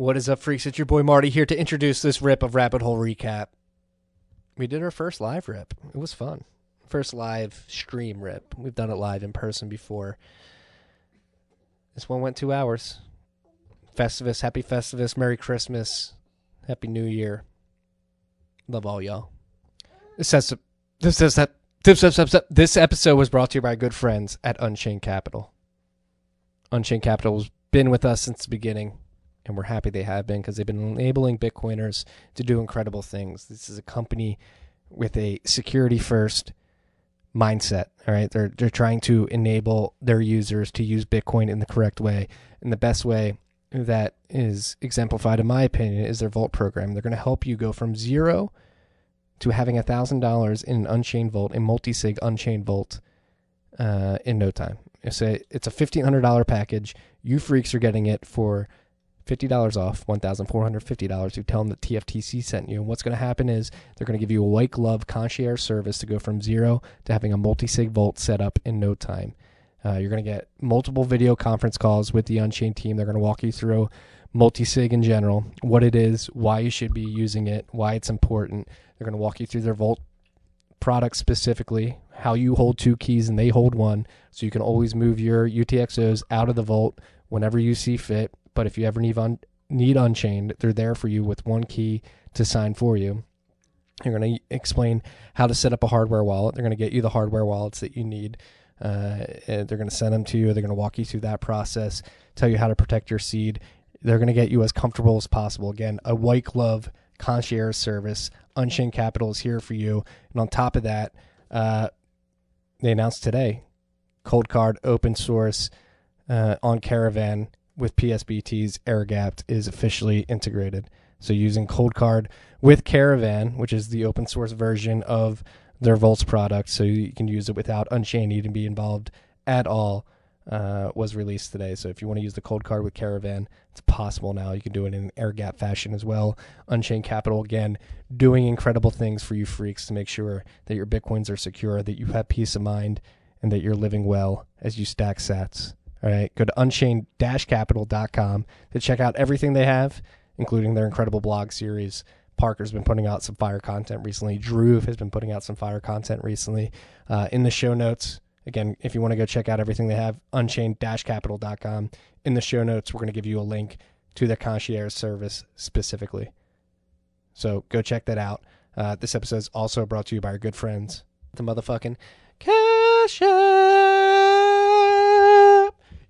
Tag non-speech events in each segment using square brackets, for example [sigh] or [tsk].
What is up, freaks? It's your boy Marty here to introduce this rip of Rabbit Hole Recap. We did our first live rip. It was fun. First live stream rip. We've done it live in person before. This one went two hours. Festivus, happy Festivus, Merry Christmas, Happy New Year. Love all y'all. This says this that this episode was brought to you by good friends at Unchained Capital. Unchained Capital has been with us since the beginning and we're happy they have been because they've been enabling Bitcoiners to do incredible things. This is a company with a security first mindset. All right, they're they're trying to enable their users to use Bitcoin in the correct way, and the best way that is exemplified, in my opinion, is their Vault program. They're going to help you go from zero to having a thousand dollars in an Unchained Vault, a multi-sig Unchained Vault, uh, in no time. It's it's a fifteen hundred dollar package. You freaks are getting it for $50 off, $1,450. You tell them that TFTC sent you. And what's going to happen is they're going to give you a white glove concierge service to go from zero to having a multi sig vault set up in no time. Uh, you're going to get multiple video conference calls with the Unchained team. They're going to walk you through multi sig in general, what it is, why you should be using it, why it's important. They're going to walk you through their vault product specifically, how you hold two keys and they hold one, so you can always move your UTXOs out of the vault whenever you see fit but if you ever need un- need Unchained, they're there for you with one key to sign for you. They're going to explain how to set up a hardware wallet. They're going to get you the hardware wallets that you need. Uh, they're going to send them to you. They're going to walk you through that process, tell you how to protect your seed. They're going to get you as comfortable as possible. Again, a white glove concierge service. Unchained Capital is here for you. And on top of that, uh, they announced today Coldcard open source uh, on Caravan with PSBT's air gapped is officially integrated. So using Coldcard with Caravan, which is the open source version of their Vaults product, so you can use it without Unchained needing to be involved at all, uh, was released today. So if you want to use the Coldcard with Caravan, it's possible now. You can do it in air gap fashion as well. Unchained Capital again doing incredible things for you freaks to make sure that your bitcoins are secure, that you have peace of mind, and that you're living well as you stack Sats. All right, go to unchained-capital.com to check out everything they have, including their incredible blog series. Parker's been putting out some fire content recently. Drew has been putting out some fire content recently. Uh, in the show notes, again, if you want to go check out everything they have, unchained-capital.com. In the show notes, we're going to give you a link to their concierge service specifically. So go check that out. Uh, this episode is also brought to you by our good friends, the motherfucking Cash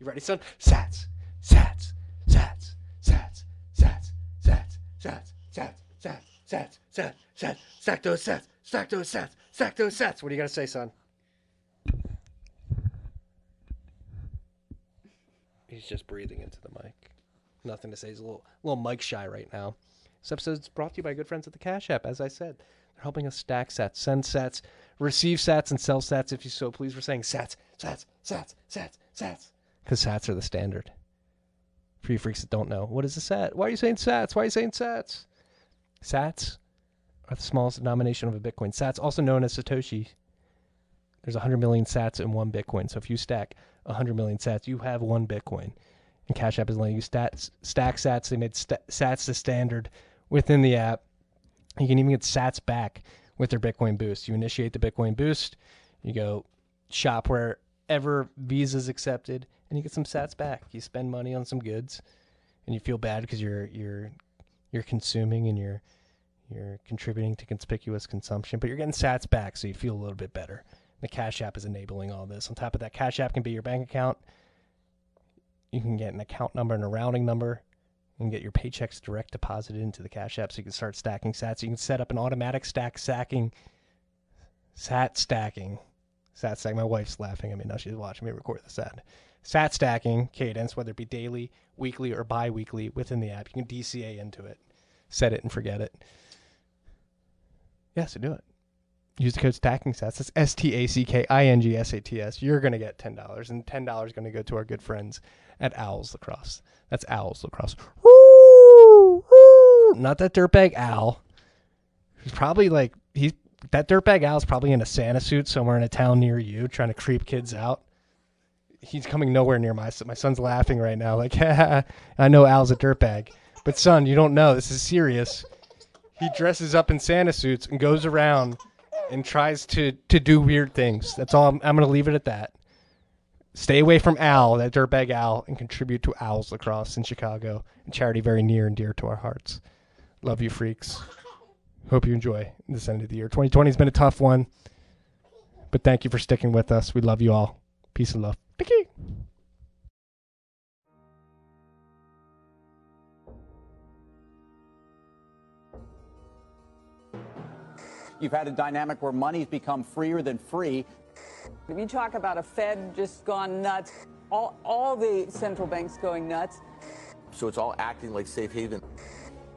you ready, son? Sats, sats, sats, sats, sats, sats, sats, sats, sats, sats, sats, sats, stack those sats, stack those sats, stack those sats. What do you got to say, son? He's just breathing into the mic. Nothing to say. He's a little, little mic shy right now. This episode is brought to you by good friends at the Cash App. As I said, they're helping us stack sats, send sats, receive sats, and sell sats if you so please. We're saying sats, sats, sats, sats, sats because sats are the standard. For you freaks that don't know, what is a sat? Why are you saying sats? Why are you saying sats? Sats are the smallest denomination of a Bitcoin. Sats, also known as Satoshi. There's 100 million sats in one Bitcoin. So if you stack 100 million sats, you have one Bitcoin. And Cash App is letting you stats, stack sats. They made st- sats the standard within the app. You can even get sats back with their Bitcoin boost. You initiate the Bitcoin boost, you go shop wherever Visa's accepted, and you get some sats back. You spend money on some goods, and you feel bad because you're you're you're consuming and you're you're contributing to conspicuous consumption, but you're getting sats back, so you feel a little bit better. The Cash App is enabling all this. On top of that, Cash App can be your bank account. You can get an account number and a routing number. Can get your paychecks direct deposited into the Cash App, so you can start stacking sats. You can set up an automatic stack stacking, sat stacking, sat stack. My wife's laughing at me now. She's watching me record the sat sat stacking cadence, whether it be daily, weekly, or bi weekly within the app. You can DCA into it, set it and forget it. Yeah, so do it. Use the code stacking sats. That's S T A C K I N G S A T S. You're going to get $10, and $10 is going to go to our good friends at Owls Lacrosse. That's Owls Lacrosse. Woo. Not that dirtbag Al. He's probably like, he's that dirtbag Al's probably in a Santa suit somewhere in a town near you trying to creep kids out he's coming nowhere near my son. My son's laughing right now, like, [laughs] I know Al's a dirtbag. But son, you don't know. This is serious. He dresses up in Santa suits and goes around and tries to to do weird things. That's all. I'm, I'm going to leave it at that. Stay away from Al, that dirtbag Al, and contribute to Owls Lacrosse in Chicago, a charity very near and dear to our hearts. Love you, freaks. Hope you enjoy this end of the year. 2020 has been a tough one, but thank you for sticking with us. We love you all. Peace and love. Picky. You've had a dynamic where money's become freer than free. If you talk about a Fed just gone nuts, all, all the central banks going nuts. So it's all acting like safe haven.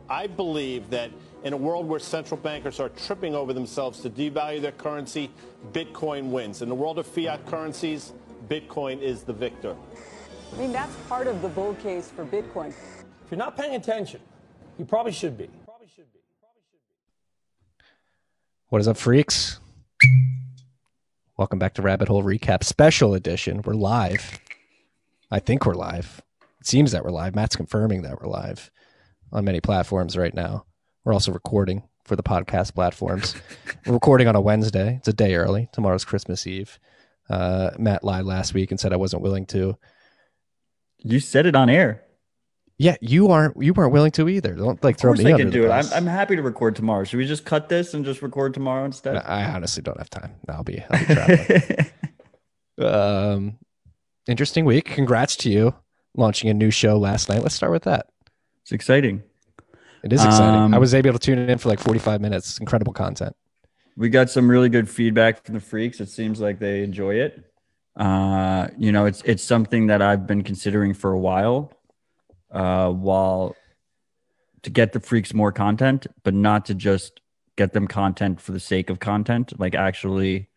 I believe that in a world where central bankers are tripping over themselves to devalue their currency, Bitcoin wins. In the world of fiat currencies, Bitcoin is the victor. I mean, that's part of the bull case for Bitcoin. If you're not paying attention, you probably should be. Probably should be. Probably should be. What is up, freaks? Welcome back to Rabbit Hole Recap Special Edition. We're live. I think we're live. It seems that we're live. Matt's confirming that we're live on many platforms right now. We're also recording for the podcast platforms. we're recording on a Wednesday. It's a day early. Tomorrow's Christmas Eve. Uh, Matt lied last week and said I wasn't willing to. You said it on air. Yeah, you aren't. You weren't willing to either. Don't like Of throw course me I under can the do it. I'm. I'm happy to record tomorrow. Should we just cut this and just record tomorrow instead? I honestly don't have time. I'll be, I'll be traveling. [laughs] um, interesting week. Congrats to you launching a new show last night. Let's start with that. it's exciting. It is exciting. Um, I was able to tune in for like 45 minutes. Incredible content. We got some really good feedback from the freaks. It seems like they enjoy it. Uh, you know, it's it's something that I've been considering for a while. Uh, while to get the freaks more content, but not to just get them content for the sake of content, like actually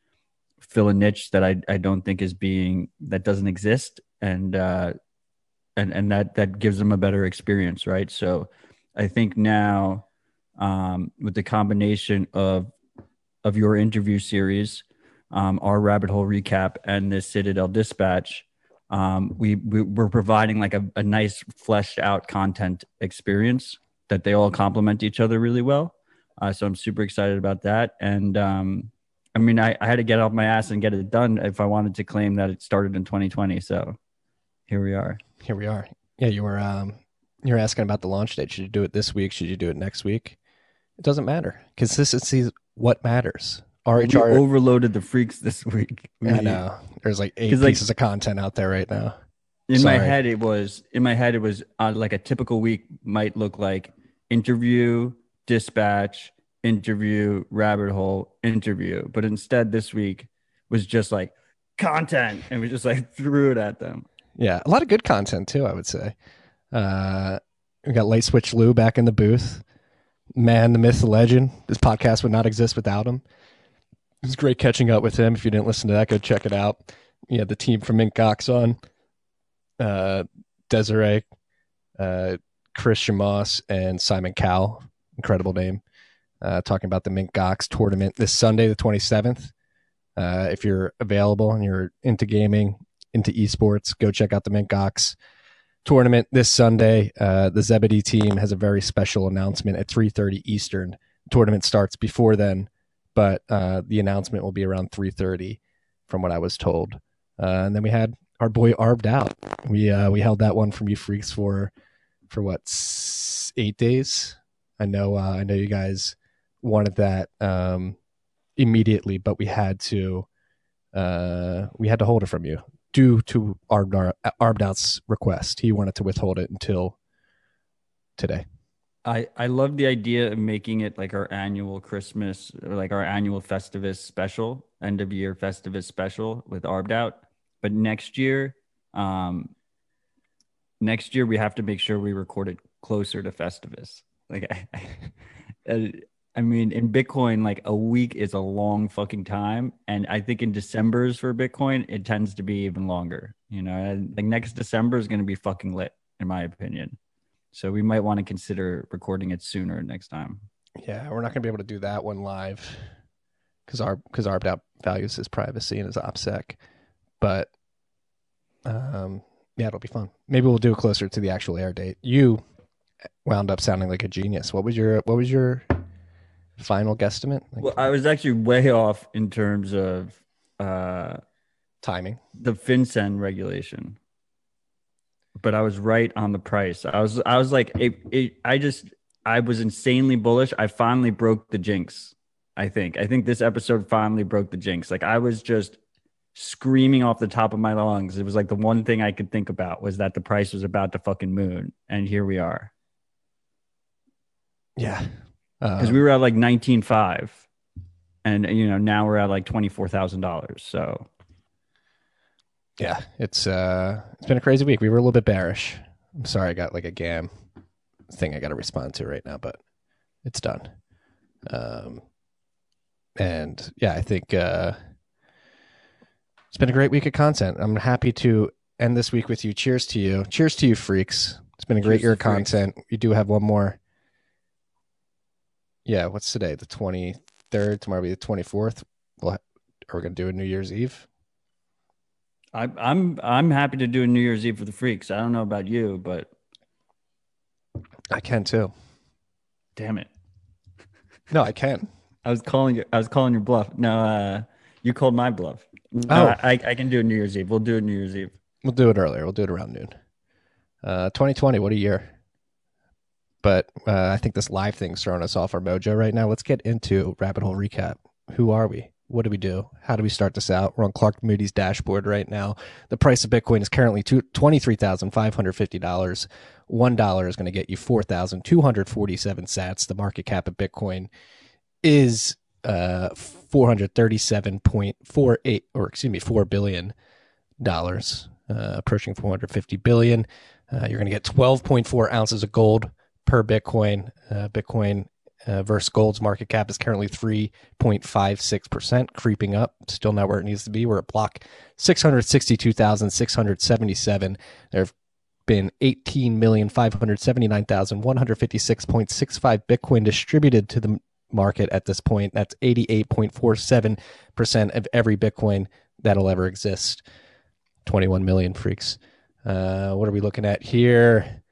fill a niche that I, I don't think is being that doesn't exist and uh and and that that gives them a better experience, right? So I think now um with the combination of of your interview series, um, our rabbit hole recap, and the Citadel dispatch, um, we, we we're providing like a, a nice fleshed out content experience that they all complement each other really well. Uh, so I'm super excited about that. And um, I mean, I, I had to get off my ass and get it done if I wanted to claim that it started in 2020. So here we are. Here we are. Yeah, you were um, you were asking about the launch date. Should you do it this week? Should you do it next week? It doesn't matter. Consistency is what matters. We RHR. overloaded the freaks this week. We- I know. There's like eight 'Cause, like- pieces of content out there right now. in my head it was in my head it was uh, like a typical week might look like interview dispatch interview rabbit hole interview but instead this week was just like content and we just like [laughs] threw it at them Yeah, a lot of good content too. I would say. Uh, we got Late Switch Lou back in the booth. Man, the myth, the legend. This podcast would not exist without him. It was great catching up with him. If you didn't listen to that, go check it out. You had the team from Mint Gox on. Uh, Desiree, uh, Chris Shamas, and Simon Cowell. Incredible name. Uh, talking about the Mint Gox tournament this Sunday, the 27th. Uh, if you're available and you're into gaming, into esports, go check out the Mint Gox tournament this Sunday. Uh, the Zebedee team has a very special announcement at 3:30 Eastern. Tournament starts before then, but uh, the announcement will be around 3:30, from what I was told. Uh, and then we had our boy Arbed out. We uh, we held that one from you freaks for for what eight days. I know uh, I know you guys wanted that um, immediately, but we had to uh, we had to hold it from you due to Arbed request. He wanted to withhold it until today. i i love the idea of making it like our annual christmas or like our annual festivus special end of year festivus special with arbed out but next year um next year we have to make sure we record it closer to festivus like [laughs] I, I mean in bitcoin like a week is a long fucking time and i think in december's for bitcoin it tends to be even longer you know and like next december is going to be fucking lit in my opinion so we might want to consider recording it sooner next time Yeah, we're not going to be able to do that one live because our because out values his privacy and his OPSEC. But um, yeah, it'll be fun. Maybe we'll do it closer to the actual air date. You wound up sounding like a genius. What was your what was your final guesstimate? Like Well, I was actually way off in terms of uh, timing. the FinCEN regulation, but I was right on the price. I was I was like, it, it, I just I was insanely bullish. I finally broke the jinx. I think I think this episode finally broke the jinx. Like I was just screaming off the top of my lungs. It was like the one thing I could think about was that the price was about to fucking moon, and here we are. Yeah. Because Uh, we were at like nineteen five, and you know now we're at like twenty four thousand dollars. So yeah, it's uh it's been a crazy week. We were a little bit bearish. I'm sorry I got like a gam thing I got to respond to right now, but it's done. Um and yeah, I think uh it's been a great week of content. I'm happy to end this week with you. Cheers to you. Cheers to you freaks. It's been a great Cheers year to of freaks. content. We do have one more. Yeah, what's today? The 23rd, tomorrow will be the 24th. Well, are we going to do a New Year's Eve? I, I'm I'm happy to do a New Year's Eve for the freaks. I don't know about you, but I can too. damn it, No, I can. I was calling you. I was calling your bluff. No, uh, you called my bluff. No, Oh. I, I can do a New Year's Eve. We'll do a New Year's Eve. We'll do it earlier. We'll do it around noon. Uh, 2020, what a year. But uh, I think this live thing's throwing us off our mojo right now. Let's get into Rabbit Hole Recap. Who are we? What do we do? How do we start this out? We're on Clark Moody's dashboard right now. The price of Bitcoin is currently two- $23,550. $1 is going to get you 4,247 sats. The market cap of Bitcoin is uh 437.48 or excuse me 4 billion dollars uh, approaching 450 billion uh, you're going to get 12.4 ounces of gold per bitcoin uh, bitcoin uh, versus gold's market cap is currently 3.56% creeping up still not where it needs to be we're at block 662677 there have been 18,579,156.65 bitcoin distributed to the market at this point. That's 88.47% of every Bitcoin that'll ever exist. 21 million freaks. Uh, what are we looking at here?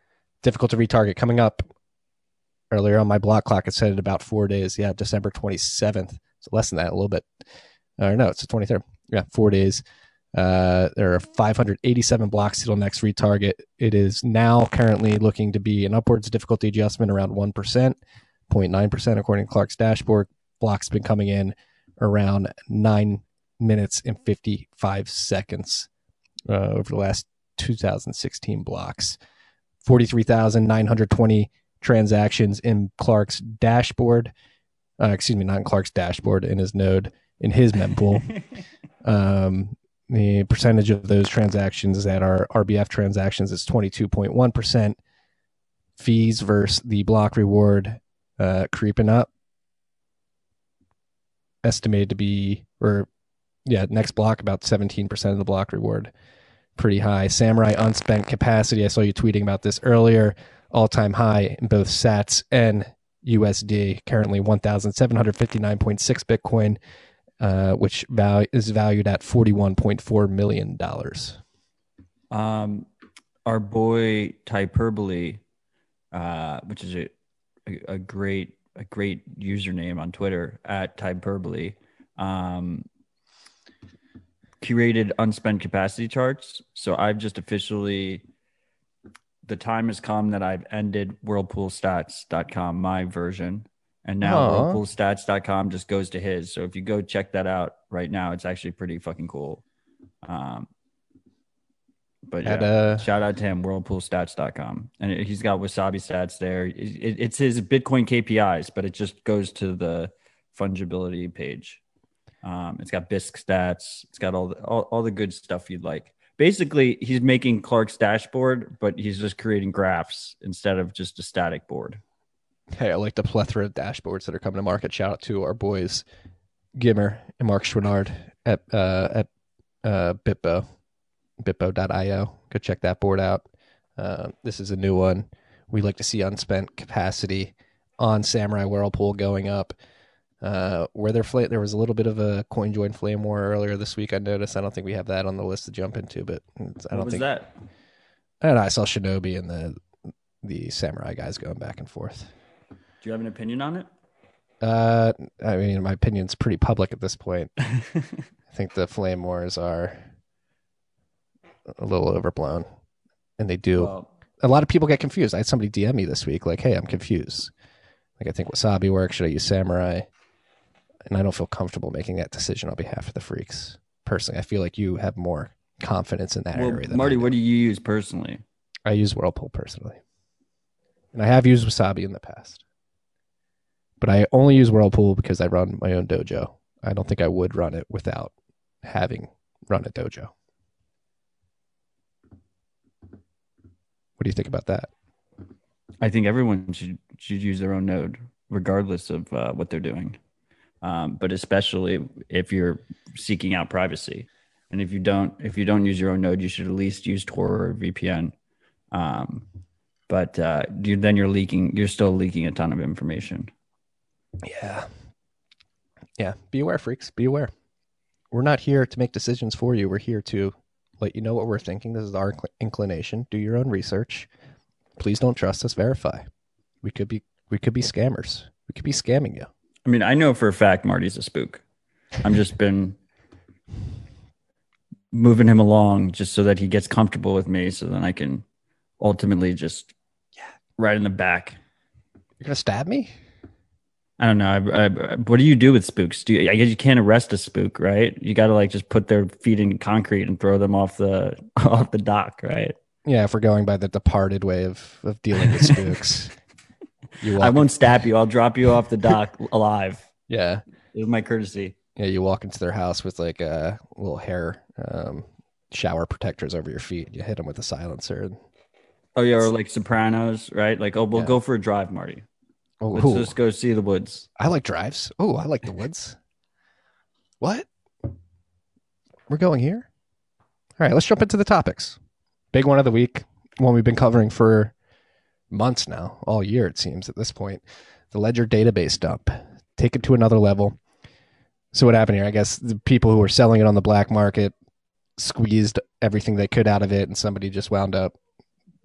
Difficult to retarget coming up. Earlier on my block clock, it said it about four days. Yeah, December 27th. So less than that, a little bit. Or no, it's the 23rd. Yeah, four days. Uh, there are 587 blocks till next retarget. It is now currently looking to be an upwards difficulty adjustment around 1%. 0.9% according to Clark's dashboard. Blocks been coming in around nine minutes and 55 seconds uh, over the last 2016 blocks. 43,920 transactions in Clark's dashboard. Uh, excuse me, not in Clark's dashboard, in his node, in his mempool. [laughs] um, the percentage of those transactions that are RBF transactions is 22.1%. Fees versus the block reward uh, creeping up. Estimated to be, or yeah, next block about 17% of the block reward. Pretty high. Samurai unspent capacity. I saw you tweeting about this earlier. All time high in both SATs and USD. Currently 1,759.6 Bitcoin, uh, which val- is valued at $41.4 million. Um, our boy Hyperbole, uh, which is a, a, a great a great username on Twitter at Hyperbole, um, curated unspent capacity charts. So I've just officially the time has come that I've ended whirlpoolstats.com, my version. And now Aw. whirlpoolstats.com just goes to his. So if you go check that out right now, it's actually pretty fucking cool. Um, but yeah, uh, shout out to him, whirlpoolstats.com. And he's got Wasabi stats there. It, it- it's his Bitcoin KPIs, but it just goes to the fungibility page. Um, it's got Bisq stats. It's got all the, all, all the good stuff you'd like. Basically, he's making Clark's dashboard, but he's just creating graphs instead of just a static board. Hey, I like the plethora of dashboards that are coming to market. Shout out to our boys Gimmer and Mark Schwinard at uh, at uh, Bitbo, bitbo.io. Go check that board out. Uh, this is a new one. We like to see unspent capacity on Samurai Whirlpool going up. Uh, where there fla- there was a little bit of a coin join flame war earlier this week. I noticed. I don't think we have that on the list to jump into, but it's- I don't was think that? I don't know. I saw Shinobi and the the samurai guys going back and forth. Do you have an opinion on it? Uh, I mean, my opinion's pretty public at this point. [laughs] I think the flame wars are a little overblown, and they do. Well, a lot of people get confused. I had somebody DM me this week, like, "Hey, I'm confused. Like, I think wasabi works. Should I use samurai?" And I don't feel comfortable making that decision on behalf of the freaks. Personally, I feel like you have more confidence in that well, area. Than Marty, do. what do you use personally? I use Whirlpool personally, and I have used wasabi in the past. But I only use Whirlpool because I run my own dojo. I don't think I would run it without having run a dojo. What do you think about that? I think everyone should should use their own node, regardless of uh, what they're doing. Um, but especially if you're seeking out privacy, and if you don't, if you don't use your own node, you should at least use Tor or VPN. Um, but uh, you, then you're leaking. You're still leaking a ton of information. Yeah. Yeah. Be aware, freaks. Be aware. We're not here to make decisions for you. We're here to let you know what we're thinking. This is our incl- inclination. Do your own research. Please don't trust us. Verify. We could be we could be scammers. We could be scamming you. I mean, I know for a fact Marty's a spook. I'm just been moving him along just so that he gets comfortable with me, so then I can ultimately just yeah right in the back. You're gonna stab me? I don't know. I, I, what do you do with spooks? Do you, I guess you can't arrest a spook, right? You got to like just put their feet in concrete and throw them off the [laughs] off the dock, right? Yeah, if we're going by the departed way of, of dealing with spooks. [laughs] I won't stab you. I'll drop you off the dock [laughs] alive. yeah. It's my courtesy. Yeah, you walk into their house with like a little hair um, shower protectors over your feet. You hit them with a silencer. And, Oh yeah, or like Sopranos, right? Like, oh, we'll Yeah. go for a drive, Marty. oh, Let's ooh, just go see the woods. I like drives. Oh, I like the woods. What? We're going here? All right, let's jump into the topics. Big one of the week, one we've been covering for months now, all year it seems at this point. The Ledger database dump. Take it to another level. So what happened here? I guess the people who were selling it on the black market squeezed everything they could out of it, and somebody just wound up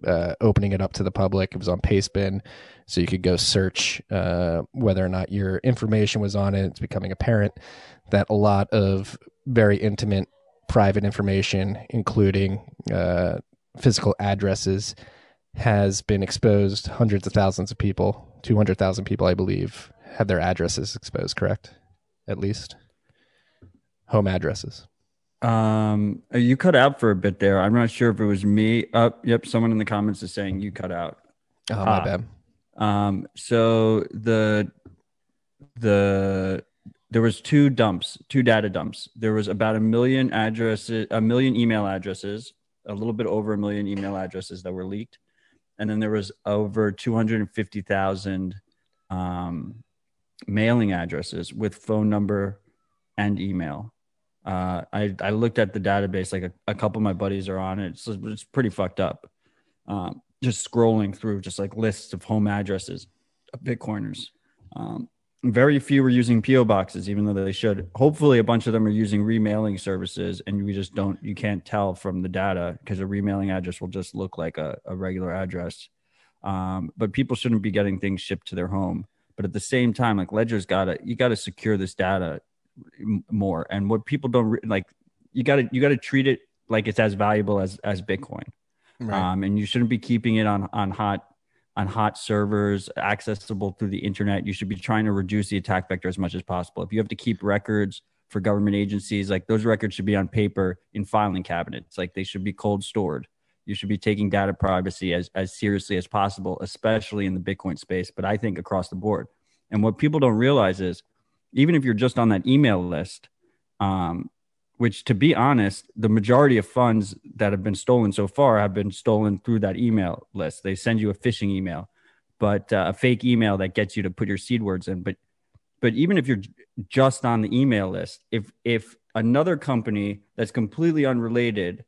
uh, opening it up to the public. It was on Pastebin, so you could go search uh, whether or not your information was on it. It's becoming apparent that a lot of very intimate, private information, including uh, physical addresses, has been exposed. Hundreds of thousands of people, two hundred thousand people, I believe, had their addresses exposed. Correct, at least home addresses. Um, you cut out for a bit there. I'm not sure if it was me. Uh, yep, someone in the comments is saying you cut out. Oh my Ah. bad. Um, so the the there was two dumps, two data dumps. There was about a million addresses, a million email addresses, a little bit over a million email addresses that were leaked, and then there was over two hundred and fifty thousand um, mailing addresses with phone number and email. Uh, I I looked at the database. Like a, a couple of my buddies are on it. It's, it's pretty fucked up. Um, just scrolling through just like lists of home addresses of Bitcoiners. Um, very few are using PO boxes, even though they should. Hopefully, a bunch of them are using remailing services, and we just don't. You can't tell from the data because a remailing address will just look like a, a regular address. Um, but people shouldn't be getting things shipped to their home. But at the same time, like Ledger's got to you got to secure this data more. And what people don't re- like, you got to you got to treat it like it's as valuable as as Bitcoin um, and you shouldn't be keeping it on on hot on hot servers accessible through the internet you should be trying to reduce the attack vector as much as possible. If you have to keep records for government agencies like those records should be on paper in filing cabinets. Like they should be cold stored. You should be taking data privacy as as seriously as possible especially in the bitcoin space but i think across the board. And what people don't realize is even if you're just on that email list um, which to be honest the majority of funds that have been stolen so far have been stolen through that email list. They send you a phishing email but uh, a fake email that gets you to put your seed words in. But but even if you're just on the email list if if another company that's completely unrelated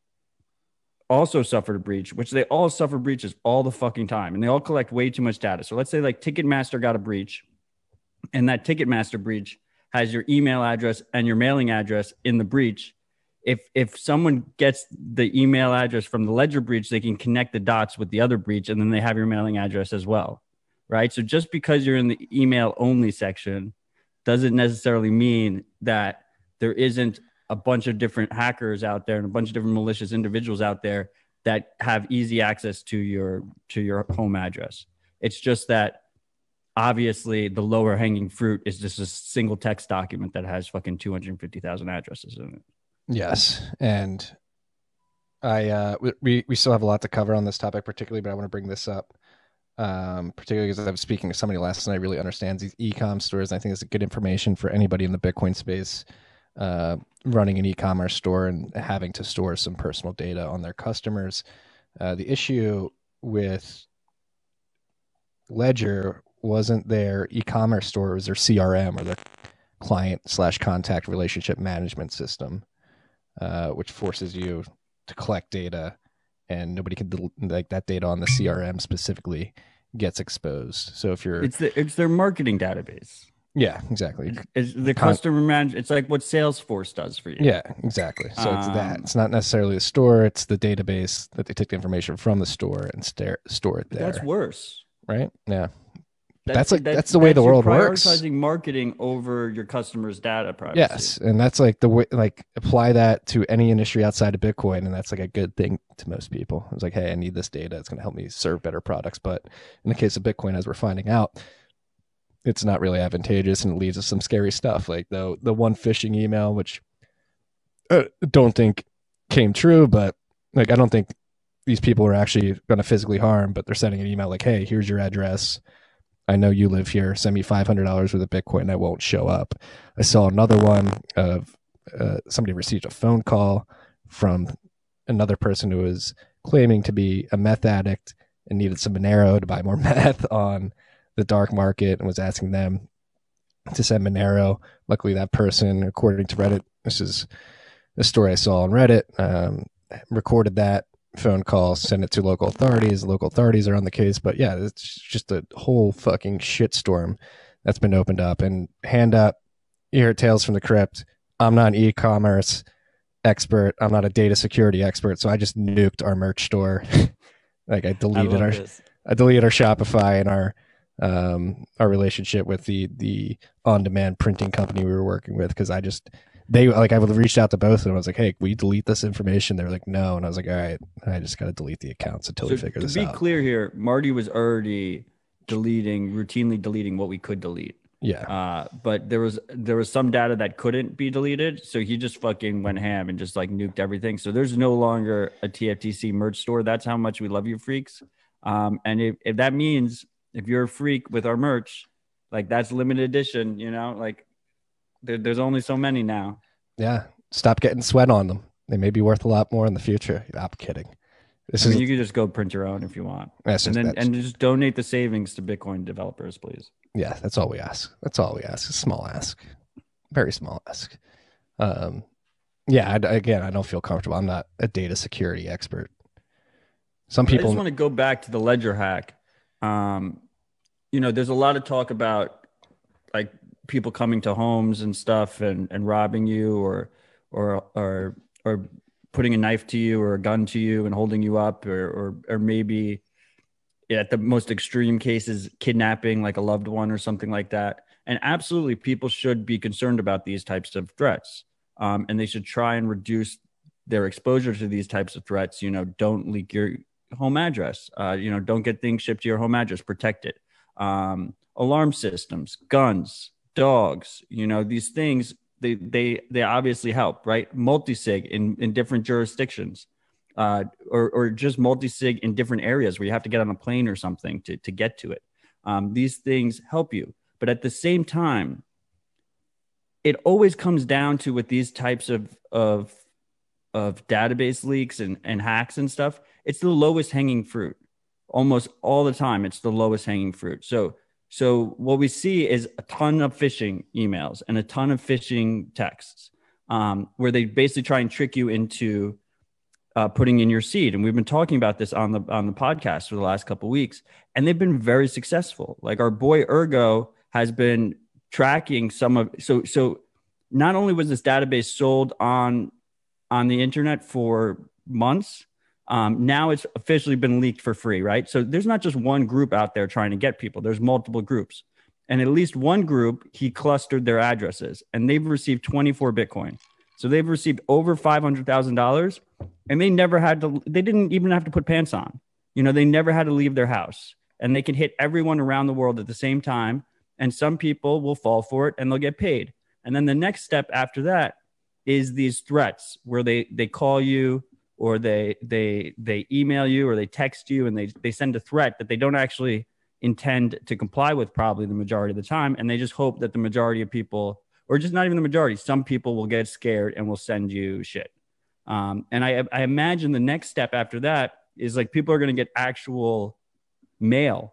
also suffered a breach which they all suffer breaches all the fucking time and they all collect way too much data. So let's say like ticketmaster got a breach and that ticketmaster breach has your email address and your mailing address in the breach if if someone gets the email address from the ledger breach, they can connect the dots with the other breach, and then they have your mailing address as well, right? So just because you're in the email only section doesn't necessarily mean that there isn't a bunch of different hackers out there and a bunch of different malicious individuals out there that have easy access to your to your home address. It's just that obviously the lower hanging fruit is just a single text document that has fucking 250,000 addresses in it. Yes, and I uh, we we still have a lot to cover on this topic, particularly, but I want to bring this up, um, particularly because I was speaking to somebody last night really understands these e-com stores. And I think it's good information for anybody in the Bitcoin space, uh, running an e-commerce store and having to store some personal data on their customers. Uh, the issue with Ledger wasn't their e-commerce store; it was their CRM or their client slash contact relationship management system uh, which forces you to collect data, and nobody can del- like that data on the CRM specifically gets exposed. So if you're, it's the it's their marketing database. Yeah, exactly. It's the Con- customer manage. It's like what Salesforce does for you. Yeah, exactly. So um, it's that. It's not necessarily the store. It's the database that they take the information from the store and stare, store it there. That's worse, right? Yeah. That's, that's like that's, that's the way the world works. Prioritizing marketing over your customers' data privacy. Yes, and that's like the way. Like apply that to any industry outside of Bitcoin, and that's like a good thing to most people. It's like, hey, I need this data. It's going to help me serve better products. But in the case of Bitcoin, as we're finding out, it's not really advantageous, and it leads to some scary stuff. Like the the one phishing email, which I uh, don't think came true, but like I don't think these people are actually going to physically harm, but they're sending an email like, hey, here's your address I know you live here. Send me five hundred dollars worth of Bitcoin. And I won't show up. I saw another one of uh, somebody received a phone call from another person who was claiming to be a meth addict and needed some Monero to buy more [laughs] meth on the dark market and was asking them to send Monero. Luckily, that person, according to Reddit, this is a story I saw on Reddit, um, recorded that phone call, send it to local authorities. Local authorities are on the case, but yeah, it's just a whole fucking shitstorm that's been opened up. And hand up, you hear tales from the crypt. I'm not an e-commerce expert. I'm not a data security expert, so I just nuked our merch store. [laughs] like I deleted I our, this. I deleted our Shopify and our um our relationship with the the on-demand printing company we were working with because I just they like I would reached out to both of them. I was like, "Hey, we delete this information?" They were like, "No," and I was like, "All right, I just got to delete the accounts until so we figure this out." To be clear here, Marty was already deleting, routinely deleting what we could delete. Yeah. Uh, but there was there was some data that couldn't be deleted, so he just fucking went ham and just like nuked everything. So there's no longer a TFTC merch store. That's how much we love you, freaks. Um, and if, if that means if you're a freak with our merch, like that's limited edition, you know, like there, there's only so many now. Yeah. Stop getting sweat on them. They may be worth a lot more in the future. I'm kidding. This I mean, is, you can just go print your own if you want. That's and then and just donate the savings to Bitcoin developers, please. Yeah, that's all we ask. That's all we ask. A small ask, very small ask. Um, yeah. I, again, I don't feel comfortable. I'm not a data security expert. Some people I just want to go back to the ledger hack. Um, you know, there's a lot of talk about like people coming to homes and stuff and, and robbing you or or or or putting a knife to you or a gun to you and holding you up or or, or maybe at the most extreme cases kidnapping like a loved one or something like that. And absolutely people should be concerned about these types of threats um, and they should try and reduce their exposure to these types of threats. You know don't leak your home address. Uh, you know don't get things shipped to your home address. Protect it. Um, alarm systems guns dogs, you know, these things they they they obviously help, right? Multi-sig in in different jurisdictions. Uh, or, or just multi-sig in different areas where you have to get on a plane or something to, to get to it. Um, these things help you. But at the same time, it always comes down to with these types of, of, of database leaks and, and hacks and stuff, it's the lowest hanging fruit. Almost all the time, it's the lowest hanging fruit. So so what we see is a ton of phishing emails and a ton of phishing texts um, where they basically try and trick you into uh, putting in your seed. And we've been talking about this on the on the podcast for the last couple weeks, and they've been very successful. Like our boy Ergo has been tracking some of so so. Not only was this database sold on on the internet for months. Um, now it's officially been leaked for free, right? So there's not just one group out there trying to get people. There's multiple groups, and at least one group he clustered their addresses, and they've received 24 Bitcoin. So they've received over five hundred thousand dollars, and they never had to. They didn't even have to put pants on. You know, they never had to leave their house, and they can hit everyone around the world at the same time. And some people will fall for it, and they'll get paid. And then the next step after that is these threats where they they call you or they they they email you or they text you and they they send a threat that they don't actually intend to comply with probably the majority of the time. And they just hope that the majority of people or just not even the majority some people will get scared and will send you shit. Um, and I, I imagine the next step after that is like people are going to get actual mail.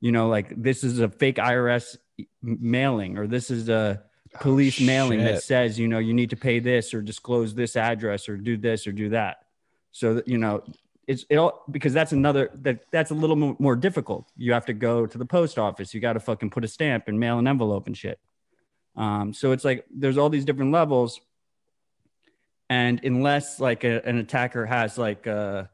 You know like this is a fake irs mailing or this is a police Oh, mailing that says you know you need to pay this or disclose this address or do this or do that so that you know it's it all because that's another that that's a little mo- more difficult. You have to go to the post office. You got to fucking put a stamp and mail an envelope and shit. Um so it's like there's all these different levels. And unless like a, an attacker has like uh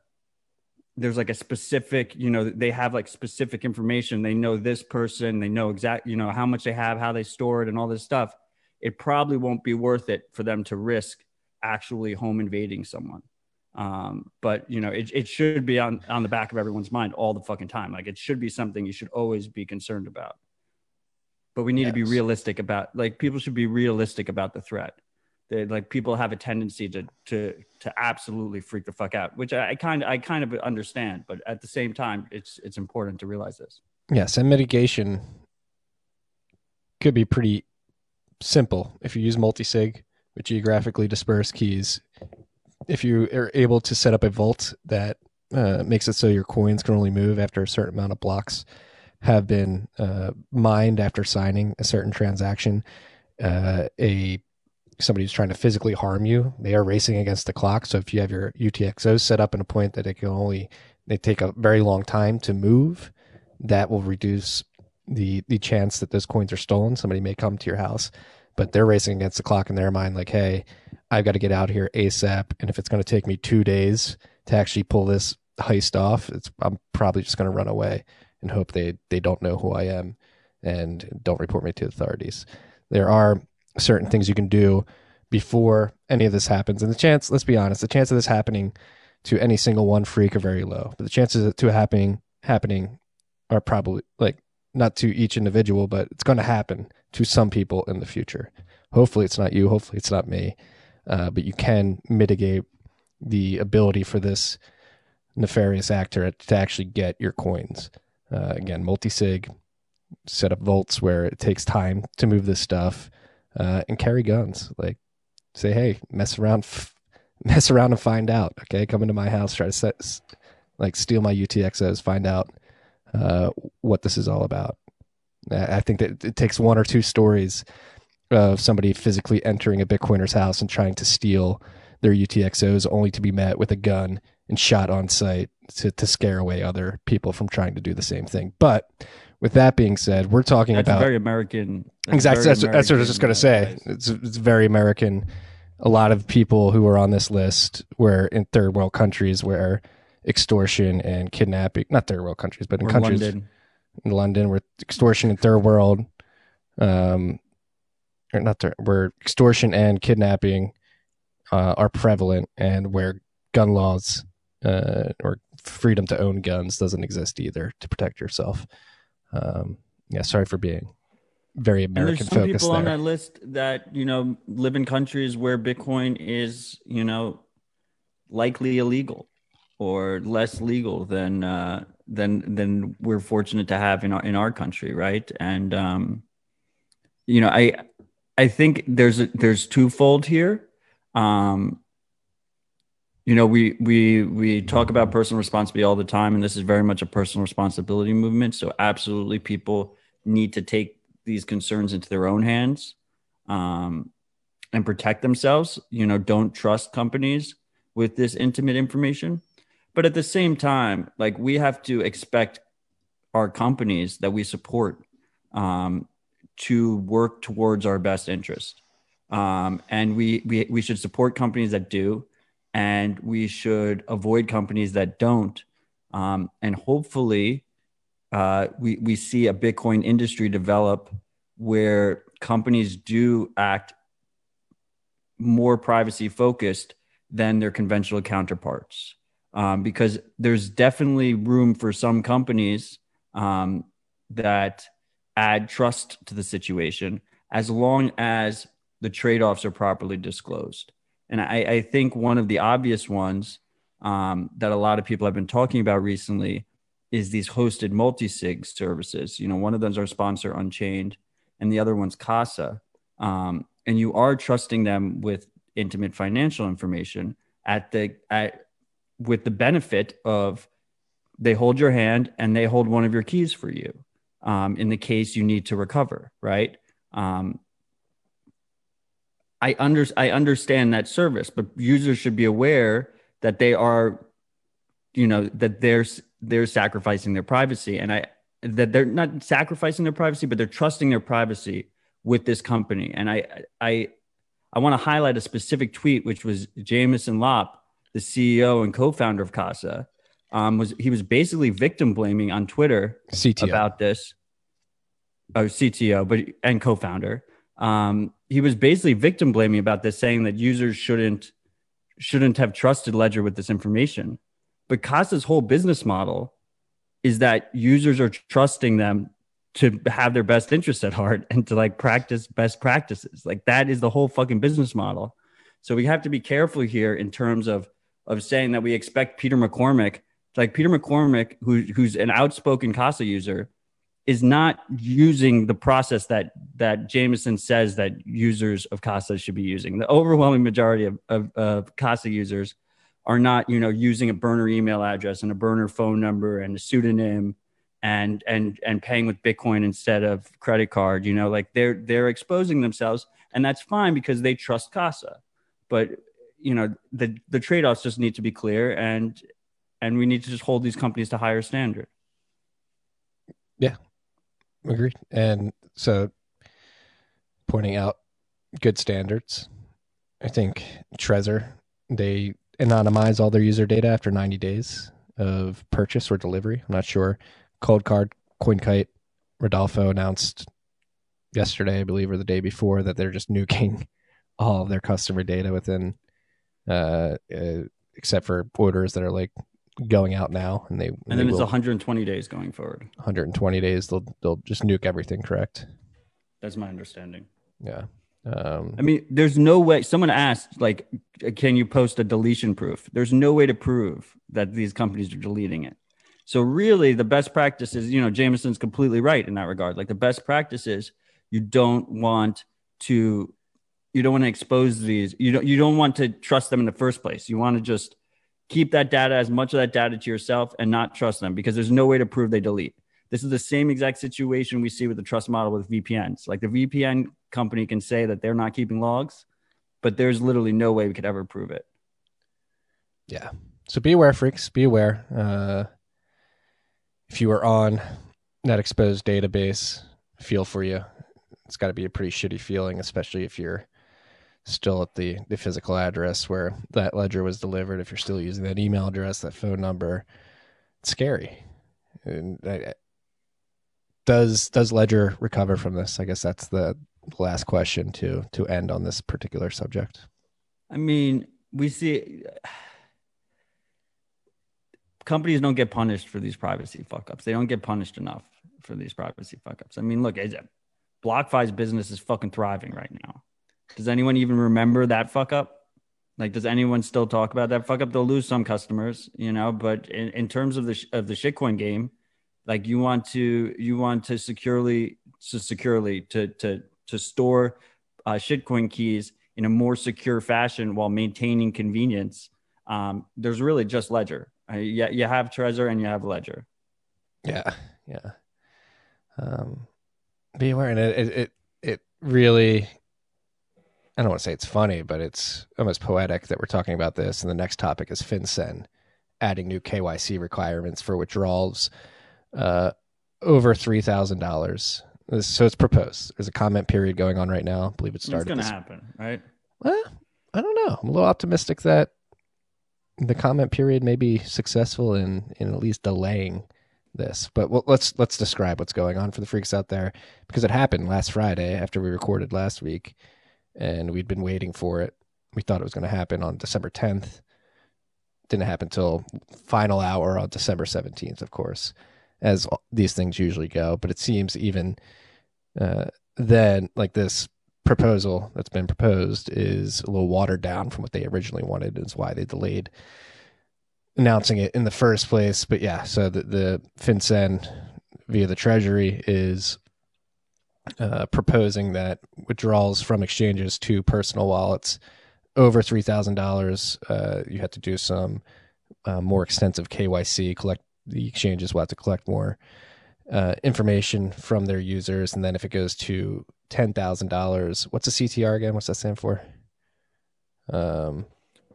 there's like a specific you know they have like specific information. They know this person. They know exact you know how much they have how they store it and all this stuff. It probably won't be worth it for them to risk actually home invading someone um, but you know it, it should be on on the back of everyone's mind all the fucking time. Like it should be something you should always be concerned about. But we need to be realistic about like people should be realistic about the threat. They, like people have a tendency to to to absolutely freak the fuck out which i kind of i kind of understand. But at the same time it's it's important to realize this. Yes, and mitigation could be pretty simple. If you use multisig with geographically dispersed keys. If you are able to set up a vault that uh, makes it so your coins can only move after a certain amount of blocks have been uh, mined after signing a certain transaction, uh, a somebody who's trying to physically harm you, they are racing against the clock. So if you have your UTXOs set up in a point that it can only they take a very long time to move, that will reduce the the chance that those coins are stolen. Somebody may come to your house, but they're racing against the clock in their mind, like, hey, I've got to get out here ASAP. And if it's going to take me two days to actually pull this heist off, it's I'm probably just going to run away and hope they they don't know who I am and don't report me to authorities. There are certain things you can do before any of this happens, and the chance, let's be honest, the chance of this happening to any single one freak are very low. But the chances of it to happening happening are probably like not to each individual, but it's going to happen to some people in the future. Hopefully, it's not you. Hopefully, it's not me. Uh, but you can mitigate the ability for this nefarious actor to actually get your coins. Uh, again, multi-sig, set up vaults where it takes time to move this stuff, uh, and carry guns. Like, say, hey, mess around, f- [laughs] mess around and find out. Okay, come into my house, try to set, like, steal my UTXOs, find out uh, what this is all about. I think that it takes one or two stories of somebody physically entering a Bitcoiner's house and trying to steal their UTXOs, only to be met with a gun and shot on sight to, to scare away other people from trying to do the same thing. But with that being said, we're talking that's about very american that's exactly very that's, that's what I was just going to say. It's it's very American. A lot of people who are on this list were in third world countries where extortion and kidnapping, not third world countries, but in or countries London. in London where extortion in third world, um, or not where extortion and kidnapping uh, are prevalent, and where gun laws uh, or freedom to own guns doesn't exist either to protect yourself. Um, yeah, sorry for being very And American there's some focused people on there. that list that you know live in countries where Bitcoin is you know likely illegal or less legal than uh, than than we're fortunate to have in our in our country, right? And um, you know, I I think there's a, there's twofold here. Um, you know, we we we talk about personal responsibility all the time, and this is very much a personal responsibility movement. So absolutely, people need to take these concerns into their own hands um, and protect themselves. You know, don't trust companies with this intimate information. But at the same time, like we have to expect our companies that we support um, to work towards our best interest. Um, and we, we we should support companies that do. and we should avoid companies that don't. Um, and hopefully, uh, we we see a Bitcoin industry develop where companies do act more privacy focused than their conventional counterparts. Um, because there's definitely room for some companies um, that add trust to the situation as long as the trade offs are properly disclosed. And I, I, think one of the obvious ones um, that a lot of people have been talking about recently is these hosted multi sig services. You know, one of them is our sponsor, Unchained, and the other one's Casa. Um, and you are trusting them with intimate financial information at the at with the benefit of they hold your hand and they hold one of your keys for you um, in the case you need to recover right um, I under I understand that service, but users should be aware that they are, you know, that they're they're sacrificing their privacy, and I that they're not sacrificing their privacy, but they're trusting their privacy with this company. And I I I want to highlight a specific tweet, which was Jameson Lopp, the CEO and co-founder of Casa, um, was he was basically victim blaming on Twitter CTO. about this. Oh, CTO, but and co-founder. Um, he was basically victim blaming about this, saying that users shouldn't shouldn't have trusted Ledger with this information. But Casa's whole business model is that users are trusting them to have their best interests at heart and to like practice best practices. Like that is the whole fucking business model. So we have to be careful here in terms of of saying that we expect Peter McCormack, like Peter McCormack, who, who's an outspoken Casa user, is not using the process that that Jameson says that users of Casa should be using. The overwhelming majority of, of, of Casa users are not, you know, using a burner email address and a burner phone number and a pseudonym and and and paying with Bitcoin instead of credit card. You know, like they're they're exposing themselves, and that's fine because they trust Casa. But you know, the the trade offs just need to be clear, and and we need to just hold these companies to higher standard. Yeah, Agreed. And so pointing out good standards. I think Trezor, they anonymize all their user data after 90 days of purchase or delivery. I'm not sure. Coldcard, CoinKite, Rodolfo announced yesterday, I believe, or the day before, that they're just nuking [laughs] all of their customer data within, uh, uh, except for orders that are like going out now, and they and then they it's will- 120 days going forward. 120 days. They'll they'll just nuke everything. Correct? That's my understanding. Yeah. Um, I mean, there's no way. Someone asked, like, can you post a deletion proof? There's no way to prove that these companies are deleting it. So really, the best practice is, you know, Jameson's completely right in that regard. Like the best practice is you don't want to, you don't want to expose these. You don't, you don't want to trust them in the first place. You want to just keep that data as much of that data to yourself and not trust them because there's no way to prove they delete. This is the same exact situation we see with the trust model with VPNs. Like the VPN company can say that they're not keeping logs, but there's literally no way we could ever prove it. yeah. So be aware, freaks. Be aware. Uh, if you are on that exposed database, feel for you. It's got to be a pretty shitty feeling, especially if you're still at the, the physical address where that ledger was delivered. If you're still using that email address, that phone number, it's scary. And I, does does Ledger recover from this? I guess that's the last question to to end on this particular subject. I mean, we see companies don't get punished for these privacy fuck ups. They don't get punished enough for these privacy fuck ups. I mean, look, BlockFi's business is fucking thriving right now. Does anyone even remember that fuck up? Like, does anyone still talk about that fuck up? They'll lose some customers, you know. But in, in terms of the sh- of the shitcoin game, like you want to you want to securely to securely to to to store uh, shitcoin keys in a more secure fashion while maintaining convenience. Um, there's really just Ledger. Uh, yeah, you have Trezor and you have Ledger. Yeah, yeah. Um, be aware, and it it it really. I don't want to say it's funny, but it's almost poetic that we're talking about this. And the next topic is FinCEN adding new KYC requirements for withdrawals uh, over three thousand dollars. So it's proposed. There's a comment period going on right now. I believe it It's started. going to happen, right? Well, I don't know. I'm a little optimistic that the comment period may be successful in in at least delaying this. But well, let's let's describe what's going on for the freaks out there because it happened last Friday after we recorded last week, and we'd been waiting for it. We thought it was going to happen on December 10th. Didn't happen till final hour on December 17th, of course, as these things usually go. But it seems even uh, then, like this proposal that's been proposed is a little watered down from what they originally wanted. Is why they delayed announcing it in the first place. But yeah, so the, the FinCEN via the Treasury is uh, proposing that withdrawals from exchanges to personal wallets over three thousand uh, dollars, you have to do some uh, more extensive KYC. Collect the exchanges will have to collect more uh, information from their users, and then if it goes to ten thousand dollars, what's a CTR again? What's that stand for? Um,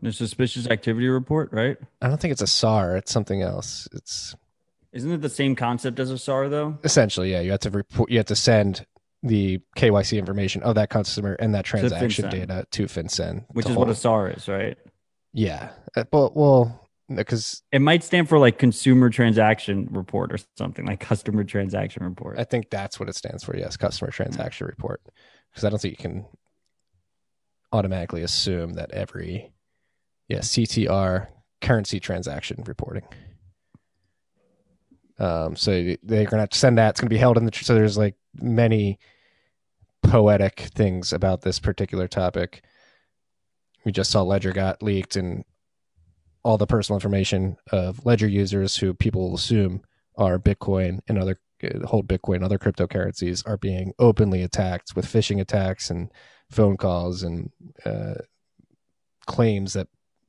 the suspicious activity report, right? I don't think it's a SAR. It's something else. It's isn't it the same concept as a SAR though? Essentially, yeah. You have to report. You have to send the KYC information of that customer and that transaction data to FinCEN, Which to is what a. SAR is, right? yeah. Uh, But well, because It might stand for like consumer transaction report or something like customer transaction report. I think that's what it stands for. Yes, customer transaction report. Because I don't think you can automatically assume that every yeah CTR currency transaction reporting. Um, so they're gonna have to send that. It's gonna be held in the. So there's like many poetic things about this particular topic. We just saw Ledger got leaked, and all the personal information of Ledger users who people assume are Bitcoin and other uh, hold Bitcoin and other cryptocurrencies are being openly attacked with phishing attacks and phone calls and uh, claims that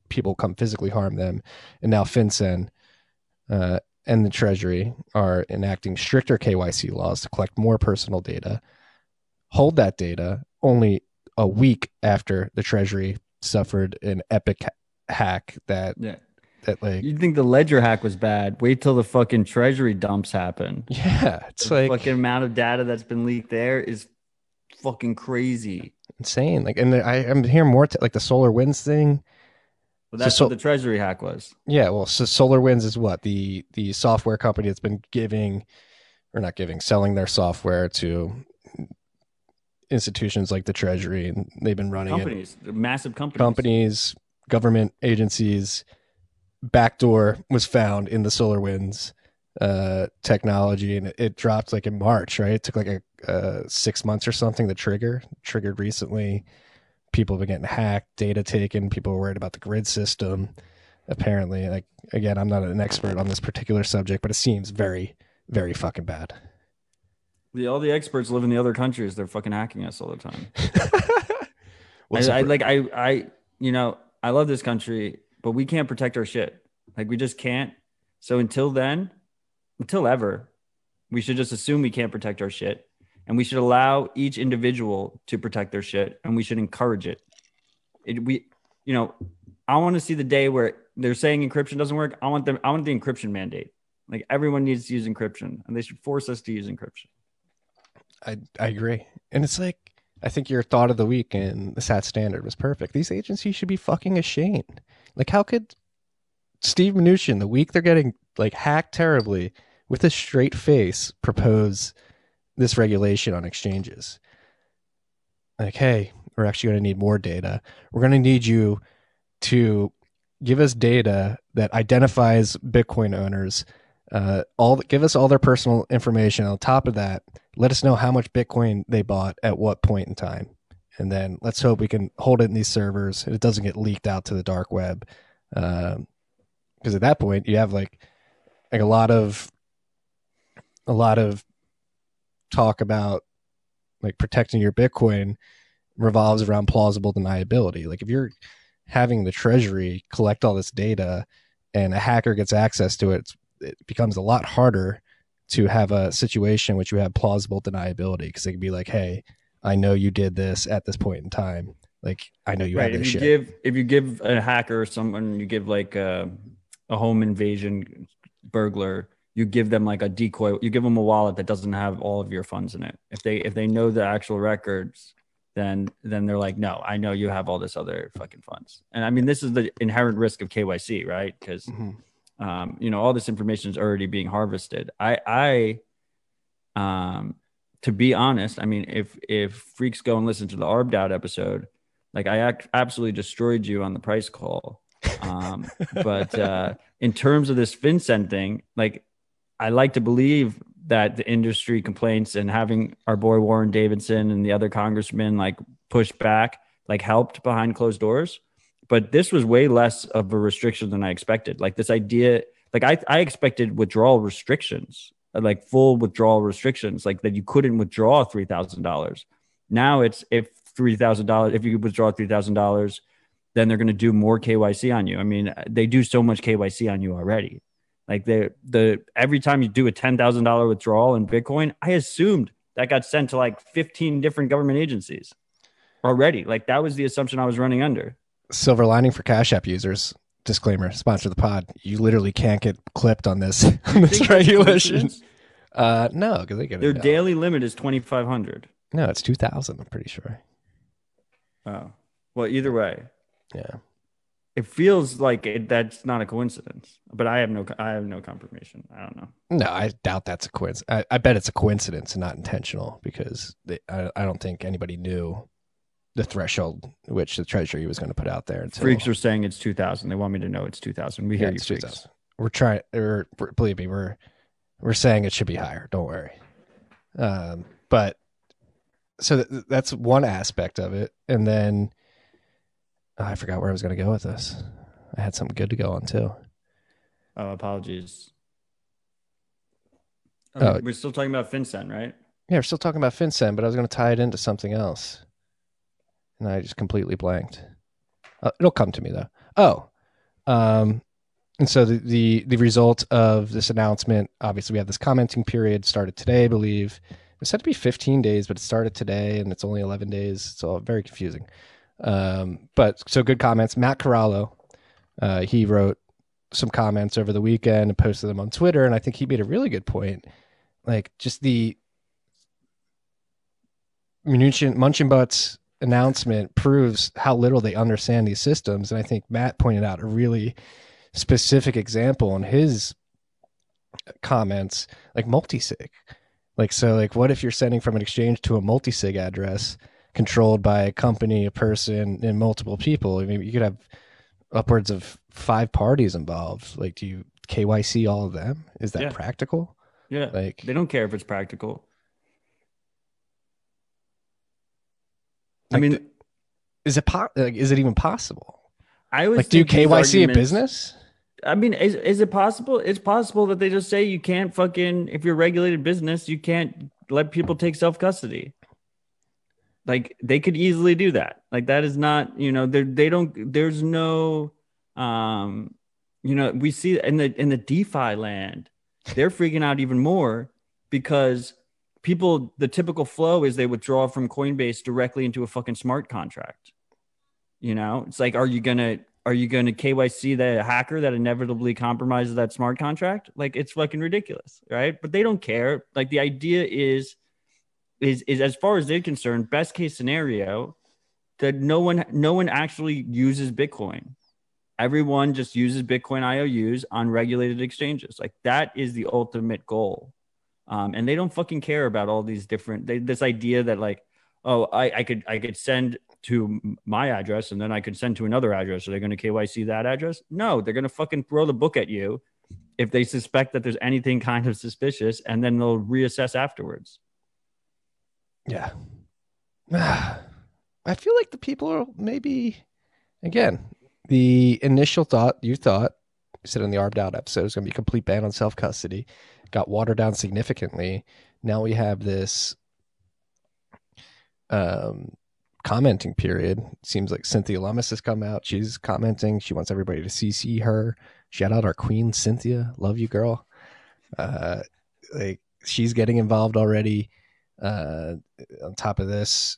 people come physically harm them. And now FinCEN uh, and the Treasury are enacting stricter KYC laws to collect more personal data, hold that data only a week after the Treasury suffered an epic hack that yeah. that like You'd think the ledger hack was bad. Wait till the fucking treasury dumps happen. [laughs] yeah it's The like fucking amount of data that's been leaked there is fucking crazy. insane like and I, i'm hearing more t- like the SolarWinds thing But that's so- what the treasury hack was. yeah well so SolarWinds is what the the software company that's been giving or not giving selling their software to institutions like the treasury and they've been running Companies, they're massive companies. companies, government agencies, backdoor was found in the SolarWinds uh, technology, and it, it dropped like in March, right? It took like a uh, six months or something to trigger. Triggered recently. People have been getting hacked, data taken. People are worried about the grid system. Apparently, like again, I'm not an expert on this particular subject, but it seems very, very fucking bad. The, all the experts live in the other countries. They're fucking hacking us all the time. [laughs] I, I like I I you know I love this country, but we can't protect our shit. Like we just can't. So until then, until ever, we should just assume we can't protect our shit, and we should allow each individual to protect their shit, and we should encourage it. It we you know I want to see the day where they're saying encryption doesn't work. I want them. I want the encryption mandate. Like everyone needs to use encryption, and they should force us to use encryption. I I agree, and it's like I think your thought of the week and the SAT standard was perfect. These agencies should be fucking ashamed. Like, how could Steve Mnuchin, the week they're getting like hacked terribly, with a straight face, propose this regulation on exchanges? Like, hey, we're actually going to need more data. We're going to need you to give us data that identifies Bitcoin owners. Uh, all give us all their personal information. On top of that, let us know how much Bitcoin they bought at what point in time, and then let's hope we can hold it in these servers and it doesn't get leaked out to the dark web. Because at that point, you have like like a lot of a lot of talk about like protecting your Bitcoin revolves around plausible deniability. Like if you're having the treasury collect all this data and a hacker gets access to it, it becomes a lot harder to have a situation which you have plausible deniability because they can be like, "Hey, I know you did this at this point in time. Like, I know you right. had If this you shit." give if you give a hacker or someone you give like a, a home invasion burglar, you give them like a decoy. You give them a wallet that doesn't have all of your funds in it. If they if they know the actual records, then then they're like, no, I know you have all this other fucking funds. And I mean, this is the inherent risk of KYC, right? Because Mm-hmm. um, you know all this information is already being harvested. I I um to be honest, I mean, if if freaks go and listen to the Arbed Out episode, like I ac- absolutely destroyed you on the price call. Um, but uh, in terms of this FinCEN thing, like I like to believe that the industry complaints and having our boy Warren Davidson and the other congressmen like push back, like helped behind closed doors. But this was way less of a restriction than I expected. Like this idea, like I, I expected withdrawal restrictions, like full withdrawal restrictions, like that you couldn't withdraw three thousand dollars. Now it's if three thousand dollars, if you withdraw three thousand dollars, then they're going to do more KYC on you. I mean, they do so much KYC on you already. Like the the every time you do a ten thousand dollar withdrawal in Bitcoin, I assumed that got sent to like fifteen different government agencies already. Like that was the assumption I was running under. Silver lining for Cash App users. Disclaimer: sponsor the pod. You literally can't get clipped on this [laughs] on this regulation. Uh, no, because they get Their daily limit is twenty five hundred. No, it's two thousand. I'm pretty sure. Oh, well, either way, Yeah. It feels like it, that's not a coincidence. But I have no, I have no confirmation. I don't know. No, I doubt that's a coincidence. I, I bet it's a coincidence and not intentional because they, I, I don't think anybody knew the threshold which the Treasury was going to put out there. Until, Freaks are saying it's two thousand. They want me to know it's two thousand. We Yeah, hear you, freaks. 2000. We're trying. Or believe me, we're we're saying it should be higher. Don't worry. Um, but so th- that's one aspect of it, and then oh, I forgot where I was going to go with this. I had something good to go on too. Oh, apologies. Oh. we're still talking about FinCEN, right? Yeah, we're still talking about FinCEN, but I was going to tie it into something else, and I just completely blanked. Uh, it'll come to me though. Oh, um, and so the, the the result of this announcement, obviously, we have this commenting period started today. I believe it said to be 15 days, but it started today, and it's only 11 days. So very confusing. Um, but so good comments. Matt Corallo, uh, he wrote some comments over the weekend and posted them on Twitter, and I think he made a really good point. Like just the Munchin Butts announcement proves how little they understand these systems. And I think Matt pointed out a really specific example in his comments, like multisig. Like so, like what if you're sending from an exchange to a multisig address controlled by a company, a person, and multiple people? I mean, you could have upwards of five parties involved. Like, do you KYC all of them? Is that Yeah. practical? Yeah. Like, they don't care if it's practical. I mean, is it po- like, is it even possible? I was Like, do you KYC a business? I mean, is is it possible? It's possible that they just say you can't fucking if you're a regulated business, you can't let people take self custody. Like they could easily do that. Like that is not, you know, they they don't. There's no, um, you know, we see in the in the DeFi land, they're freaking out even more because people the typical flow is they withdraw from Coinbase directly into a fucking smart contract. You know, it's like, are you gonna are you gonna KYC the hacker that inevitably compromises that smart contract? Like it's fucking ridiculous, right? But they don't care. Like the idea is is is as far as they're concerned, best case scenario that no one no one actually uses Bitcoin. Everyone just uses Bitcoin IOUs on regulated exchanges. Like that is the ultimate goal. Um, and they don't fucking care about all these different they, this idea that like oh I, I could I could send to my address and then I could send to another address. Are they going to KYC that address? No, they're going to fucking throw the book at you if they suspect that there's anything kind of suspicious, and then they'll reassess afterwards. Yeah. [sighs] I feel like the people are maybe, again, the initial thought you thought, you said in the Arbed Out episode, is going to be a complete ban on self custody, got watered down significantly. Now we have this um, commenting period. Seems like Cynthia Lummis has come out. She's commenting. She wants everybody to CC her. Shout out our queen, Cynthia. Love you, girl. Uh, like she's getting involved already. Uh, on top of this,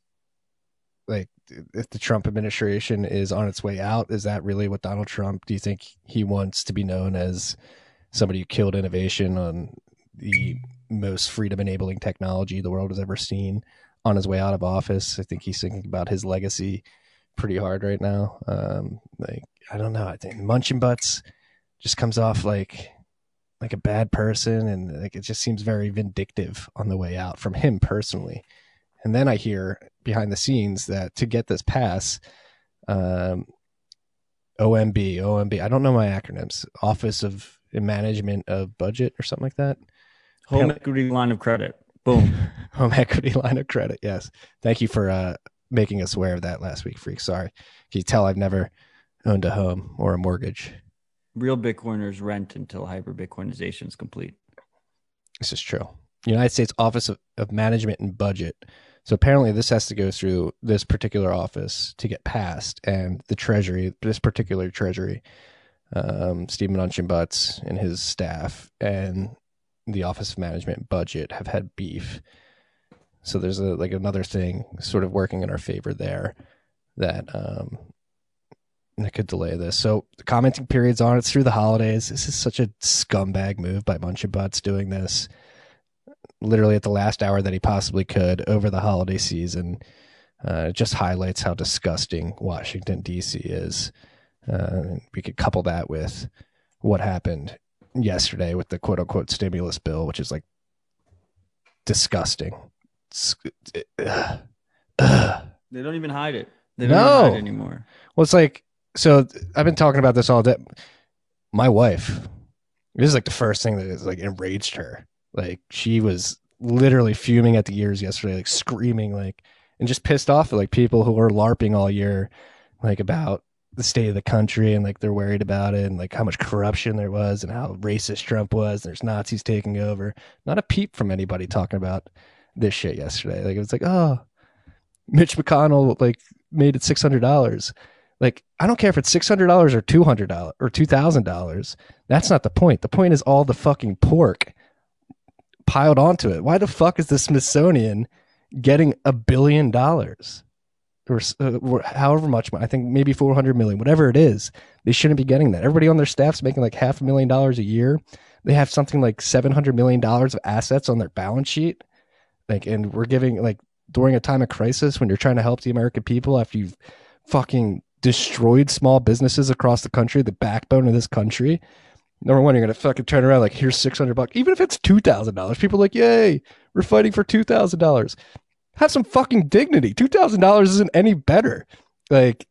like if the Trump administration is on its way out, is that really what Donald Trump? Do you think he wants to be known as somebody who killed innovation on the most freedom enabling technology the world has ever seen? on his way out of office. I think he's thinking about his legacy pretty hard right now. Um, like I don't know. I think Munchin Butts just comes off like like a bad person, and like it just seems very vindictive on the way out from him personally. And then I hear behind the scenes that to get this pass, um, OMB, OMB. I don't know my acronyms. Office of Management of Budget or something like that. Home equity line of credit. Boom. [laughs] Home equity line of credit. Yes. Thank you for uh, making us aware of that last week, freak. Sorry. Can you tell I've never owned a home or a mortgage? Real Bitcoiners rent until hyper Bitcoinization is complete. This is true. United States Office of, of Management and Budget. So apparently, this has to go through this particular office to get passed, and the Treasury, this particular Treasury, um, Stephen Munchin Butts and his staff, and the Office of Management and Budget have had beef. So there's a like another thing sort of working in our favor there that um, that could delay this. So the commenting period's on. It's through the holidays. This is such a scumbag move by Munchin Butts doing this literally at the last hour that he possibly could over the holiday season. Uh, it just highlights how disgusting Washington D.C. is. Uh, we could couple that with what happened yesterday with the quote unquote stimulus bill, which is like disgusting. Ugh. Ugh. They don't even hide it. They don't No. even hide it anymore. Well, it's like so. I've been talking about this all day. My wife, this is like the first thing that has like enraged her. Like she was literally fuming at the ears yesterday, like screaming, like and just pissed off at like people who are larping all year, like about the state of the country and like they're worried about it and like how much corruption there was and how racist Trump was. And There's Nazis taking over. Not a peep from anybody talking about this shit yesterday. Like it was like, oh, Mitch McConnell like made it six hundred dollars. Like I don't care if it's six hundred dollars or two hundred dollars or two thousand dollars. That's not the point. The point is all the fucking pork piled onto it. Why the fuck is the Smithsonian getting a billion dollars? Or, uh, or however much, I think maybe 400 million, whatever it is, they shouldn't be getting that. Everybody on their staff's making like half a million dollars a year. They have something like 700 million dollars of assets on their balance sheet. Like, and we're giving like during a time of crisis when you're trying to help the American people after you've fucking destroyed small businesses across the country, the backbone of this country. Number one, you're gonna fucking turn around like here's six hundred bucks, even if it's two thousand dollars. People like, yay, we're fighting for two thousand dollars. Have some fucking dignity. Two thousand dollars isn't any better. Like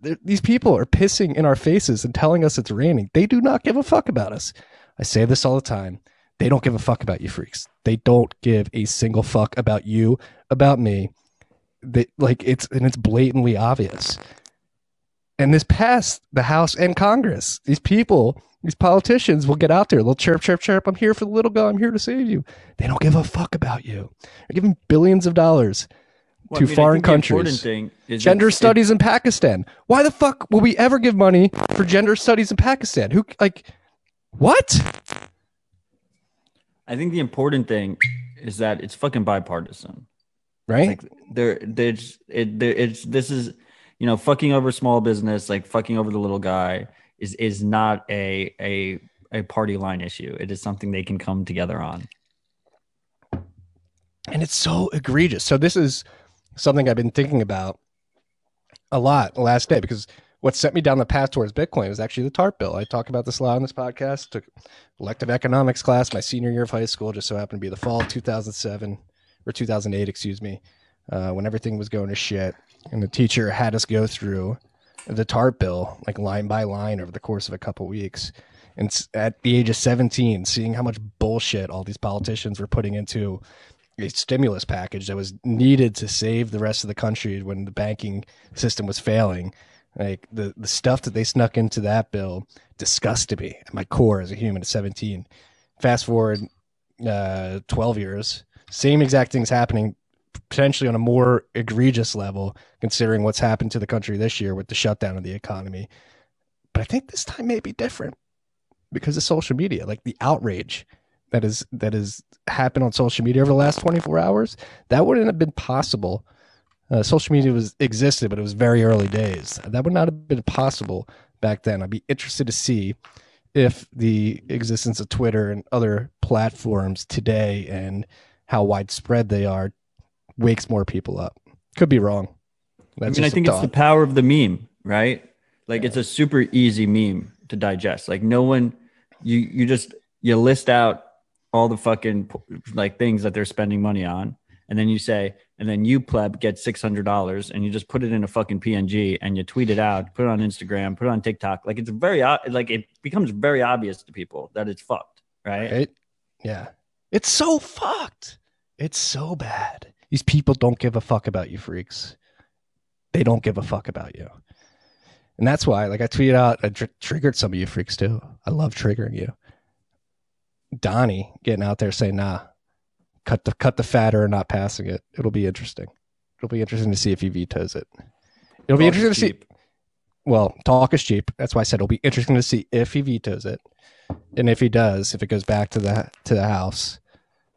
these people are pissing in our faces and telling us it's raining. They do not give a fuck about us. I say this all the time. They don't give a fuck about you freaks. They don't give a single fuck about you, about me. They like it's and it's blatantly obvious. And this passed the House and Congress. These people, these politicians will get out there. They'll chirp, chirp, chirp. I'm here for the little guy. I'm here to save you. They don't give a fuck about you. They're giving billions of dollars Well, to I mean, foreign think the important countries. thing is Gender it- studies in Pakistan. Why the fuck will we ever give money for gender studies in Pakistan? Who like what? I think the important thing is that it's fucking bipartisan. Right? Like there, there's it. There, it's this is you know fucking over small business, like fucking over the little guy is is not a a a party line issue. It is something they can come together on. and it's so egregious. So this is something I've been thinking about a lot last day because what set me down the path towards Bitcoin was actually the TARP bill. I talk about this a lot on this podcast. Took elective economics class my senior year of high school, just so happened to be the fall of 2007 or 2008, excuse me, uh, when everything was going to shit, and the teacher had us go through the TARP bill like line by line over the course of a couple weeks. And at the age of 17, seeing how much bullshit all these politicians were putting into a stimulus package that was needed to save the rest of the country when the banking system was failing. Like the, the stuff that they snuck into that bill disgusted me at my core as a human at 17. Fast forward uh, 12 years, same exact things happening, potentially on a more egregious level, considering what's happened to the country this year with the shutdown of the economy. But I think this time may be different because of social media, like the outrage that is that has happened on social media over the last 24 hours. That wouldn't have been possible uh, social media was existed but it was very early days. That would not have been possible back then. I'd be interested to see if the existence of twitter and other platforms today and how widespread they are wakes more people up. Could be wrong. I mean, I think it's the power of the meme, right? Like it's a super easy meme to digest. Like no one, you you just you list out all the fucking like things that they're spending money on, and then you say, and then you pleb get six hundred dollars, and you just put it in a fucking PNG, and you tweet it out, put it on Instagram, put it on TikTok. Like it's very like it becomes very obvious to people that it's fucked, right? right? Yeah. It's so fucked. It's so bad. These people don't give a fuck about you freaks. They don't give a fuck about you. And that's why, like, I tweeted out, I tr- triggered some of you freaks too. I love triggering you. Donnie getting out there saying, nah, cut the cut the fatter and not passing it. It'll be interesting. It'll be interesting to see if he vetoes it. It'll be interesting to see. Well, talk is cheap. That's why I said it'll be interesting to see if he vetoes it, and if he does, if it goes back to the to the House,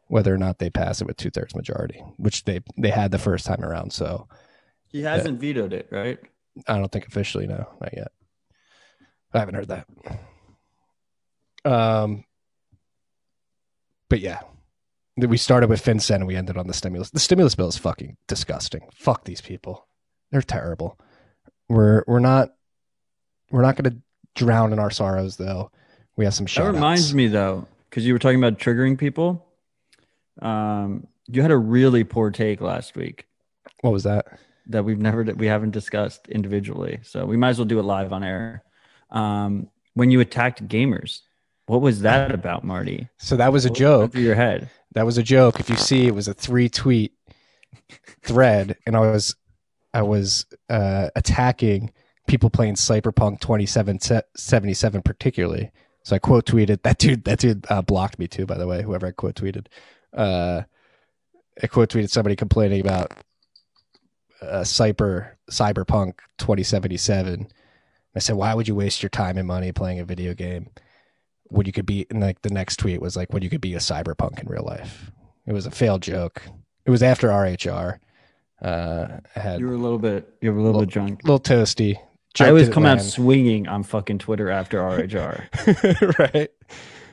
whether or not they pass it with two thirds majority, which they they had the first time around. So He hasn't vetoed it, right? I don't think officially, no, not yet. I haven't heard that. Um, but yeah, we started with FinCEN and we ended on the stimulus. The stimulus bill is fucking disgusting. Fuck these people. They're terrible. We're we're not we're not going to drown in our sorrows though. We have some That reminds me though, because you were talking about triggering people. Um, you had a really poor take last week What was that? that we've never we haven't discussed individually. So we might as well do it live on air. Um, when you attacked gamers, what was that about, Marty? So that was a What joke. through your head. That was a joke. If you see, it was a three tweet [laughs] thread, and I was I was uh, attacking people playing Cyberpunk 2077 particularly. So I quote tweeted that dude. That dude uh, blocked me too, by the way. Whoever I quote tweeted, uh, I quote tweeted somebody complaining about uh, Cyber Cyberpunk 2077. I said, "Why would you waste your time and money playing a video game when you could be?" And like the next tweet was like, "When you could be a cyberpunk in real life." It was a failed joke. It was after RHR. Uh, I had You a were a little bit you were a little bit drunk. a little toasty. I always come out swinging on fucking Twitter after RHR. [laughs] right.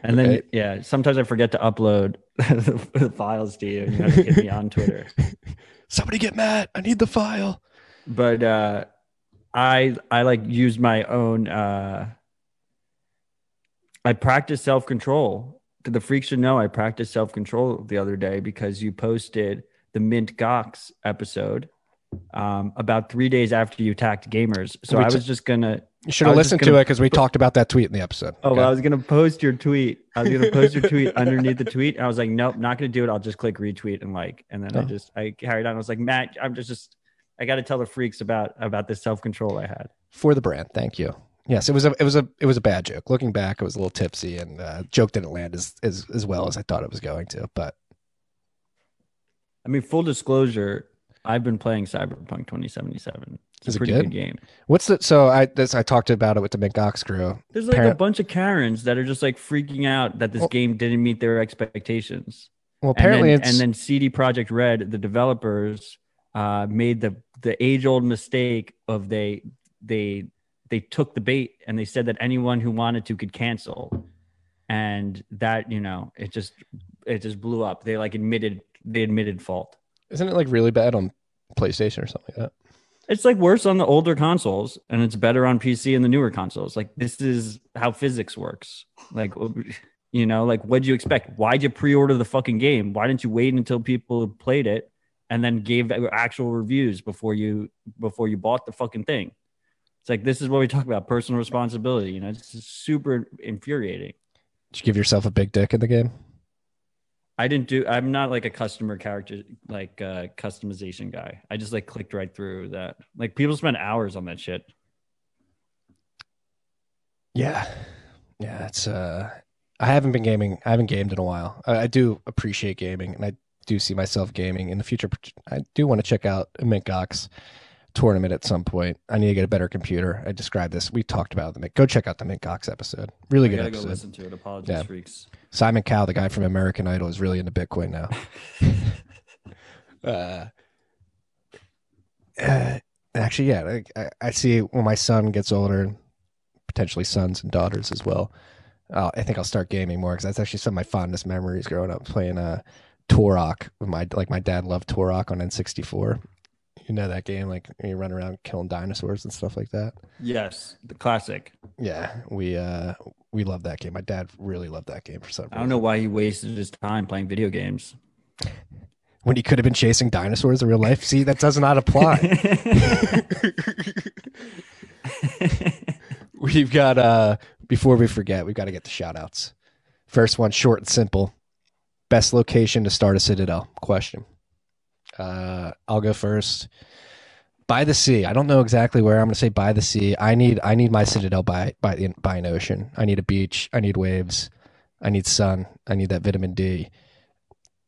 And then, Right. yeah, sometimes I forget to upload [laughs] the files to you and you have to get me on Twitter. [laughs] Somebody get mad. I need the file. but uh i i like use my own uh i practice self-control the freaks should know i practiced self-control the other day because you posted the mint gox episode um about three days after you attacked gamers so We i t- was just gonna You should have listened gonna- to it because we talked about that tweet in the episode. Oh, Okay. well, I was gonna post your tweet. I was gonna post your tweet underneath the tweet. I was like, nope, not gonna do it. I'll just click retweet and like, and then I Oh. just I carried on. I was like, Matt, I'm just just I got to tell the freaks about about this self control I had. for the brand. Thank you. Yes, it was a it was a it was a bad joke. Looking back, it was a little tipsy, and uh, joke didn't land as, as as well as I thought it was going to. But I mean, full disclosure, I've been playing Cyberpunk 2077. It's Is a it pretty good? good? game. what's the so I this I talked about it with the Mint Gox crew. There's like a bunch of Karens that are just like freaking out that this Well- game didn't meet their expectations. Well, apparently and then, it's and then CD Projekt Red, the developers, uh, made the the age old mistake of they they they took the bait and they said that anyone who wanted to could cancel, and that you know it just it just blew up. They like admitted they admitted fault. Isn't it like really bad on PlayStation or something like that? It's like worse on the older consoles, and it's better on PC and the newer consoles. Like this is how physics works. Like you know, like what'd you expect? Why'd you pre-order the fucking game? Why didn't you wait until people played it and then gave actual reviews before you before you bought the fucking thing? It's like this is what we talk about personal responsibility. You know, it's super infuriating. Did you give yourself a big dick in the game? I didn't do. I'm not like a customer character like uh, customization guy. I just like clicked right through that. Like people spend hours on that shit. Yeah, yeah. It's uh, I haven't been gaming. I haven't gamed in a while. I, I do appreciate gaming, and I do see myself gaming in the future. I do want to check out a MintGox tournament at some point. I need to get a better computer. I described this. We talked about the Mint. Go check out the MintGox episode. Really I good gotta go episode. listen to it. Apologies, Yeah. freaks. Simon Cowell, the guy from American Idol, is really into Bitcoin now. [laughs] uh, uh, actually, yeah, I, I, see when my son gets older, potentially sons and daughters as well. Uh, I think I'll start gaming more because that's actually some of my fondest memories growing up playing uh, Turok. My like my dad loved Turok on N64. You know that game, like you run around killing dinosaurs and stuff like that. Yes, the classic. Yeah, we uh we love that game. My dad really loved that game for some reason. I don't know why he wasted his time playing video games. when he could have been chasing dinosaurs in real life. See, that does not apply. [laughs] [laughs] we've got uh before we forget, we've got to get the shout outs. First one, short and simple. Best location to start a citadel? Question. Uh I'll go first. By the sea. I don't know exactly where I'm going to say by the sea. I need I need my citadel by by the by an ocean. I need a beach. I need waves. I need sun. I need that vitamin D.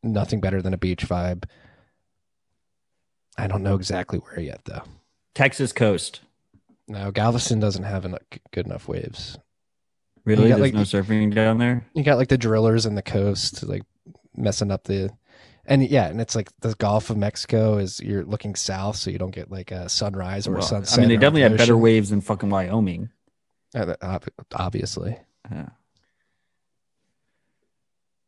Nothing better than a beach vibe. I don't know exactly where yet though. Texas coast. No, Galveston doesn't have enough, good enough waves. Really? You got, There's like- no surfing down there? You got like the drillers in the coast, like messing up the, and yeah, and it's like the Gulf of Mexico is you're looking south, so you don't get like a sunrise or a sunset. I mean, they definitely the have better waves than fucking Wyoming. Uh, ob- Obviously, Yeah.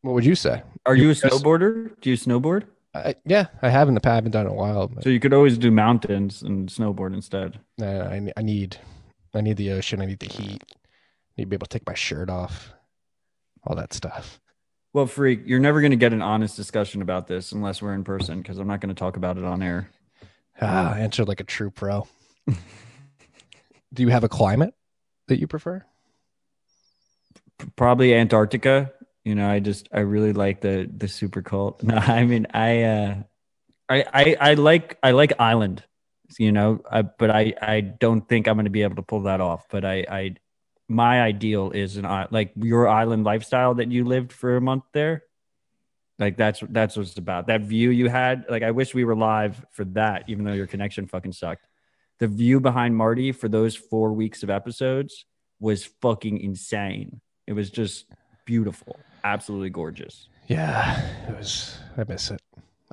what would you say? Are you a Yes. snowboarder? Do you snowboard? I, yeah, I have in the past. I haven't done it in a while. But So you could always do mountains and snowboard instead. uh, I, I need, I need the ocean. I need the heat. I need to be able to take my shirt off. All that stuff. Well, freak, you're never going to get an honest discussion about this unless we're in person because I'm not going to talk about it on air. Ah, answer like a true pro. Do you have a climate that you prefer? P- Probably Antarctica. You know, I just I really like the the super cold. [laughs] No, I mean I uh I I, I like I like island. You know, I, but I I don't think I'm going to be able to pull that off. But I I my ideal is an i- like your island lifestyle that you lived for a month there. Like that's that's what it's about. That view you had. Like I wish we were live for that, even though your connection fucking sucked. The view behind Marty for those four weeks of episodes was fucking insane. It was just beautiful, absolutely gorgeous. Yeah, it was. I miss it.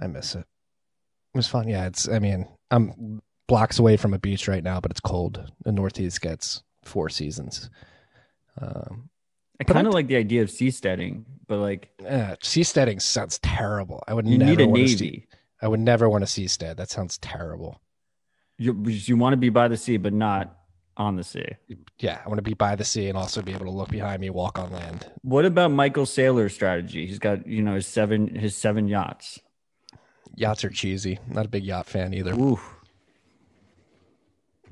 I miss it. It was fun. Yeah, it's. I mean, I'm blocks away from a beach right now, but it's cold. The Northeast gets four seasons. Um, I kind of like the idea of seasteading, but like uh, seasteading sounds terrible. I would you never need a want to navy. see. I would never want to seastead. That sounds terrible. You you want to be by the sea, but not on the sea. Yeah, I want to be by the sea and also be able to look behind me, walk on land. What about Michael Saylor's strategy? He's got you know his seven his seven yachts. Yachts are cheesy. Not a big yacht fan either. Ooh,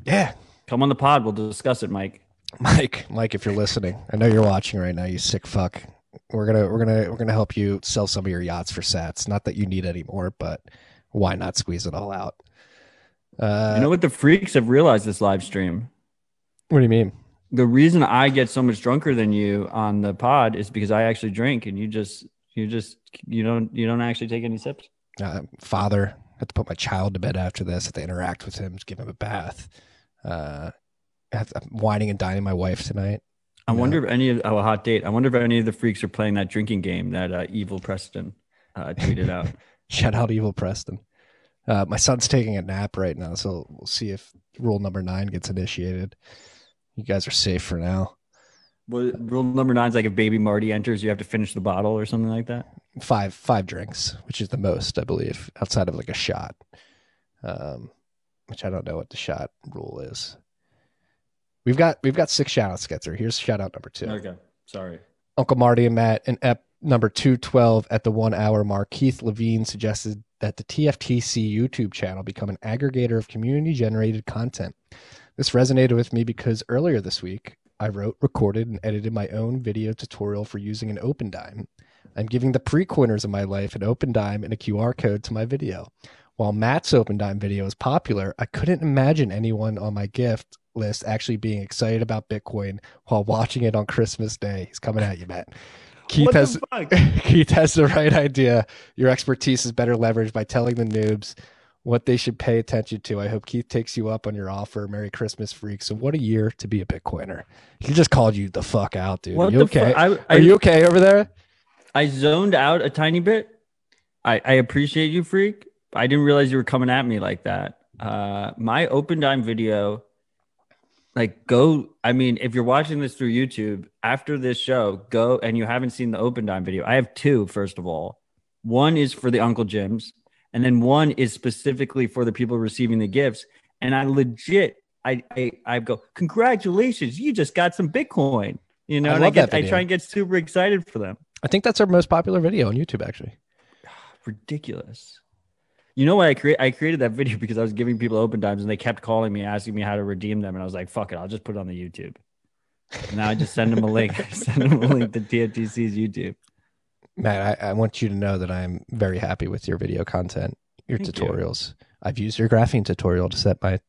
Yeah, come on the pod. We'll discuss it, Mike. Mike, Mike, if you're listening, I know you're watching right now. You sick fuck. We're gonna we're gonna we're gonna help you sell some of your yachts for Sats. Not that you need any more, but why not squeeze it all out? Uh, you know what the freaks have realized this live stream. what do you mean? The reason I get so much drunker than you on the pod is because I actually drink, and you just you just you don't you don't actually take any sips. Uh, father have to put my child to bed after this. I have to interact with him, give him a bath. Uh, I have to- I'm whining and dining my wife tonight. I wonder if any of oh, a hot date. I wonder if any of the freaks are playing that drinking game that uh, Evil Preston uh, tweeted out. [laughs] Shout out Evil Preston. Uh, my son's taking a nap right now, so we'll see if rule number nine gets initiated. You guys are safe for now. Well, rule number nine is like if baby Marty enters, you have to finish the bottle or something like that. five five drinks, which is the most I believe, outside of like a shot. Um, which I don't know what the shot rule is. We've got we've got six shout outs to get through. Here's shout out number two. Okay, sorry. Uncle Marty and Matt and ep number 212 at the one hour mark, Keith Levine suggested that the TFTC YouTube channel become an aggregator of community generated content. This resonated with me because earlier this week, I wrote, recorded, and edited my own video tutorial for using an OpenDime. I'm giving the pre coiners of my life an OpenDime and a QR code to my video. While Matt's Open Dime video is popular, I couldn't imagine anyone on my gift list actually being excited about Bitcoin while watching it on Christmas Day. He's coming at you, Matt. Keith has? [laughs] Keith has the right idea. Your expertise is better leveraged by telling the noobs what they should pay attention to. I hope Keith takes you up on your offer. Merry Christmas, freaks. And what a year to be a Bitcoiner. He just called you the fuck out, dude. What Are you okay? fu- I- Are I- you okay over there? I zoned out a tiny bit. I, I appreciate you, freak. I didn't realize you were coming at me like that. Uh, my open dime video, like, go. I mean, if you're watching this through YouTube after this show, go and you haven't seen the open dime video. I have two, first of all. One is for the Uncle Jims, and then one is specifically for the people receiving the gifts. And I legit, I I, I go, congratulations, you just got some Bitcoin. You know, I and I get I try and get super excited for them. I think that's our most popular video on YouTube, actually. [sighs] Ridiculous. You know why I create? I created that [laughs] video because I was giving people OpenDimes and they kept calling me asking me how to redeem them, and I was like, "Fuck it, I'll just put it on the YouTube." And now I just send them a link. [laughs] I send them a link to TFTC's YouTube. Matt, I, I want you to know that I'm very happy with your video content, your Thank you. tutorials. I've used your Graphene tutorial to set my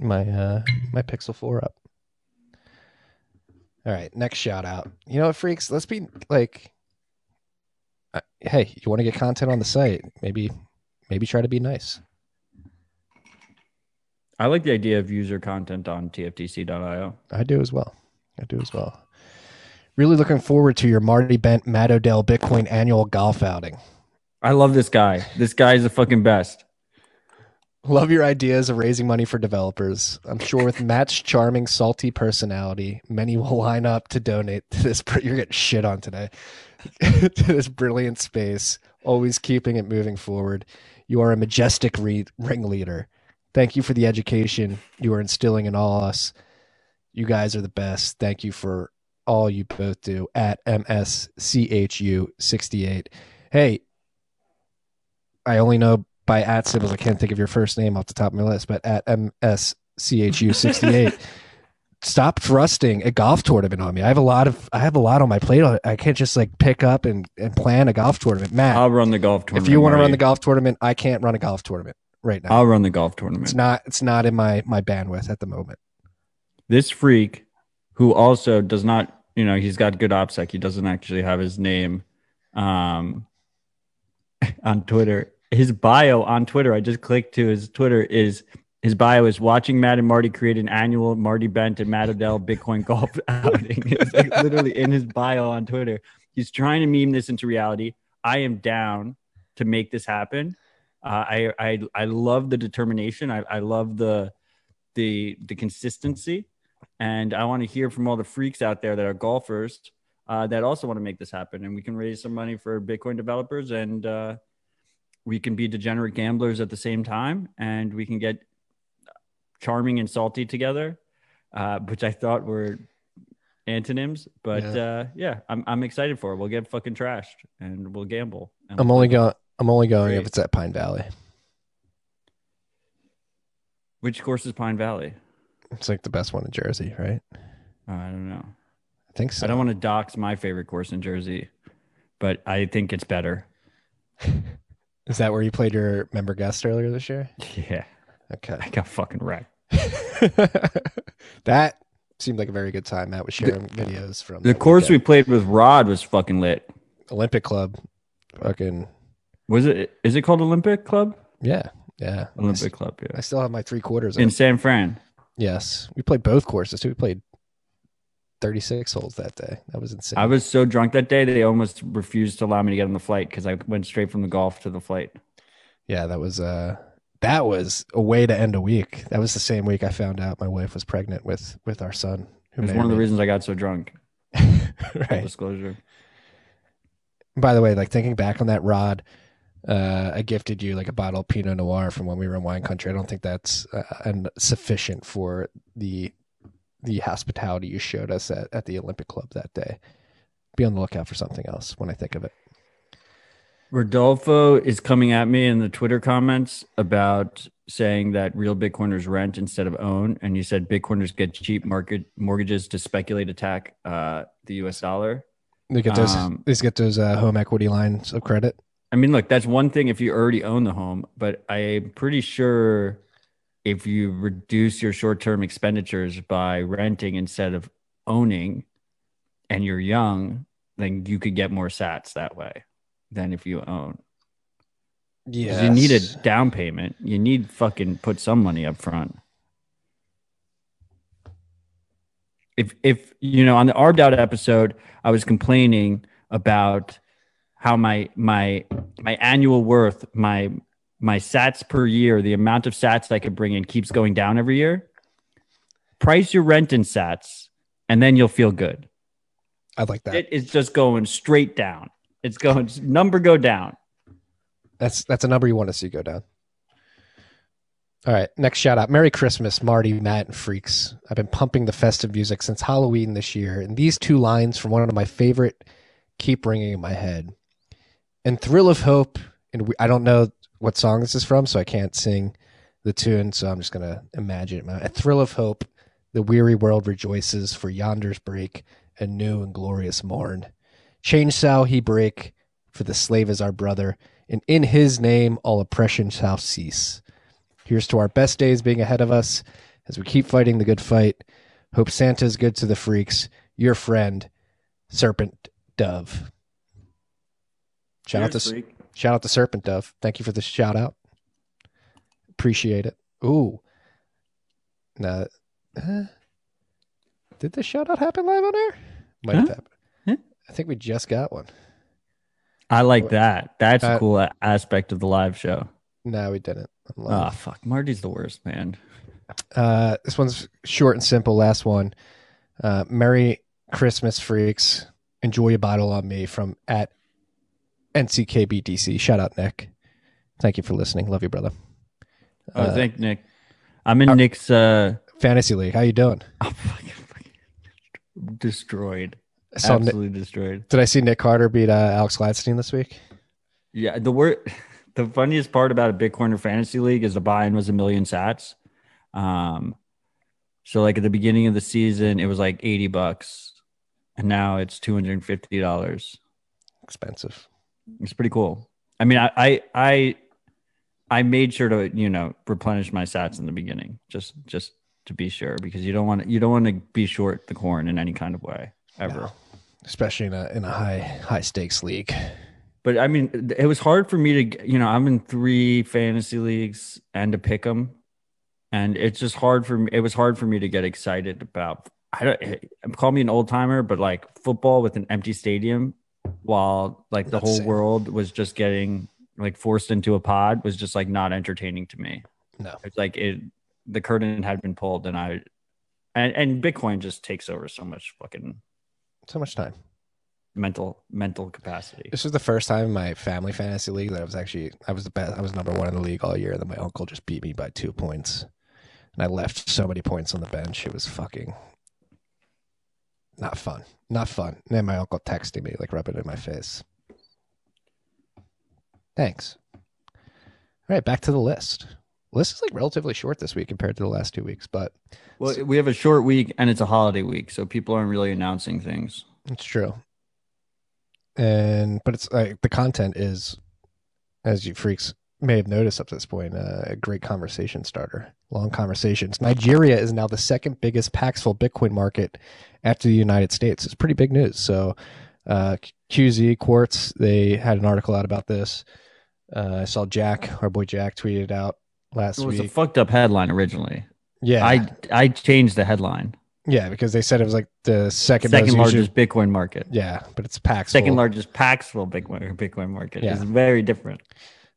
my uh my Pixel 4 up. All right, next shout out. You know what, freaks? Let's be like uh, hey, you want to get content on the site? Maybe maybe try to be nice. I like the idea of user content on TFTC.io. I do as well. I do as well. Really looking forward to your Marty Bent Matt Odell Bitcoin annual golf outing. I love this guy. This guy is the fucking best. Love your ideas of raising money for developers. I'm sure with Matt's charming, salty personality, many will line up to donate to this. You're getting shit on today. [laughs] to this brilliant space, always keeping it moving forward. You are a majestic re- ringleader. Thank you for the education you are instilling in all us. You guys are the best. Thank you for all you both do at MSCHU68. Hey, I only know by at symbols. I can't think of your first name off the top of my list, but at MSCHU68. [laughs] Stop thrusting a golf tournament on me. I have a lot of I have a lot on my plate. I can't just like pick up and, and plan a golf tournament. Matt, I'll run the golf tournament. if you want to run the golf tournament, I can't run a golf tournament right now. I'll run the golf tournament. It's not it's not in my my bandwidth at the moment. this freak who also does not you know he's got good opsec he doesn't actually have his name um [laughs] on twitter his bio on twitter i just clicked to his twitter is his bio is watching matt and marty create an annual marty bent and matt odell bitcoin golf [laughs] outing. It's like literally in his bio on twitter. He's trying to meme this into reality. I am down to make this happen. Uh, I, I i love the determination. I, I love the the the consistency. And I want to hear from all the freaks out there that are golfers uh, that also want to make this happen. And we can raise some money for Bitcoin developers, and uh, we can be degenerate gamblers at the same time, and we can get charming and salty together, uh, which I thought were antonyms. But Yeah. uh, yeah I'm I'm excited for it. We'll get fucking trashed, and we'll gamble. And I'm we'll- only going I'm only going if it's at Pine Valley. Which course is Pine Valley? It's like the best one in Jersey, right? Uh, I don't know. I think so. I don't want to dox my favorite course in Jersey, but I think it's better. [laughs] Is that where you played your member guest earlier this year? [laughs] Yeah, Okay. [laughs] I got fucking wrecked. [laughs] that seemed like a very good time. Matt was sharing videos from The course we played with Rod was fucking lit. Olympic Club. Fucking Was it? Is it called Olympic Club? yeah, yeah. Olympic Club, Yeah. I still have my three quarters. In In. San Fran. Yes, we played both courses too. We played 36 holes that day. That was insane. I was so drunk that day they almost refused to allow me to get on the flight because I went straight from the golf to the flight. yeah, that was uh that was a way to end a week. That was the same week I found out my wife was pregnant with with our son. It was one of the reasons I got so drunk. [laughs] Right. disclosure. By the way, like thinking back on that rod, uh, I gifted you like a bottle of Pinot Noir from when we were in wine country. I don't think that's uh, and sufficient for the the hospitality you showed us at, at the Olympic Club that day. Be on the lookout for something else when I think of it. Rodolfo is coming at me in the Twitter comments about saying that real Bitcoiners rent instead of own, and you said Bitcoiners get cheap market mortgages to speculate attack uh, the U.S. dollar. They get those. Um, they get those uh, home equity lines of credit. I mean, look, that's one thing if you already own the home, but I'm pretty sure if you reduce your short-term expenditures by renting instead of owning, and you're young, then you could get more Sats that way than if you own. Yeah, You need a down payment. You need fucking put some money up front. If if you know on the Arbed Out episode, I was complaining about how my my my annual worth, my my sats per year, the amount of sats I could bring in keeps going down every year. Price your rent in sats, and then you'll feel good. I like that. It is just going straight down. It's going number go down. That's that's a number you want to see go down. All right, next shout out. Merry Christmas, Marty, Matt, and Freaks. I've been pumping the festive music since Halloween this year, and these two lines from one of my favorite keep ringing in my head. And Thrill of Hope, and we, I don't know what song this is from, so I can't sing the tune, so I'm just gonna imagine it. A thrill of hope, the weary world rejoices, for yonder's break a new and glorious morn. Change shall he break, for the slave is our brother, and in his name all oppression shall cease. Here's to our best days being ahead of us as we keep fighting the good fight. Hope Santa's good to the freaks. Your friend, Serpent Dove. Shout out Cheers, to freak. shout out to Serpent Dove. Thank you for the shout out. Appreciate it. Ooh. Nah, uh, did the shout out happen live on air? Might have happened. I think we just got one. I like that. That's Uh, a cool aspect of the live show. No, we didn't. Ah, fuck. Marty's the worst, man. Uh, this one's short and simple. Last one. Uh, Merry Christmas, freaks. Enjoy a bottle on me from at NCKBDC. Shout out, Nick. Thank you for listening. Love you, brother. Oh, Uh, thank Nick. I'm in Nick's uh Fantasy League. How you doing? I'm fucking, fucking destroyed. I saw Nick, Absolutely destroyed. did I see Nick Carter beat uh, Alex Gladstein this week? Yeah, the word [laughs] the funniest part about a Bitcoiner fantasy league is the buy-in was a million sats. Um so like at the beginning of the season it was like 80 bucks and now it's $250. Expensive. It's pretty cool. I mean, I, I, I, I made sure to, you know, replenish my sats in the beginning, just, just to be sure, because you don't want to, you don't want to be short the corn in any kind of way ever. No. Especially in a in a high high stakes league. But I mean, it was hard for me to, you know, I'm in three fantasy leagues and to pick them, and it's just hard for me. It was hard for me to get excited about. I don't eh, call me an old timer, but like football with an empty stadium, while like the whole world was just getting like forced into a pod, was just like not entertaining to me. No. It's like it, the curtain had been pulled, and I, and and Bitcoin just takes over so much fucking So much time. mental mental capacity. This was the first time in my family fantasy league that I was actually I was the best I was number one in the league all year, and then my uncle just beat me by two points. And I left so many points on the bench. It was fucking not fun. Not fun. And then my uncle texting me, like rubbing it in my face. Thanks. All right, back to the list. List is like relatively short this week compared to the last two weeks, but Well, we have a short week and it's a holiday week, so people aren't really announcing things. It's true. And but it's like the content is, as you freaks may have noticed up to this point, uh, a great conversation starter. Long conversations. Nigeria is now the second biggest Paxful Bitcoin market after the United States. It's pretty big news. So, uh, QZ Quartz they had an article out about this. Uh, I saw Jack, our boy Jack, tweeted out last It was a fucked up headline originally. yeah, I I changed the headline. yeah, because they said it was like the second, Second largest Bitcoin market. Yeah, but it's Paxful. Second largest Paxful Bitcoin Bitcoin market. Yeah. It's very different.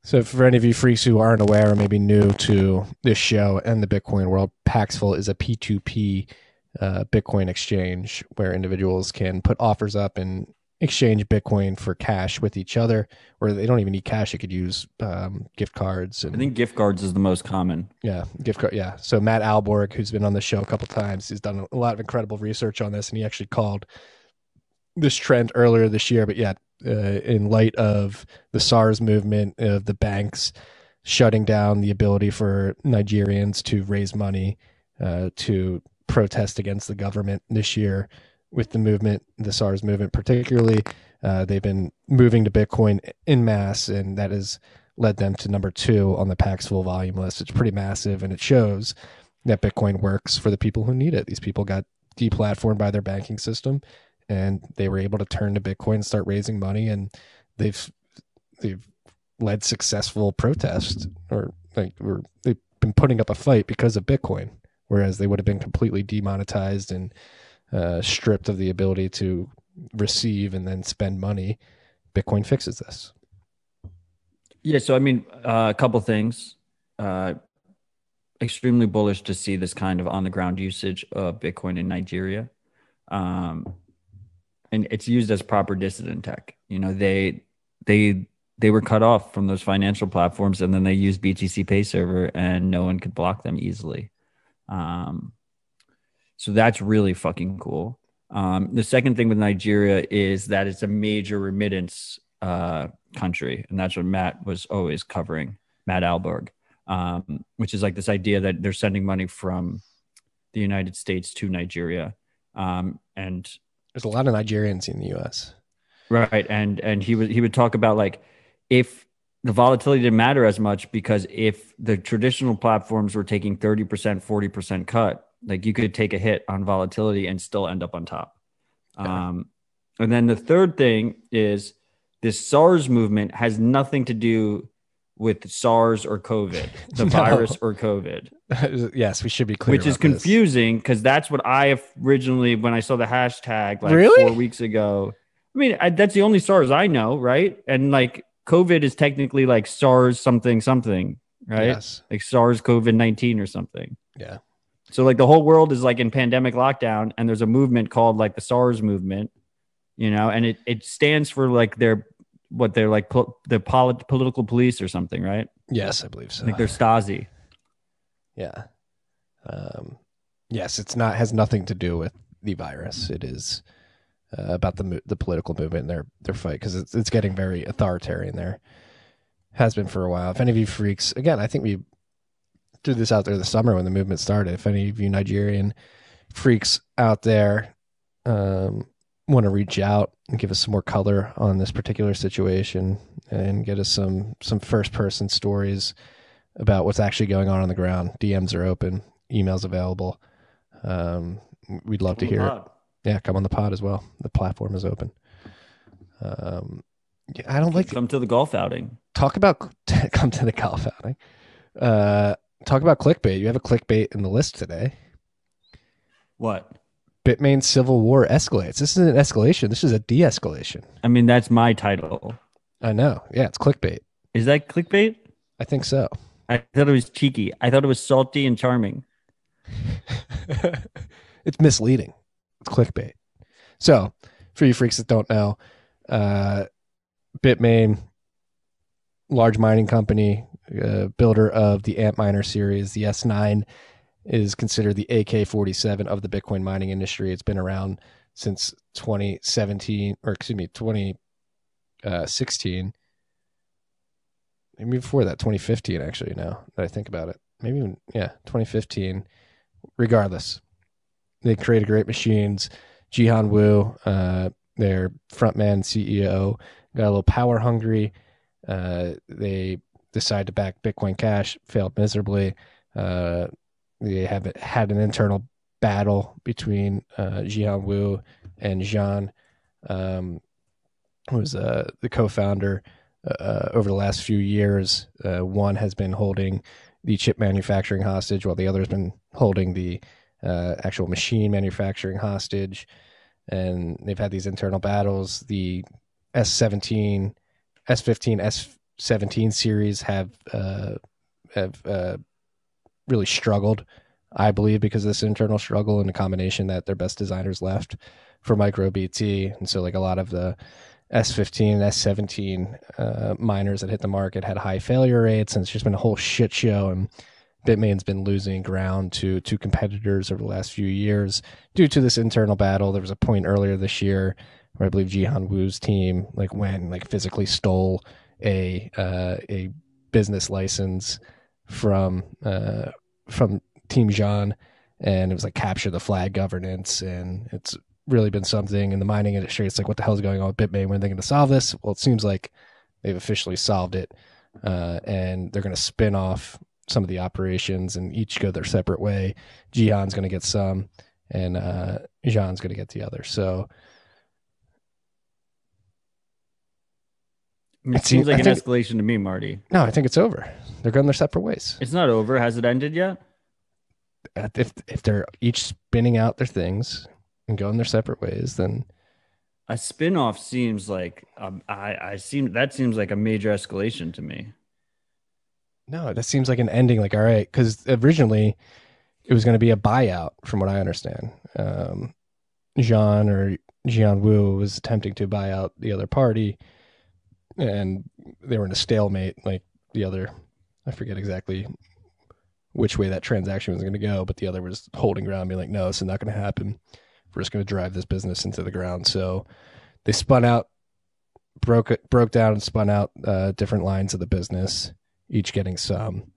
So, for any of you freaks who aren't aware or maybe new to this show and the Bitcoin world, Paxful is a P2P uh, Bitcoin exchange where individuals can put offers up and exchange Bitcoin for cash with each other, or they don't even need cash. They could use um, gift cards and I think gift cards is the most common. yeah, gift card. Yeah. So Matt Ahlborg, who's been on the show a couple times, he's done a lot of incredible research on this, and he actually called this trend earlier this year. But yeah, uh, in light of the SARS movement of the banks shutting down the ability for Nigerians to raise money uh, to protest against the government this year, with the movement, the SARS movement particularly, uh, they've been moving to Bitcoin in mass, and that has led them to number two on the Paxful volume list. It's pretty massive, and it shows that Bitcoin works for the people who need it. These people got deplatformed by their banking system, and they were able to turn to Bitcoin and start raising money, and they've they've led successful protests, or like or they've been putting up a fight because of Bitcoin, whereas they would have been completely demonetized and uh, stripped of the ability to receive and then spend money. Bitcoin fixes this. Yeah, so I mean, uh, a couple things. Uh, extremely bullish to see this kind of on the ground usage of Bitcoin in Nigeria. Um, and it's used as proper dissident tech. You know, they they they were cut off from those financial platforms, and then they used BTC Pay Server, and no one could block them easily. Um, so that's really fucking cool. Um, the second thing with Nigeria is that it's a major remittance uh, country, and that's what Matt was always covering, Matt Ahlborg, um, which is like this idea that they're sending money from the United States to Nigeria, um, and There's a lot of Nigerians in the U.S. right, and and he would he would talk about like if the volatility didn't matter as much because if the traditional platforms were taking 30% 40% cut like you could take a hit on volatility and still end up on top um, and then the third thing is this SARS movement has nothing to do with SARS or COVID, [laughs] the No. virus or COVID, [laughs] yes, we should be clear. which is confusing because that's what I originally, when I saw the hashtag like Really? four weeks ago. I mean, I, that's the only SARS I know, right? And like COVID is technically like SARS something something, right? Yes. Like SARS COVID 19 or something. Yeah. So like the whole world is like in pandemic lockdown, and there's a movement called like the SARS movement, you know, and it it stands for like their what they're like the polit- political police or something, right? Yes, I believe so. Think they're Stasi. Yeah. Um, yes, it's not has nothing to do with the virus. It is uh, about the mo- the political movement and their their fight because it's it's getting very authoritarian there. Has been for a while. If any of you freaks, again, I think we threw this out there this summer when the movement started. If any of you Nigerian freaks out there um, want to reach out and give us some more color on this particular situation and get us some some first person stories about what's actually going on on the ground. DMs are open, emails available. Um, we'd love to hear it. Yeah, come on the pod as well. The platform is open. Um, yeah, I don't like Come to the golf outing. talk about [laughs] come to the golf outing. Uh, talk about clickbait. You have a clickbait in the list today. What? Bitmain civil war escalates. This isn't an escalation. This is a de-escalation. I mean, that's my title. I know. Yeah, it's clickbait. Is that clickbait? I think so. I thought it was cheeky. I thought it was salty and charming. [laughs] it's misleading. It's clickbait. So, for you freaks that don't know, uh, Bitmain, large mining company, uh, builder of the Antminer series, the S9 is considered the AK-47 of the Bitcoin mining industry. It's been around since 2017, or excuse me, 2016. Maybe before that, 2015, actually, now that I think about it. Maybe even, yeah, 2015. Regardless, they created great machines. Jihan Wu, uh, their frontman CEO, got a little power hungry. Uh, they decided to back Bitcoin Cash, failed miserably. Uh, they have had an internal battle between uh, Wu and Jean, um, who was uh, the co-founder. Uh, over the last few years, uh, one has been holding the chip manufacturing hostage, while the other has been holding the uh, actual machine manufacturing hostage. And they've had these internal battles. The S17, S15, S17 series have uh, have uh, really struggled, I believe, because of this internal struggle and the combination that their best designers left for MicroBT. And so, like a lot of the S15 and S17 uh, miners that hit the market had high failure rates, and it's just been a whole shit show. And Bitmain's been losing ground to to competitors over the last few years due to this internal battle. There was a point earlier this year where I believe Jihan Wu's team like went and like physically stole a uh, a business license from uh, from Team Jean, and it was like capture the flag governance, and it's really been something in the mining industry. It's like what the hell is going on with Bitmain? When are they going to solve this? Well, it seems like they've officially solved it, uh, and they're going to spin off some of the operations and each go their separate way. Jihan's going to get some, and uh, Jean's going to get the other. So It, seems- like I an think- escalation to me, Marty. no, I think it's over. They're going their separate ways. It's not over. Has it ended yet? If if they're each spinning out their things and going their separate ways, then A spin-off seems like um, I I seem that seems like a major escalation to me. No, that seems like an ending. Like, all right, because originally it was going to be a buyout, from what I understand. Um, Jean or Jian Wu was attempting to buy out the other party, and they were in a stalemate. Like the other, I forget exactly which way that transaction was going to go, but the other was holding ground, being like, "No, this is not going to happen. We're just going to drive this business into the ground." So they spun out, broke it, broke down, and spun out uh, different lines of the business, each getting some.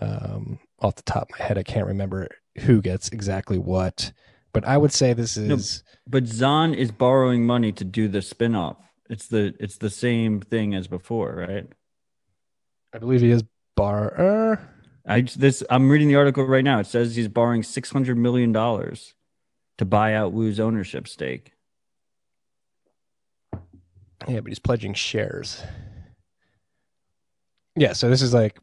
Um, off the top of my head, I can't remember who gets exactly what, but I would say this is But Zhan is borrowing money to do the spinoff. It's the it's the same thing as before, right? I believe he is bar. I this I'm reading the article right now. It says he's borrowing six hundred million dollars to buy out Wu's ownership stake. yeah, but he's pledging shares. Yeah, so this is like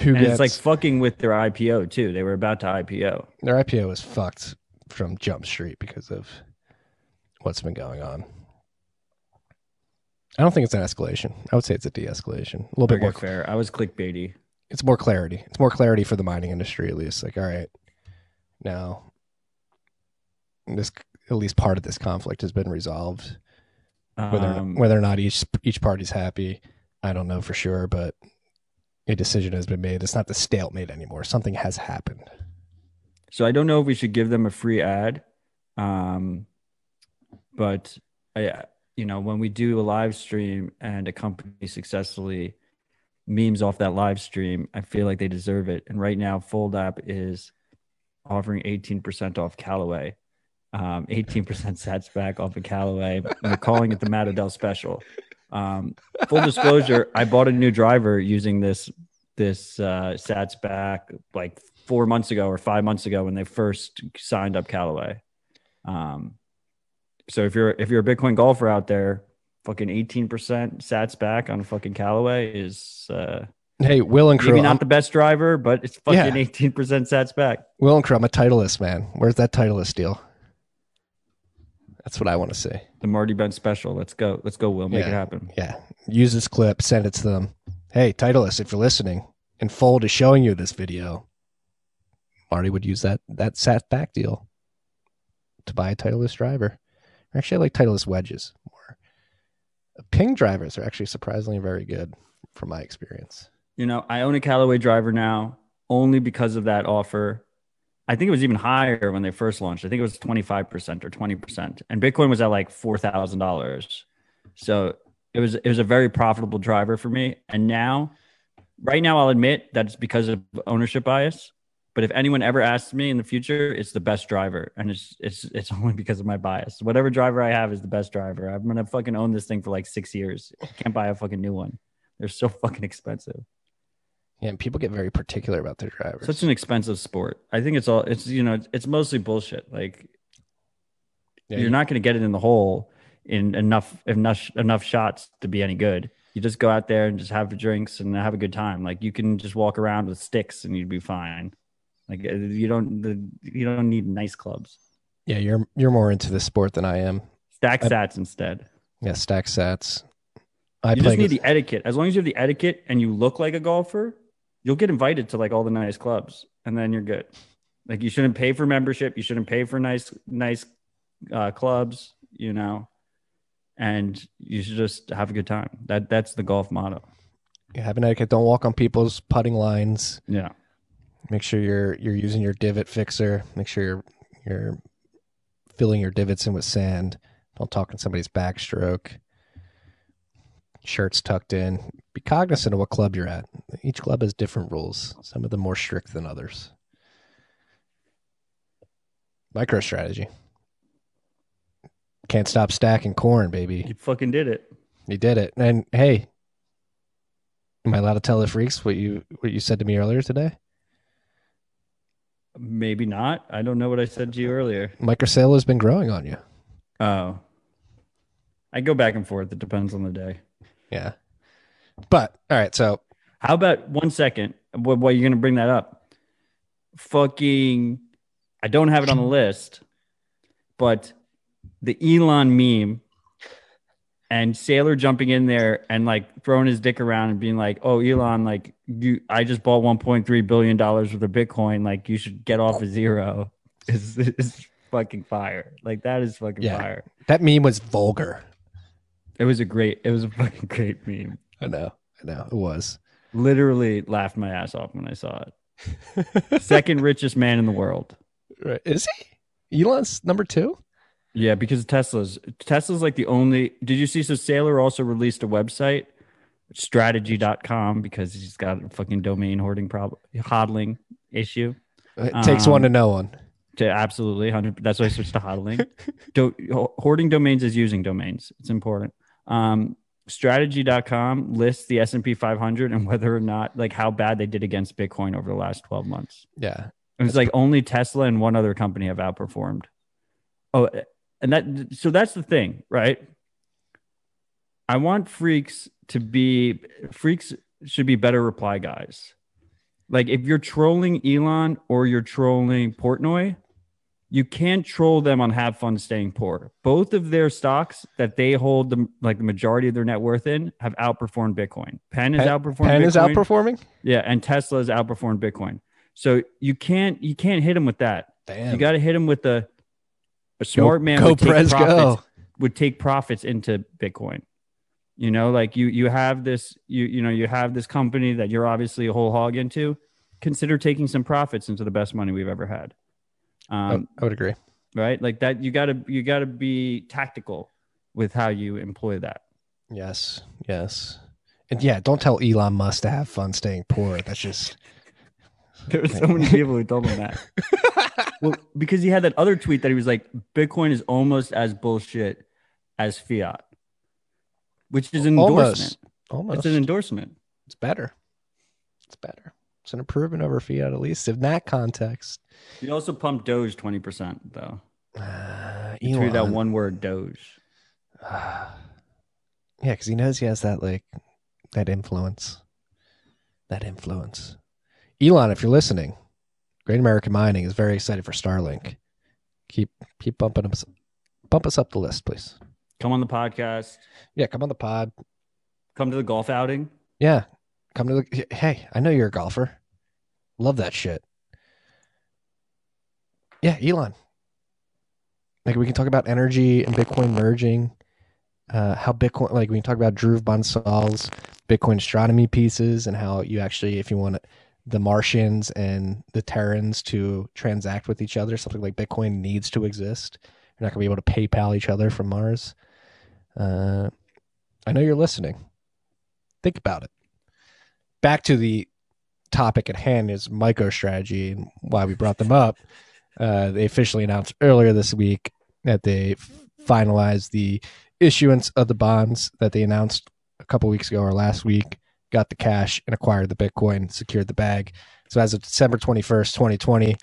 who And gets it's like fucking with their IPO too. They were about to IPO. their IPO is fucked from Jump Street because of what's been going on. I don't think it's an escalation. I would say it's a de-escalation. A little bit Okay, more. fair. I was clickbaity. It's more clarity. It's more clarity for the mining industry, at least. Like, all right, now this at least part of this conflict has been resolved. Whether Um, whether or not each each party's happy, I don't know for sure, but a decision has been made. It's not the stalemate anymore. Something has happened. So I don't know if we should give them a free ad, um, but I, you know, when we do a live stream and a company successfully memes off that live stream, I feel like they deserve it. And right now, Fold App is offering 18% off Callaway, um, 18% sats back off of Callaway. We're calling it the Matt Odell special. Um, full disclosure, I bought a new driver using this this uh, sats back like four months ago or five months ago when they first signed up Callaway. Um, so if you're if you're a Bitcoin golfer out there, fucking 18% sats back on a fucking Callaway is uh, Hey, Will and Crow. maybe I'm, not the best driver, but it's fucking Yeah. 18% sats back. Will and Crow, I'm a Titleist man. Where's that Titleist deal? That's what I want to see. The Marty Bent special. Let's go. Let's go, Will. Make Yeah. it happen. Yeah. Use this clip, send it to them. Hey, Titleist, if you're listening, and Fold is showing you this video, Marty would use that that sat back deal to buy a Titleist driver. Actually, I like Titleist wedges more. Ping drivers are actually surprisingly very good from my experience. You know, I own a Callaway driver now only because of that offer. I think it was even higher when they first launched. I think it was 25% or 20%. And Bitcoin was at like $4,000. So it was it was a very profitable driver for me. And now right now I'll admit that it's because of ownership bias. But if anyone ever asks me in the future, it's the best driver. And it's it's it's [laughs] only because of my bias. Whatever driver I have is the best driver. I'm gonna fucking own this thing for like six years. Can't buy a fucking new one. They're so fucking expensive. Yeah, and people get very particular about their drivers. Such an expensive sport. I think it's all it's you know it's, it's mostly bullshit. Like Yeah, you're you- not going to get it in the hole in enough enough enough shots to be any good. You just go out there and just have drinks and have a good time. Like you can just walk around with sticks and you'd be fine. Like uh, you don't the, you don't need nice clubs. yeah, you're you're more into the sport than I am. Stack I- instead. Yeah, stack sats. I you just need the etiquette. As long as you have the etiquette and you look like a golfer, you'll get invited to like all the nice clubs, and then you're good. Like you shouldn't pay for membership. You shouldn't pay for nice nice uh, clubs. You know, and you should just have a good time. That that's the golf motto. you have an etiquette. Don't walk on people's putting lines. Yeah. Make sure you're you're using your divot fixer. Make sure you're you're filling your divots in with sand. Don't talk in somebody's backstroke. Shirts tucked in. Be cognizant of what club you're at. Each club has different rules. Some of them more strict than others. MicroStrategy. Can't stop stacking corn, baby. You fucking did it. You did it. And hey, am I allowed to tell the freaks what you what you said to me earlier today? Maybe not. I don't know what I said to you earlier. Michael Saylor has been growing on you. Oh. I go back and forth. It depends on the day. Yeah. But all right, so How about one second? What, what you're gonna bring that up? Fucking, I don't have it on the list, but the Elon meme and Saylor jumping in there and like throwing his dick around and being like, "Oh, Elon, like you, I just bought 1.3 billion dollars worth of Bitcoin. Like you should get off of zero." [laughs] Is is fucking fire. Like that is fucking Yeah. fire. that meme was vulgar. It was a great. It was a fucking great meme. I know. I know. It was. Literally laughed my ass off when I saw it. [laughs] Second richest man in the world. Right. Is he? Elon's number two? Yeah, because Tesla's Tesla's like the only. Did you see? So Saylor also released a website, strategy.com, because he's got a fucking domain hoarding problem, hodling issue. It takes one to Um, know one. To absolutely hundred. That's why I switched to hodling. [laughs] Do, hoarding domains is using domains. It's important. Um, strategy.com lists the S&P 500 and whether or not like how bad they did against Bitcoin over the last 12 months. Yeah. And it's like only Tesla and one other company have outperformed. Oh, and that so that's the thing, right? I want freaks to be freaks should be better reply guys. Like if you're trolling Elon or you're trolling Portnoy, you can't troll them on have fun staying poor. Both of their stocks that they hold the like the majority of their net worth in have outperformed Bitcoin. Penn is outperformed Penn Bitcoin. is outperforming? Yeah, and Tesla has outperformed Bitcoin. So you can't you can't hit him with that. Damn. You got to hit him with a a smart man go would take profits go. would take profits into Bitcoin. You know, like you you have this you you know you have this company that you're obviously a whole hog into. Consider taking some profits into the best money we've ever had. Um, I would agree. right, like that. You got to you got to be tactical with how you employ that. Yes. Yes. And yeah, don't tell Elon Musk to have fun staying poor. That's just [laughs] There were so many people who told him that. [laughs] well, because he had that other tweet that he was like, Bitcoin is almost as bullshit as fiat, which is an endorsement. almost. Almost. It's an endorsement. It's better. It's better. It's an improvement over fiat, at least in that context. He also pumped Doge 20%, though. [sighs] Uh, He Elon. one word, Doge. [sighs] Yeah, because he knows he has that like that influence. That influence. Elon, if you're listening, Great American Mining is very excited for Starlink. Keep keep bumping us bump us up the list, please. Come on the podcast. Yeah, come on the pod. Come to the golf outing. Yeah. Come to the hey, I know you're a golfer. Love that shit. Yeah, Elon. Like we can talk about energy and Bitcoin merging. Uh, how Bitcoin like we can talk about Dhruv Bansal's Bitcoin astronomy pieces and how you actually if you want the Martians and the Terrans to transact with each other, something like Bitcoin needs to exist. You're not gonna be able to PayPal each other from Mars. Uh, I know you're listening. Think about it. Back to the topic at hand is MicroStrategy and why we brought them up. Uh, they officially announced earlier this week that they f- finalized the issuance of the bonds that they announced a couple weeks ago or last week, got the cash and acquired the Bitcoin, secured the bag. So as of December 21st, 2020,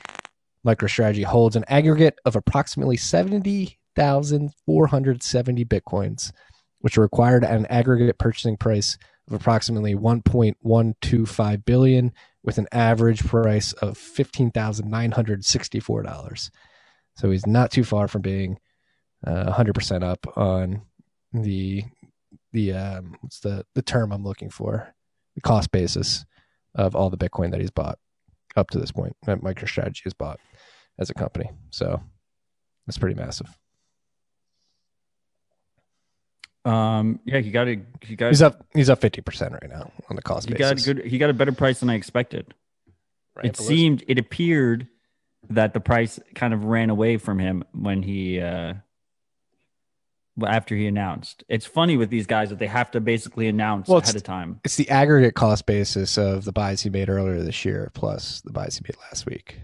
MicroStrategy holds an aggregate of approximately 70,470 Bitcoins, which are required at an aggregate purchasing price of approximately 1.125 billion with an average price of $15,964. So he's not too far from being uh, 100% up on the the um what's the the term I'm looking for? The cost basis of all the Bitcoin that he's bought up to this point that MicroStrategy has bought as a company. So that's pretty massive. Um, yeah, he got a he got He's up he's up 50% right now on the cost basis. he got a good he got a better price than I expected. Right, it seemed it appeared that the price kind of ran away from him when he uh after he announced. It's funny with these guys that they have to basically announce Well, ahead of time. It's the aggregate cost basis of the buys he made earlier this year plus the buys he made last week.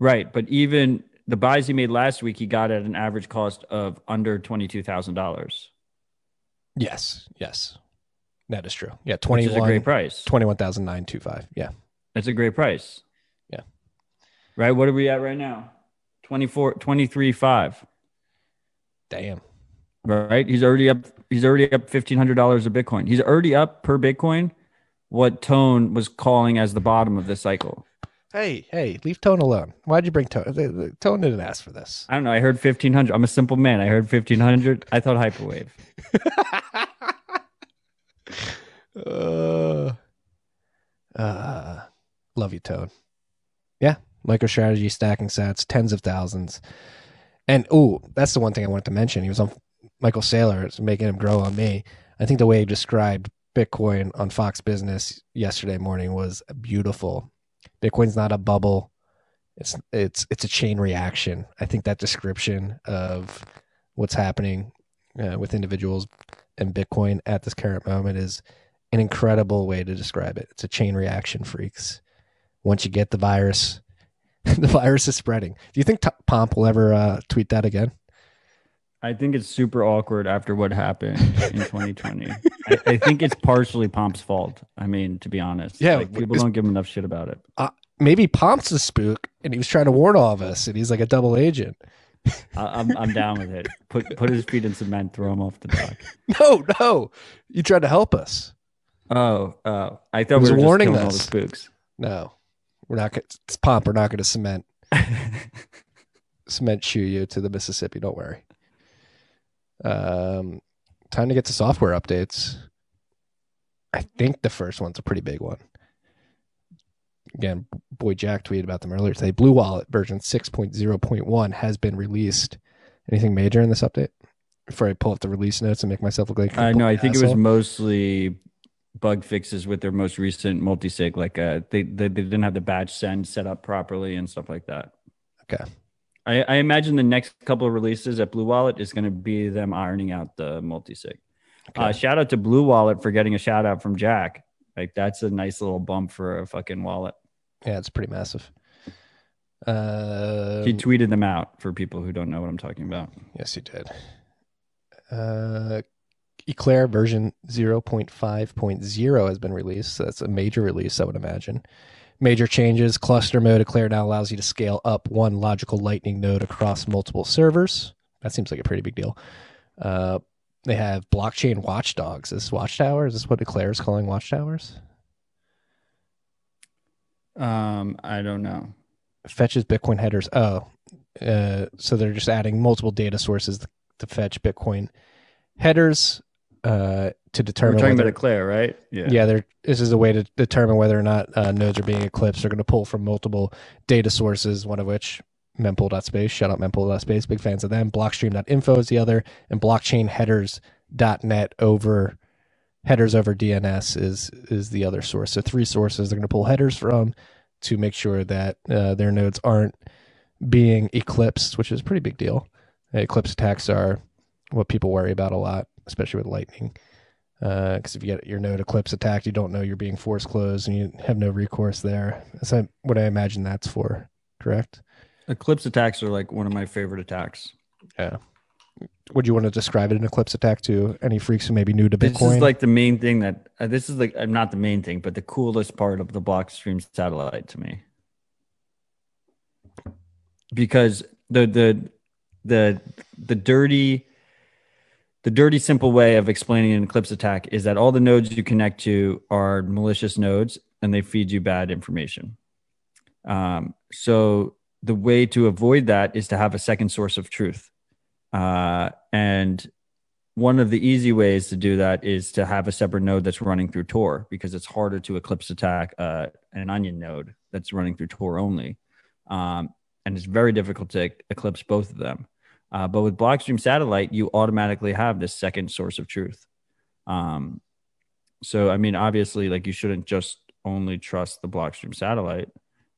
Right, but even the buys he made last week, he got at an average cost of under twenty two thousand dollars, Yes, yes. That is true. Yeah, which 21 is a great price. 21,925. Yeah. That's a great price. Right. What are we at right now? 24, 23, five. Damn. Right. He's already up. He's already up fifteen hundred dollars a Bitcoin. He's already up per Bitcoin. What Tone was calling as the bottom of this cycle. Hey, hey, leave Tone alone. Why'd you bring Tone? Tone didn't ask for this. I don't know. I heard fifteen hundred. I'm a simple man. I heard fifteen hundred. I thought hyperwave. [laughs] Uh, uh, love you, Tone. Yeah, MicroStrategy stacking sats, tens of thousands. And oh, that's the one thing I wanted to mention. He was on Michael Saylor, it's making him grow on me. I think the way he described Bitcoin on Fox Business yesterday morning was beautiful. Bitcoin's not a bubble. It's it's it's a chain reaction. I think that description of what's happening uh, with individuals and Bitcoin at this current moment is an incredible way to describe it. It's a chain reaction, freaks. Once you get the virus, [laughs] the virus is spreading. Do you think T- Pomp will ever uh, tweet that again? I think it's super awkward after what happened in [laughs] 2020. I, I, think it's partially Pomp's fault. I mean, to be honest, yeah, like, people don't give him enough shit about it. Uh, maybe Pomp's a spook, and he was trying to warn all of us, and he's like a double agent. I, am I'm down with it. Put put his feet in cement, throw him off the dock. [laughs] No, no, you tried to help us. Oh, oh, I thought we were warning us. all the spooks. No, we're not. Gonna, it's Pomp. We're not going to cement cement shoe you to the Mississippi. Don't worry. Um, time to get to software updates. I think the first one's a pretty big one. Again, boy Jack tweeted about them earlier today. Blue Wallet version 6.0.1 has been released. Anything major in this update? Before I pull up the release notes and make myself look like I know. I think it was mostly bug fixes with their most recent multi-sig. Like uh, they, they they didn't have the batch send set up properly and stuff like that. Okay. I, I imagine the next couple of releases at Blue Wallet is going to be them ironing out the multi-sig. Okay. Uh, shout out to Blue Wallet for getting a shout out from Jack. Like that's a nice little bump for a fucking wallet. Yeah, it's pretty massive. Uh, he tweeted them out for people who don't know what I'm talking about. Yes, he did. Uh, Eclair version 0.5.0 has been released. So that's a major release, I would imagine. Major changes cluster mode Eclair now allows you to scale up one logical lightning node across multiple servers. That seems like a pretty big deal. Uh, they have blockchain watchdogs. Is this Watchtower? Is this what Eclair is calling Watchtowers? Um, I don't know. Fetches Bitcoin headers. Oh, uh, so they're just adding multiple data sources to fetch Bitcoin headers uh, to determine. We're talking whether, about Eclair, right? Yeah. Yeah. This is a way to determine whether or not uh, nodes are being eclipsed. They're going to pull from multiple data sources, one of which mempool.space. Shout out mempool.space. Big fans of them. Blockstream.info is the other, and blockchainheaders.net over headers over DNS is is the other source. So three sources they're going to pull headers from to make sure that uh, their nodes aren't being eclipsed, which is a pretty big deal. Eclipse attacks are what people worry about a lot especially with lightning. Because uh, if you get your node eclipse attacked, you don't know you're being force closed, and you have no recourse there. That's what I imagine that's for. Correct. Eclipse attacks are like one of my favorite attacks. Yeah. Would you want to describe it an eclipse attack to any freaks who may be new to Bitcoin? This is like the main thing that uh, this is like uh, not the main thing, but the coolest part of the Blockstream satellite to me. Because the the the the dirty the dirty, simple way of explaining an Eclipse attack is that all the nodes you connect to are malicious nodes and they feed you bad information. Um, so the way to avoid that is to have a second source of truth. Uh, and one of the easy ways to do that is to have a separate node that's running through Tor because it's harder to Eclipse attack uh, an onion node that's running through Tor only. Um, and it's very difficult to eclipse both of them. Uh, but with Blockstream Satellite, you automatically have this second source of truth. Um, so, I mean, obviously, like you shouldn't just only trust the Blockstream Satellite.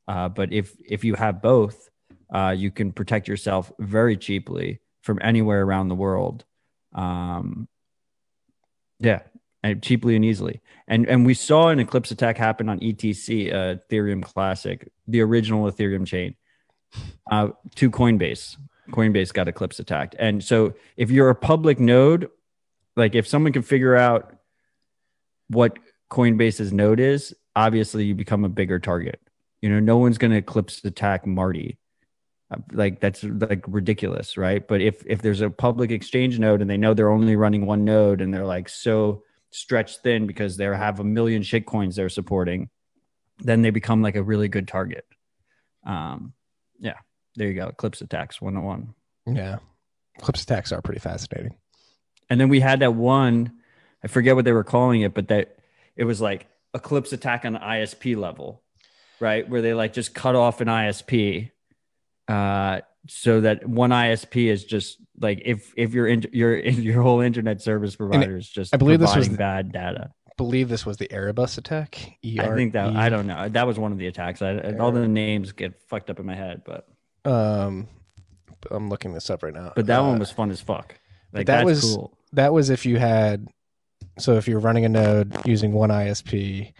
Uh, but if if you have both, uh, you can protect yourself very cheaply from anywhere around the world. Um, yeah, and cheaply and easily. And and we saw an eclipse attack happen on ETC, uh, Ethereum Classic, the original Ethereum chain, uh, to Coinbase. Coinbase got Eclipse attacked. And so if you're a public node, like if someone can figure out what Coinbase's node is, obviously you become a bigger target. You know, no one's going to Eclipse attack Marty. Uh, like that's like ridiculous, right? But if if there's a public exchange node and they know they're only running one node and they're like so stretched thin because they have a million shitcoins they're supporting, then they become like a really good target. Um, yeah there you go. Eclipse attacks 101. Yeah. Eclipse attacks are pretty fascinating. And then we had that one, I forget what they were calling it, but that it was like Eclipse attack on the ISP level. right? Where they like just cut off an ISP, uh, so that one ISP is just like if if your in, your [laughs] your whole internet service provider is just I believe this was the- bad data. believe this was the Erebus attack. E I think that I don't know. That was one of the attacks. I, all the names get fucked up in my head, but Um, I'm looking this up right now. but that Uh, one was fun as fuck. Like that was cool. that was if you had so if you're running a node using one ISP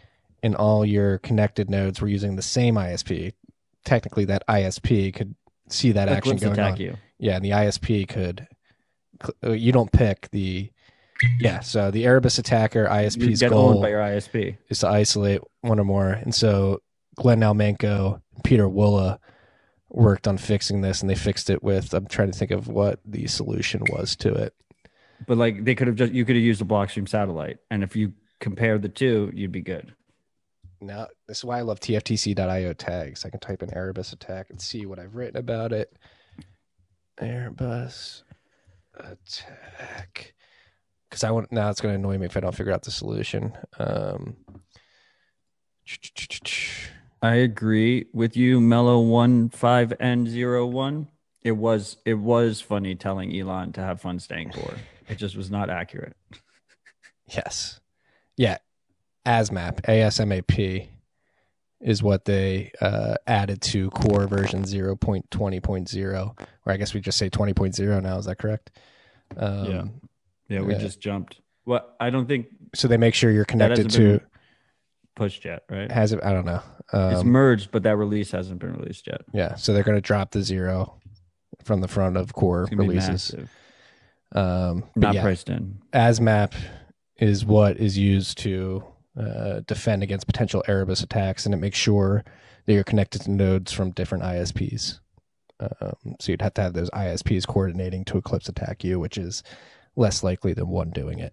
and all your connected nodes were using the same ISP, technically that ISP could see that action going attack on. you. Yeah, and the ISP could uh, you don't pick the yeah, so the Erebus attacker ISP's goal by your ISP. is to isolate one or more. And so Gleb Naumenko and Pieter Wuille worked on fixing this and they fixed it with I'm trying to think of what the solution was to it. But like they could have just you could have used a Blockstream satellite, and if you compare the two, you'd be good. Now, this is why I love TFTC.io tags. I can type in Erebus attack and see what I've written about it. Erebus attack. Because I want now it's going to annoy me if I don't figure out the solution. Um, [tsk] I agree with you, Mellow one five N zero one. It was it was funny telling Elon to have fun staying poor. [laughs] It just was not accurate. yes. Yeah. ASMAP, ASMAP is what they uh, added to core version 0.20.0, or I guess we just say 20.0 now. Is that correct? Um, Yeah. Yeah, we Yeah. just jumped. Well, I don't think So they make sure you're connected to. been pushed yet, right? Has it? I don't know. it's Um, merged, but that release hasn't been released yet. yeah, so they're going to drop the zero from the front of core It's releases. Um, Not yeah, priced in. ASMAP is what is used to uh, defend against potential Erebus attacks, and it makes sure that you're connected to nodes from different ISPs. Um, so you'd have to have those ISPs coordinating to Eclipse attack you, which is less likely than one doing it.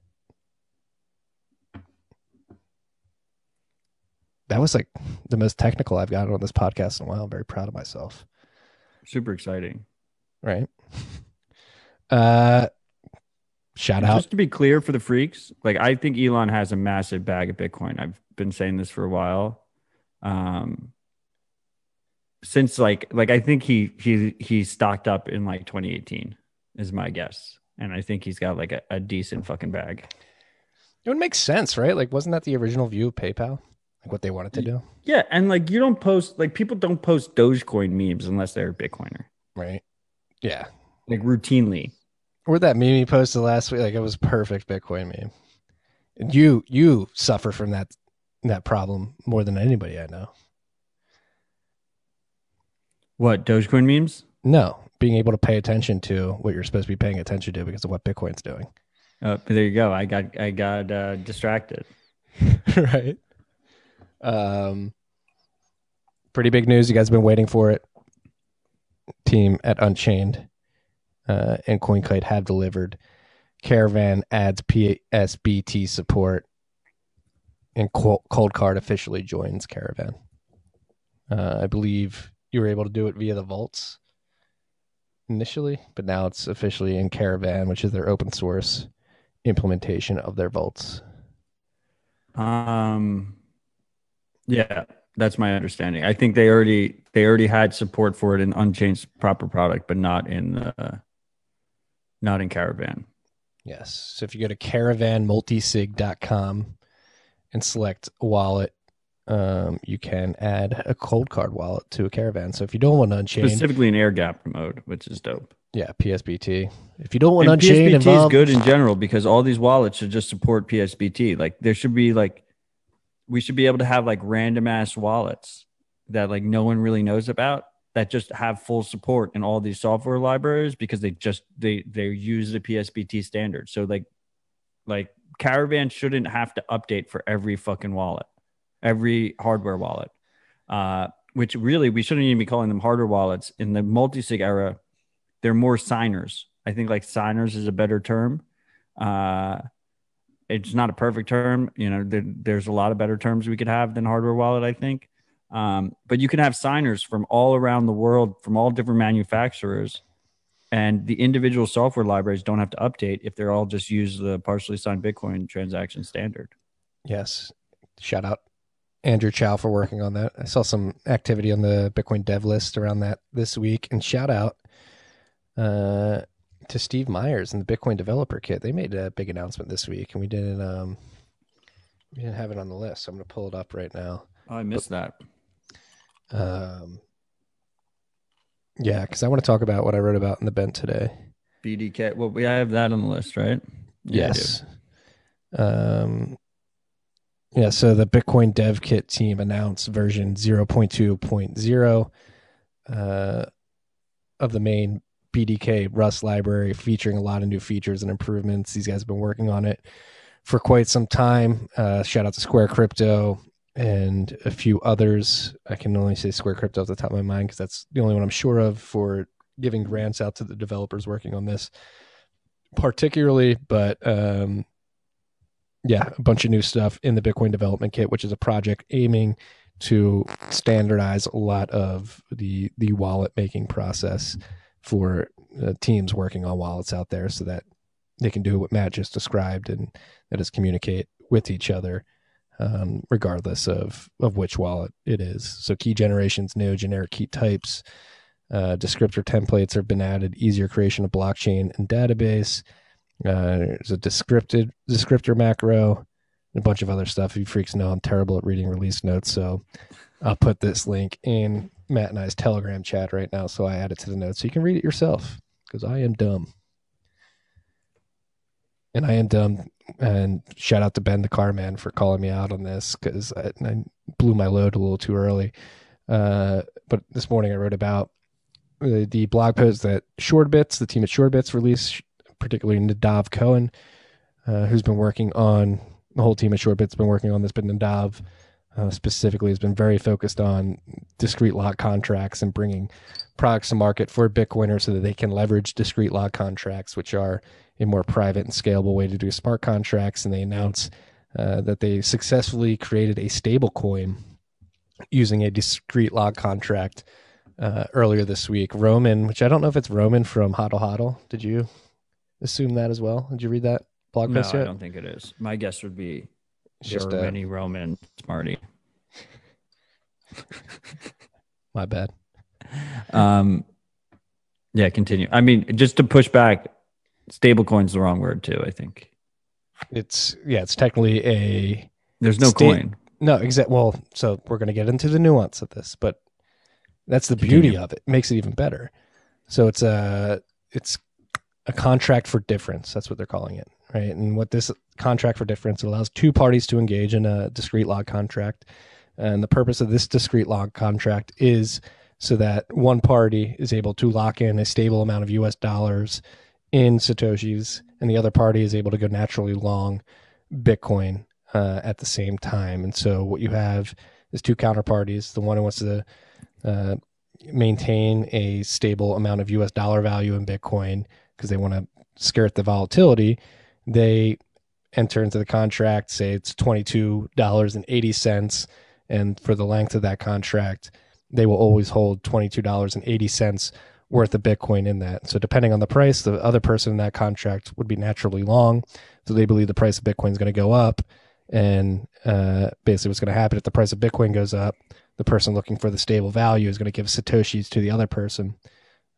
That was like the most technical I've gotten on this podcast in a while. I'm very proud of myself. Super exciting. Right. [laughs] Uh, shout out. Just to be clear for the freaks, like I think Elon has a massive bag of Bitcoin. I've been saying this for a while. Um since like like I think he he he stocked up in like 2018 is my guess. And I think he's got like a, a decent fucking bag. It would make sense, right? Like, wasn't that the original view of PayPal? Like what they wanted to do, Yeah, and like you don't post like people don't post Dogecoin memes unless they're a Bitcoiner. right? Yeah. Like routinely. Or that meme he posted last week, like it was perfect Bitcoin meme. And you you suffer from that that problem more than anybody I know. What, Dogecoin memes? No, being able to pay attention to what you're supposed to be paying attention to because of what Bitcoin's doing. Uh, there you go. I got I got uh, distracted. [laughs] right. Um, pretty big news. You guys have been waiting for it. Team at Unchained uh, and CoinKite have delivered. Caravan adds PSBT support, and Coldcard officially joins Caravan. Uh, I believe you were able to do it via the vaults initially, but now it's officially in Caravan, which is their open source implementation of their vaults. Um, yeah, that's my understanding. I think they already they already had support for it in Unchained's proper product, but not in uh, not in Caravan. Yes. So if you go to caravanmultisig.com and select wallet, um, you can add a Coldcard wallet to a caravan. So if you don't want Unchained, Specifically an air gap mode, which is dope. yeah, PSBT. If you don't want And Unchained PSBT is good in general because all these wallets should just support PSBT. Like there should be like we should be able to have like random ass wallets that like no one really knows about that just have full support in all these software libraries because they just they they use the PSBT standard. So like like Caravan shouldn't have to update for every fucking wallet, every hardware wallet. Uh, which really we shouldn't even be calling them hardware wallets in the multi-sig era. They're more signers. I think like signers is a better term. Uh, it's not a perfect term. You know, there, there's a lot of better terms we could have than hardware wallet. I think. Um, but you can have signers from all around the world, from all different manufacturers, and the individual software libraries don't have to update if they're all just use the partially signed Bitcoin transaction standard. yes, shout out Andrew Chow for working on that. I saw some activity on the Bitcoin dev list around that this week. And shout out uh, to Steve Myers and the Bitcoin Developer Kit. They made a big announcement this week, and we didn't um, we didn't have it on the list. So I'm going to pull it up right now. Oh, I missed that. Um, yeah, because I want to talk about what I wrote about in the bent today. BDK. Well, we I have that on the list, right? Yeah, I do. yes. Um, yeah, so the Bitcoin Dev Kit team announced version 0.2.0 uh, of the main BDK Rust library, featuring a lot of new features and improvements. These guys have been working on it for quite some time. Uh, shout out to Square Crypto and a few others. I can only say Square Crypto off the top of my mind because that's the only one I'm sure of for giving grants out to the developers working on this particularly, but um, yeah, a bunch of new stuff in the Bitcoin Development Kit, which is a project aiming to standardize a lot of the the wallet making process for uh, teams working on wallets out there, so that they can do what Matt just described, and that is communicate with each other, um, regardless of of which wallet it is. So key generations, new generic key types. Uh, descriptor templates have been added, easier creation of blockchain and database. Uh, there's a descripted descriptor macro, a bunch of other stuff. You freaks know I'm terrible at reading release notes, so I'll put this link in Matt and I's Telegram chat right now. So I add it to the notes so you can read it yourself because I am dumb. And I am dumb. And shout out to Ben the Carman for calling me out on this because I, I blew my load a little too early. Uh, but this morning I wrote about the, the blog post that Suredbits, the team at Suredbits, released, particularly Nadav Kohen, uh, who's been working on the whole team at Suredbits, has been working on this, but Nadav uh, specifically has been very focused on discrete log contracts and bringing products to market for Bitcoiners so that they can leverage discrete log contracts, which are a more private and scalable way to do smart contracts. And they announce uh, that they successfully created a stable coin using a discrete log contract uh, earlier this week. Roman, which I don't know if it's Roman from Hodl Hodl. Did you assume that as well? Did you read that blog post No, post I don't think it is. My guess would be It's just were a- many Roman Smarty. [laughs] My bad. Um, yeah, continue. I mean, just to push back, stablecoin's the wrong word too. I think It's yeah, it's technically a there's no Sta- coin. no exact. Well, so we're gonna get into the nuance of this, but that's the Continue. beauty of it. Makes it even better. So it's a it's a contract for difference. That's what they're calling it, right? And what this contract for difference allows two parties to engage in a discrete log contract, and the purpose of this discrete log contract is so that one party is able to lock in a stable amount of U.S. dollars in satoshis, and the other party is able to go naturally long Bitcoin uh, at the same time. And so what you have is two counterparties. The one who wants to uh, maintain a stable amount of U.S. dollar value in Bitcoin because they want to skirt the volatility. They enter into the contract, say it's twenty two dollars and for the length of that contract, they will always hold twenty two dollars and eighty cents worth of Bitcoin in that. So depending on the price, the other person in that contract would be naturally long. So they believe the price of Bitcoin is going to go up. And uh, basically, what's going to happen if the price of Bitcoin goes up, the person looking for the stable value is going to give Satoshis to the other person,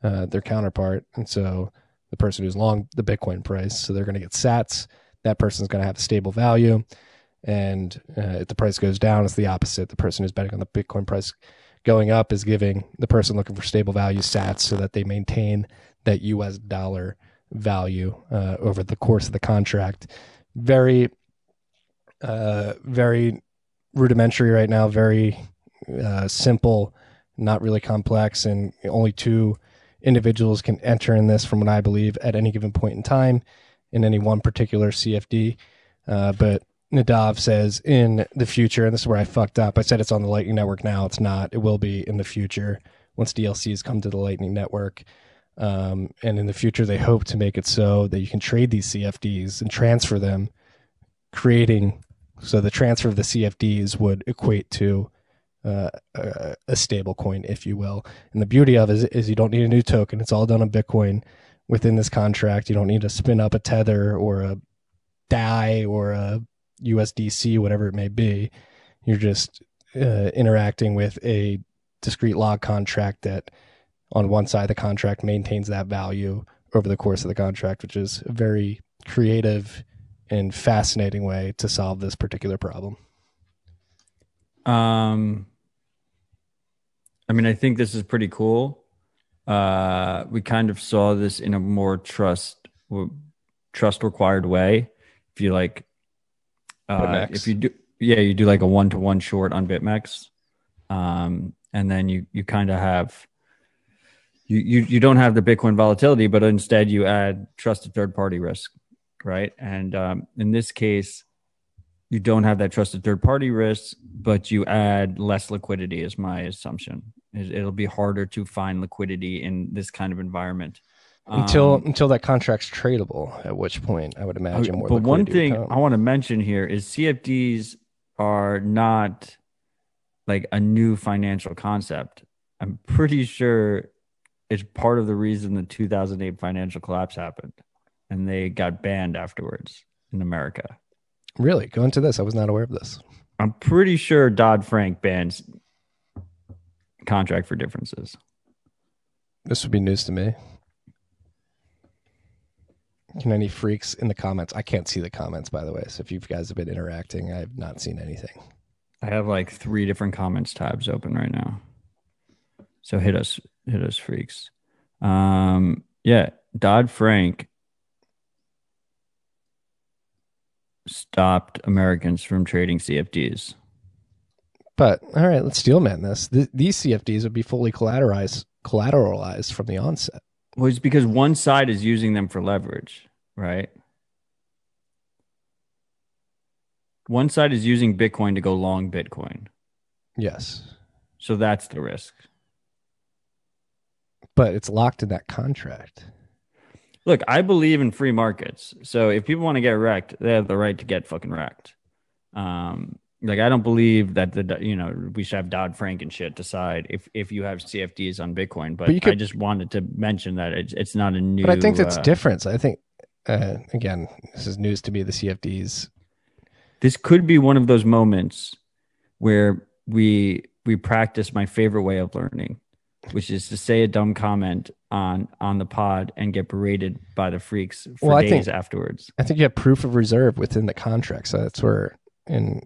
uh, their counterpart. And so the person who's long the Bitcoin price, so they're going to get sats. That person's going to have a stable value. And uh, if the price goes down, it's the opposite. The person who's betting on the Bitcoin price going up is giving the person looking for stable value sats so that they maintain that US dollar value uh, over the course of the contract. Very, uh, very rudimentary right now, very uh, simple, not really complex, and only two individuals can enter in this, from what I believe, at any given point in time in any one particular CFD. Uh, but Nadav says in the future, and this is where I fucked up. I said it's on the Lightning Network now. It's not. It will be in the future once DLCs come to the Lightning Network. Um, and in the future, they hope to make it so that you can trade these CFDs and transfer them, creating so the transfer of the CFDs would equate to uh, a, a stable coin, if you will. And the beauty of it is, is you don't need a new token. It's all done on Bitcoin within this contract. You don't need to spin up a tether or a DAI or a USDC, whatever it may be. You're just uh, interacting with a discrete log contract that on one side of the contract maintains that value over the course of the contract, which is a very creative and fascinating way to solve this particular problem. Um, I mean, I think this is pretty cool. Uh, we kind of saw this in a more trust trust required way. If you like, uh, if you do, yeah, you do like a one to one short on BitMEX, um, and then you you kind of have you, you you don't have the Bitcoin volatility, but instead you add trusted third party risk, right? And um, in this case, you don't have that trusted third party risk, but you add less liquidity, is my assumption. It'll be harder to find liquidity in this kind of environment until um, until that contract's tradable. At which point, I would imagine more. But one thing I want to mention here is CFDs are not like a new financial concept. I'm pretty sure it's part of the reason the 2008 financial collapse happened, and they got banned afterwards in America. Really? Go into this. I was not aware of this. I'm pretty sure Dodd Frank bans contract for differences. This would be news to me. Can any freaks in the comments? I can't see the comments, by the way. So if you guys have been interacting, I have not seen anything. I have like three different comments tabs open right now. So hit us, hit us, freaks. Um, yeah, Dodd Frank stopped Americans from trading CFDs. But all right, let's steel man this. Th- these CFDs would be fully collateralized, collateralized from the onset. Well, it's because one side is using them for leverage, right? One side is using Bitcoin to go long Bitcoin. Yes. So that's the risk. But it's locked in that contract. Look, I believe in free markets. So if people want to get wrecked, they have the right to get fucking wrecked. Um, like I don't believe that the you know we should have Dodd Frank and shit decide if if you have CFDs on Bitcoin. But, but could, I just wanted to mention that it's it's not a new. But I think that's uh, different. I think uh, again, this is news to me. The CFDs. This could be one of those moments where we we practice my favorite way of learning, which is to say a dumb comment on on the pod and get berated by the freaks for well, days think, afterwards. I think you have proof of reserve within the contract, so that's where in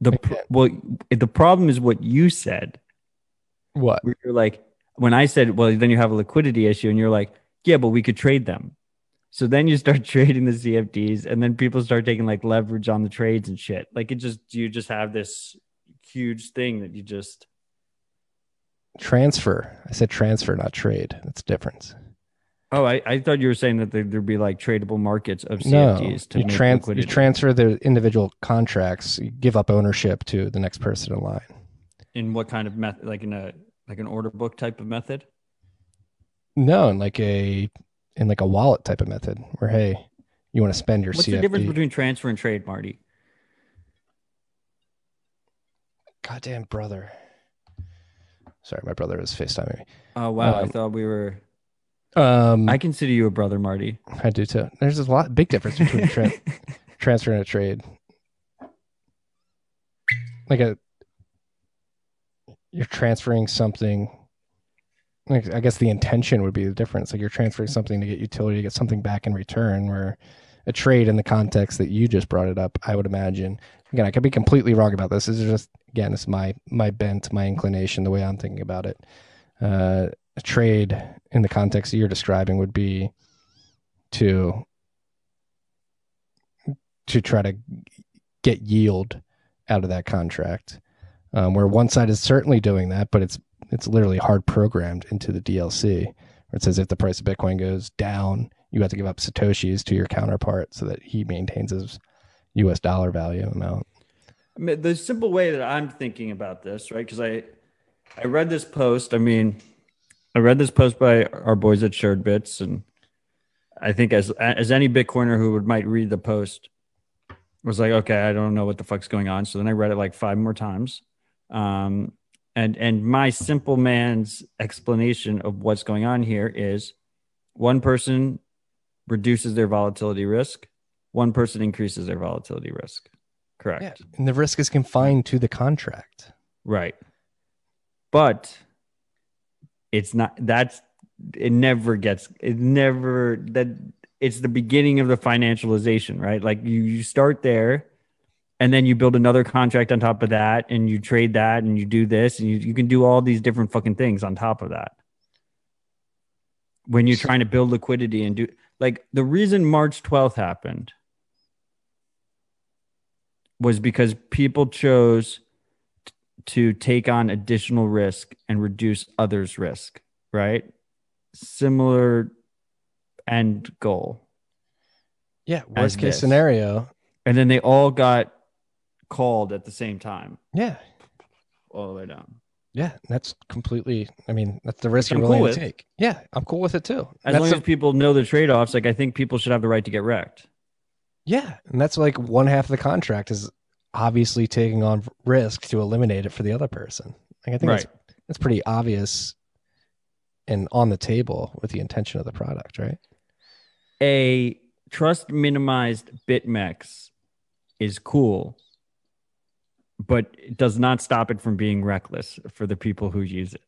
the well, the problem is what you said. What you're like when I said, well, then you have a liquidity issue, and you're like, yeah, but we could trade them. So then you start [laughs] trading the CFDs, and then people start taking like leverage on the trades and shit. Like it just you just have this huge thing that you just transfer. I said transfer, not trade. That's difference. Oh, I, I thought you were saying that there'd be like tradable markets of CFDs no, to you, trans- you transfer the individual contracts, you give up ownership to the next person in line. In what kind of method? Like in a like an order book type of method? No, in like a in like a wallet type of method where hey, you want to spend your What's CFD. the difference between transfer and trade, Marty? Goddamn brother. Sorry, my brother was FaceTiming me. Oh wow, um, I thought we were um, I consider you a brother, Marty. I do too. There's a lot big difference between tra- [laughs] transfer and a trade. Like a, you're transferring something. Like I guess the intention would be the difference. Like you're transferring something to get utility, to get something back in return. Where a trade, in the context that you just brought it up, I would imagine. Again, I could be completely wrong about this. This is just again, it's my my bent, my inclination, the way I'm thinking about it. Uh, a trade in the context that you're describing would be to to try to get yield out of that contract um, where one side is certainly doing that but it's it's literally hard programmed into the dlc where it says if the price of bitcoin goes down you have to give up satoshis to your counterpart so that he maintains his us dollar value amount I mean, the simple way that i'm thinking about this right because i i read this post i mean I read this post by our boys at Suredbits, and I think as as any Bitcoiner who would might read the post was like, okay, I don't know what the fuck's going on. So then I read it like five more times. Um, and and my simple man's explanation of what's going on here is one person reduces their volatility risk, one person increases their volatility risk. Correct. Yeah, and the risk is confined to the contract. Right. But it's not that's it never gets it never that it's the beginning of the financialization, right? Like you, you start there and then you build another contract on top of that and you trade that and you do this and you, you can do all these different fucking things on top of that. When you're trying to build liquidity and do like the reason March 12th happened was because people chose t- to take on additional risk and reduce others' risk, right? Similar end goal. Yeah, worst case this. scenario. And then they all got called at the same time, Yeah, all the way down. Yeah, that's completely. I mean, that's the risk you're willing cool to with. take. Yeah, I'm cool with it too. As That's long the- as people know the trade offs, like I think people should have the right to get wrecked. yeah, and that's like one half of the contract is obviously taking on risk to eliminate it for the other person. Like I think that's, that's pretty obvious and on the table with the intention of the product, right? A trust minimized BitMEX is cool, but it does not stop it from being reckless for the people who use it.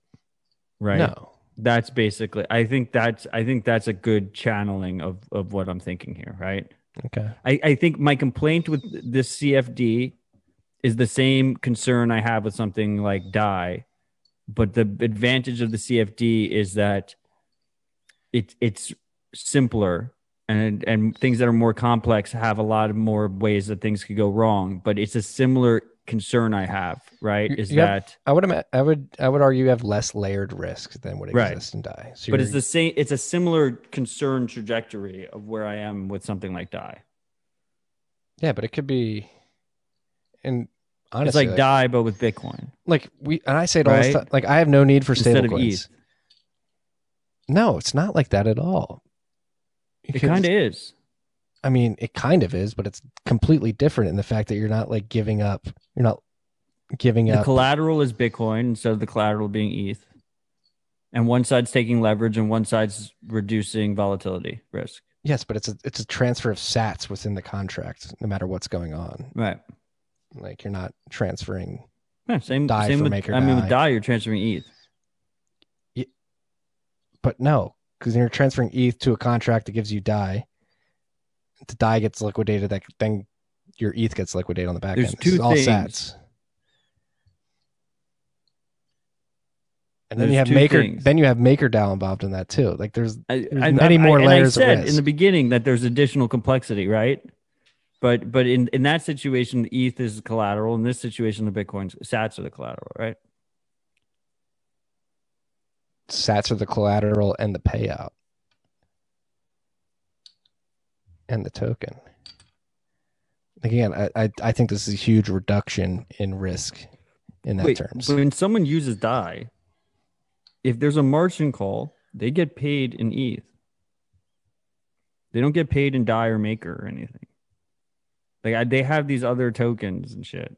Right. No. That's basically I think that's I think that's a good channeling of of what I'm thinking here, right? Okay. I, I think my complaint with this CFD is the same concern I have with something like DAI, but the advantage of the CFD is that it it's simpler and and things that are more complex have a lot of more ways that things could go wrong. But it's a similar concern I have, right? Is you have- that I would I would I would argue you have less layered risk than would Right. exist in DAI. So but it's the same it's a similar concern trajectory of where I am with something like DAI. yeah, but it could be. And honestly, It's honestly, like DAI but with Bitcoin. like we and I say it all the time. Like I have no need for Instead stable of coins. No, it's not like that at all. It kind of is. I mean, it kind of is, but it's completely different in the fact that you're not like giving up. You're not giving The up. The collateral is Bitcoin instead of the collateral being ETH. And one side's taking leverage and one side's reducing volatility risk. yes, but it's a it's a transfer of Sats within the contract, no matter what's going on. Right. Like you're not transferring. Yeah, same DAI same for with make or I mean with die. DAI you're transferring ETH. But no, because you're transferring ETH to a contract that gives you DAI. The DAI gets liquidated. That then your ETH gets liquidated on the back There's end. Two all things. Sats. And then There's you have maker. things. Then you have maker MakerDAO involved in that too. Like there's I, There's I- many I- more and layers I of said in the beginning that there's additional complexity, right? But but in, in that situation, the ETH is collateral. In this situation, the Bitcoins Sats are the collateral, right? Sats are the collateral and the payout. And the token. Again, I, I, I think this is a huge reduction in risk in that Wait, terms. when someone uses DAI, if there's a margin call, they get paid in ETH. They don't get paid in DAI or Maker or anything. Like I, they have these other tokens and shit.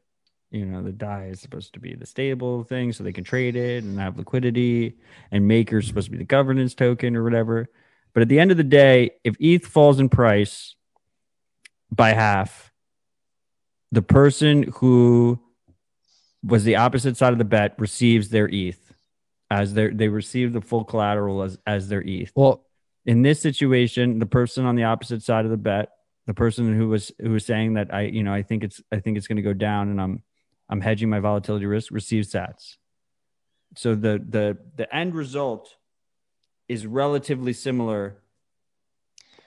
You know, the DAI is supposed to be the stable thing, so they can trade it and have liquidity. And Maker is supposed to be the governance token or whatever. But at the end of the day, if ETH falls in price by half, the person who was the opposite side of the bet receives their ETH as their they receive the full collateral as as their ETH. well, In this situation, the person on the opposite side of the bet, the person who was who was saying that I you know I think it's I think it's going to go down and I'm I'm hedging my volatility risk receives Sats. So the the the end result is relatively similar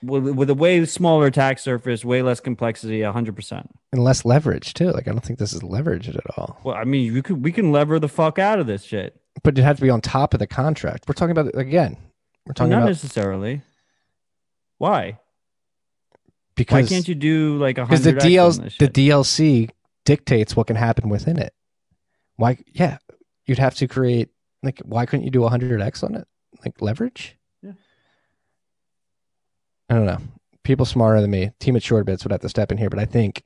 with, with a way smaller attack surface, way less complexity, 100%. and less leverage too. Like I don't think this is leveraged at all. Well, I mean, you could we can lever the fuck out of this shit. But it had to be on top of the contract. We're talking about again. We're talking Not about necessarily. Why? because Why can't you do like a because the hundred the DLC dictates what can happen within it. Why? Yeah, you'd have to create like why couldn't you do 100x on it? Like leverage? Yeah. I don't know. People smarter than me, team at Suredbits would have to step in here, but I think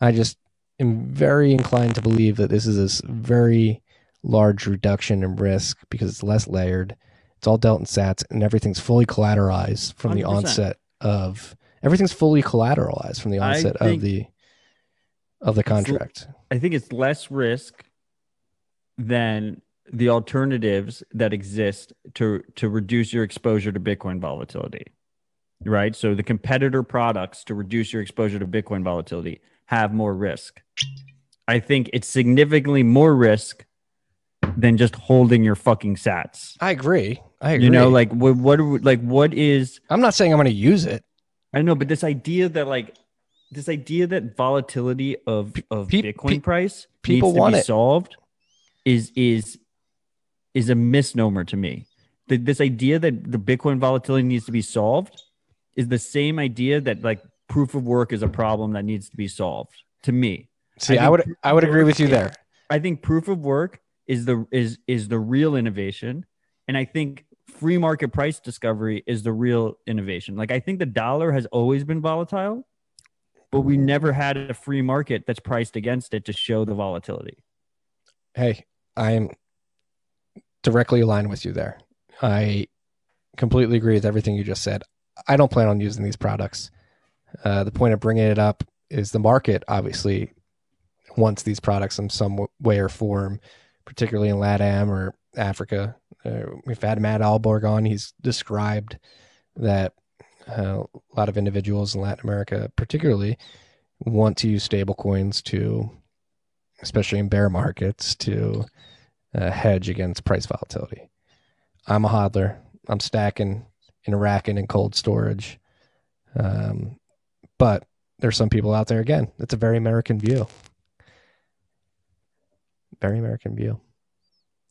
I just am very inclined to believe that this is a very large reduction in risk because it's less layered. It's all dealt in sats and everything's fully collateralized from the 100%. onset of everything's fully collateralized from the onset of the of the contract. I think it's less risk than the alternatives that exist to to reduce your exposure to Bitcoin volatility. Right? So the competitor products to reduce your exposure to Bitcoin volatility have more risk. I think it's significantly more risk than just holding your fucking sats. I agree. I agree. You know, like what what like what is I'm not saying I'm going to use it. I know, but this idea that like this idea that volatility of of pe- Bitcoin pe- price people needs to want be it. solved is is is a misnomer to me. The, this idea that the Bitcoin volatility needs to be solved is the same idea that like proof of work is a problem that needs to be solved. To me, See, I I, would I would agree with you there. I think proof of work is the is is the real innovation, and I think free market price discovery is the real innovation. Like I think the dollar has always been volatile, but we never had a free market that's priced against it to show the volatility. Hey, I'm directly align with you there. I completely agree with everything you just said. I don't plan on using these products. Uh, the point of bringing it up is the market obviously wants these products in some way or form, particularly in LATAM or Africa. Uh, we've had Matt Ahlborg on. He's described that uh, a lot of individuals in Latin America, particularly, want to use stable coins to, especially in bear markets, to uh, hedge against price volatility. I'm a hodler. I'm stacking and racking in cold storage. Um, but there's some people out there again. It's a very American view. Very American view.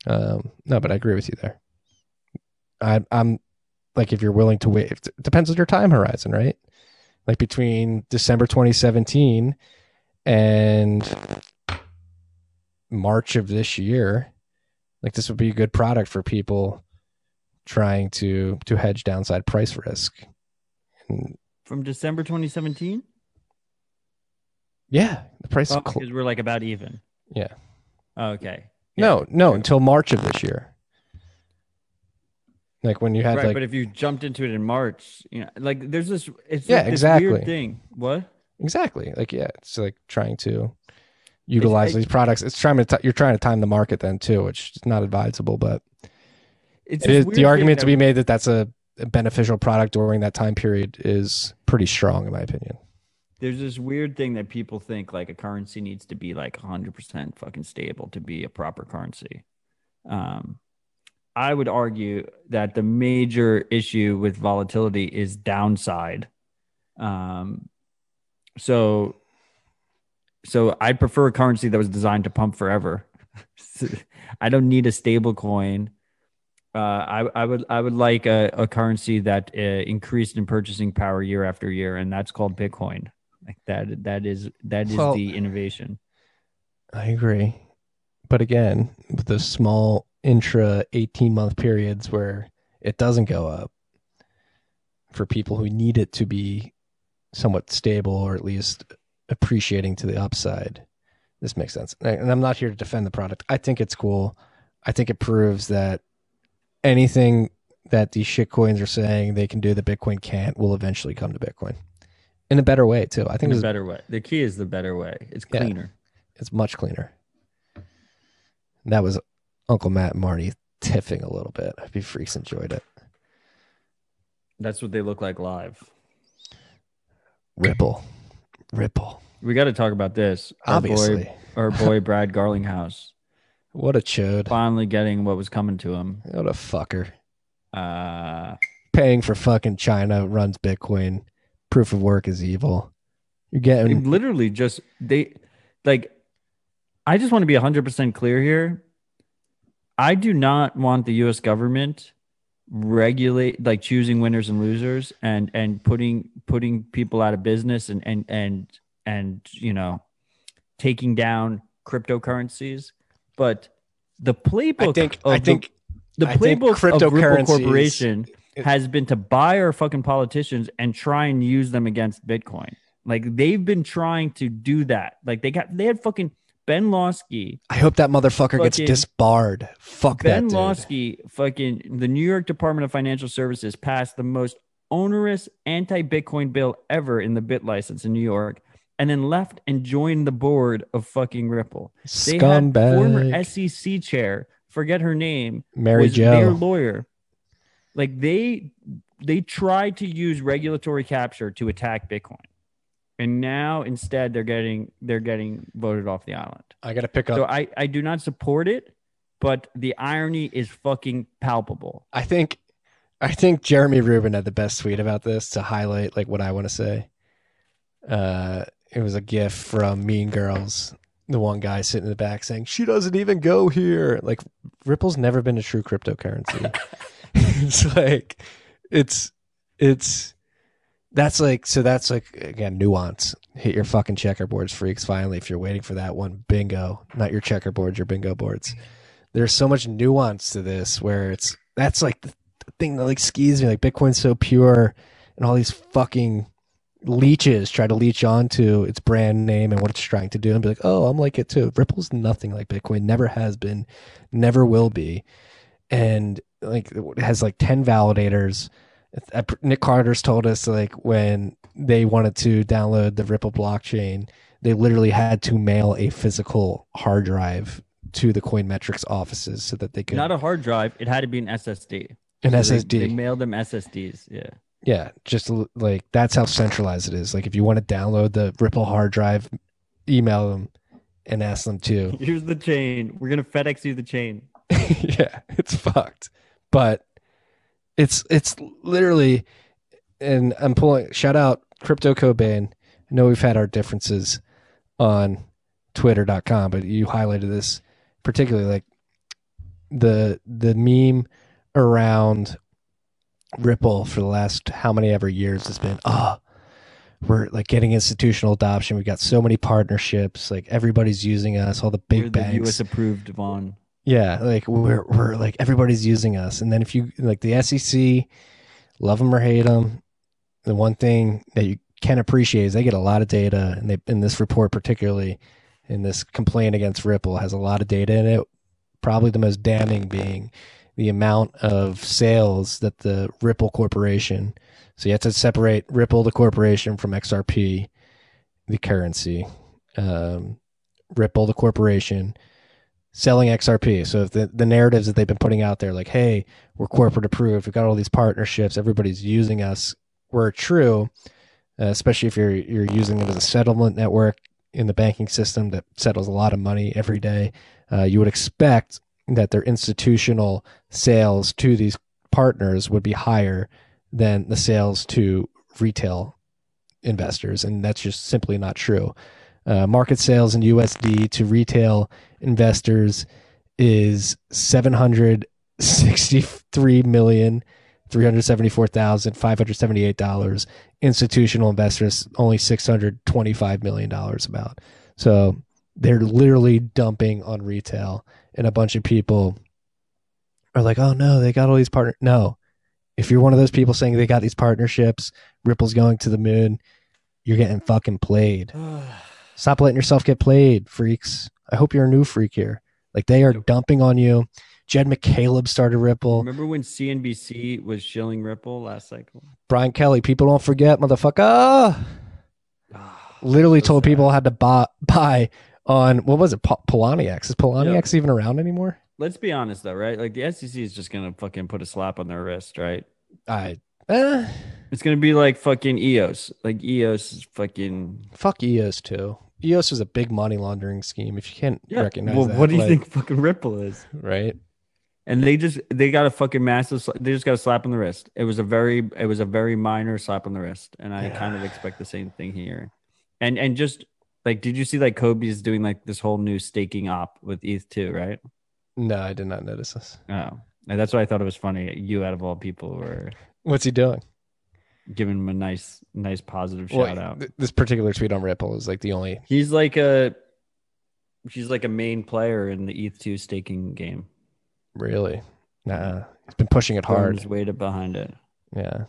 Um, no, but I agree with you there. I, I'm like, if you're willing to wait, it depends on your time horizon, right? Like between December 2017 and March of this year, like this would be a good product for people trying to to hedge downside price risk. And From December 2017, yeah, the price. oh, cl- because we're like about even. yeah. Oh, okay. No, no, until March of this year. Like when you had right, like but if you jumped into it in March, you know, like there's this, it's Yeah, like this exactly. weird thing. What? exactly like yeah, it's like trying to utilize I- these products. It's trying to t- you're trying to time the market then too, which is not advisable, but It's it this is weird the argument to be made that that's a, a beneficial product during that time period is pretty strong in my opinion. there's this weird thing that people think like a currency needs to be like 100% fucking stable to be a proper currency. Um, I would argue that the major issue with volatility is downside. Um, so, so I'd prefer a currency that was designed to pump forever. [laughs] I don't need a stable coin. Uh, I, I would I would like a, a currency that uh, increased in purchasing power year after year, and that's called Bitcoin. Like that that is that is Well- the innovation. I agree. But again, with those small intra 18 month periods where it doesn't go up for people who need it to be somewhat stable or at least appreciating to the upside, this makes sense. And I'm not here to defend the product. I think it's cool. I think it proves that anything that these shit coins are saying they can do that Bitcoin can't will eventually come to Bitcoin in a better way, too. I think In a better way. The key is the better way. It's Yeah. cleaner. it's much cleaner. That was Uncle Matt and Marty tiffing a little bit. I hope you freaks enjoyed it. That's what they look like live. Ripple. Ripple. We got to talk about this. Our Obviously. boy, our boy [laughs] Brad Garlinghouse What a chode. finally getting what was coming to him. What a fucker. Uh, Paying for fucking China runs Bitcoin. Proof of work is evil. You're getting literally just they like. I just want to be hundred percent clear here. I do not want the U.S. government regulate like choosing winners and losers and and putting putting people out of business and and and and you know taking down cryptocurrencies but the playbook I think I the- think the I think playbook of Ripple Corporation has been to buy our fucking politicians and try and use them against Bitcoin. Like they've been trying to do that. Like they got they had fucking Ben Lawsky. I hope that motherfucker gets disbarred. Fuck Ben that dude. Lawsky, fucking the New York Department of Financial Services passed the most onerous anti-Bitcoin bill ever in the BitLicense in New York. and then left and joined the board of fucking Ripple. They had former SEC chair, forget her name, Mary was their Jo. lawyer. Like they they tried to use regulatory capture to attack Bitcoin. And now instead they're getting they're getting voted off the island. I gotta pick up. So I, I do not support it, but the irony is fucking palpable. I think I think Jeremy Rubin had the best tweet about this to highlight like what I want to say. Uh it was a gif from Mean Girls. The one guy sitting in the back saying, She doesn't even go here. Like Ripple's never been a true cryptocurrency. [laughs] it's like it's it's that's like so that's like again nuance. Hit your fucking checkerboards, freaks, finally, if you're waiting for that one. Bingo. Not your checkerboards, your bingo boards. Mm-hmm. There's so much nuance to this where it's that's like the thing that like skis me like bitcoin's so pure and all these fucking leeches try to leech onto its brand name and what it's trying to do and be like oh i'm like it too ripple's nothing like bitcoin never has been never will be and like it has like 10 validators Uh, nick carter's told us like when they wanted to download the ripple blockchain they literally had to mail a physical hard drive to the coinmetrics offices so that they could Not a hard drive. It had to be an SSD. an So ssd They, mailed them SSDs. Yeah. Yeah, just like that's how centralized it is. Like if you want to download the Ripple hard drive, email them and ask them to. [laughs] Here's the chain. We're gonna FedEx you the chain. [laughs] yeah, it's fucked. But it's it's literally and I'm pulling shout out Crypto Cobain. I know we've had our differences on twitter.com, but you highlighted this particularly like the the meme around Ripple for the last how many ever years has been oh we're like getting institutional adoption. We've got so many partnerships. Like everybody's using us. All the big the banks. US approved Vaughn. Yeah, like we're we're like everybody's using us, and then if you like the SEC, love them or hate them, the one thing that you can appreciate is they get a lot of data, and they in this report particularly, in this complaint against Ripple has a lot of data in it. Probably the most damning being the amount of sales that the Ripple Corporation. So you have to separate Ripple the corporation from XRP, the currency. Um, Ripple the corporation selling XRP. So if the, the narratives that they've been putting out there, like, hey, we're corporate approved, we've got all these partnerships, everybody's using us, were true, uh, especially if you're you're using it as a settlement network in the banking system that settles a lot of money every day, uh, you would expect that their institutional sales to these partners would be higher than the sales to retail investors, and that's just simply not true. Uh, market sales in USD to retail investors is seven hundred sixty-three million three hundred seventy-four thousand five hundred seventy-eight dollars. Institutional investors only six hundred twenty-five million dollars. About so they're literally dumping on retail, and a bunch of people are like, "Oh no, they got all these partners." No, if you're one of those people saying they got these partnerships, Ripple's going to the moon, you're getting fucking played. [sighs] [sighs] [sighs] Stop letting yourself get played, freaks. I hope you're a new freak here. Like they are dumping on you. Jed McCaleb started Ripple. Remember when CNBC was shilling Ripple last cycle? Brian Kelly, people don't forget, motherfucker. Literally so told sad. people had to buy, buy on what was it? Po- Poloniex. Is Poloniex even around anymore? Let's be honest though, right? Like the SEC is just gonna fucking put a slap on their wrist, right? I eh, It's gonna be like fucking EOS. Like EOS is fucking fuck EOS too. EOS is a big money laundering scheme. If you can't recognize Well, that, what do you like, think fucking Ripple is? Right? And they just they got a fucking massive. They just got a slap on the wrist. It was a very it was a very minor slap on the wrist, and I kind of expect the same thing here. And and just like, did you see like Cobie's doing like this whole new staking op with ETH too, right? No, I did not notice this. Oh, and that's why I thought it was funny. You out of all people were What's he doing? Giving him a nice nice positive Well, shout out. th- this particular tweet on Ripple is like the only. He's like a he's like a main player in the ETH two staking game. Really? Nah, he's been pushing it hard. his weight behind it. Yeah.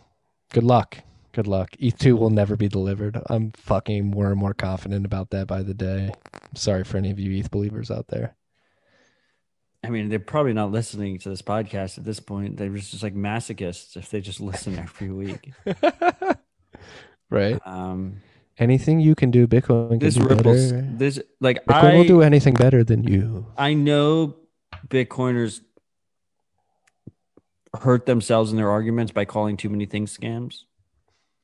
Good luck. Good luck. ETH2 will never be delivered. I'm fucking more and more confident about that by the day. I'm sorry for any of you ETH believers out there. I mean, they're probably not listening to this podcast at this point. They're just like masochists if they just listen [laughs] every week. Right? Um, Anything you can do, Bitcoin can This do ripples. better. This like Bitcoin I will do anything better than you. I know Bitcoiners hurt themselves in their arguments by calling too many things scams.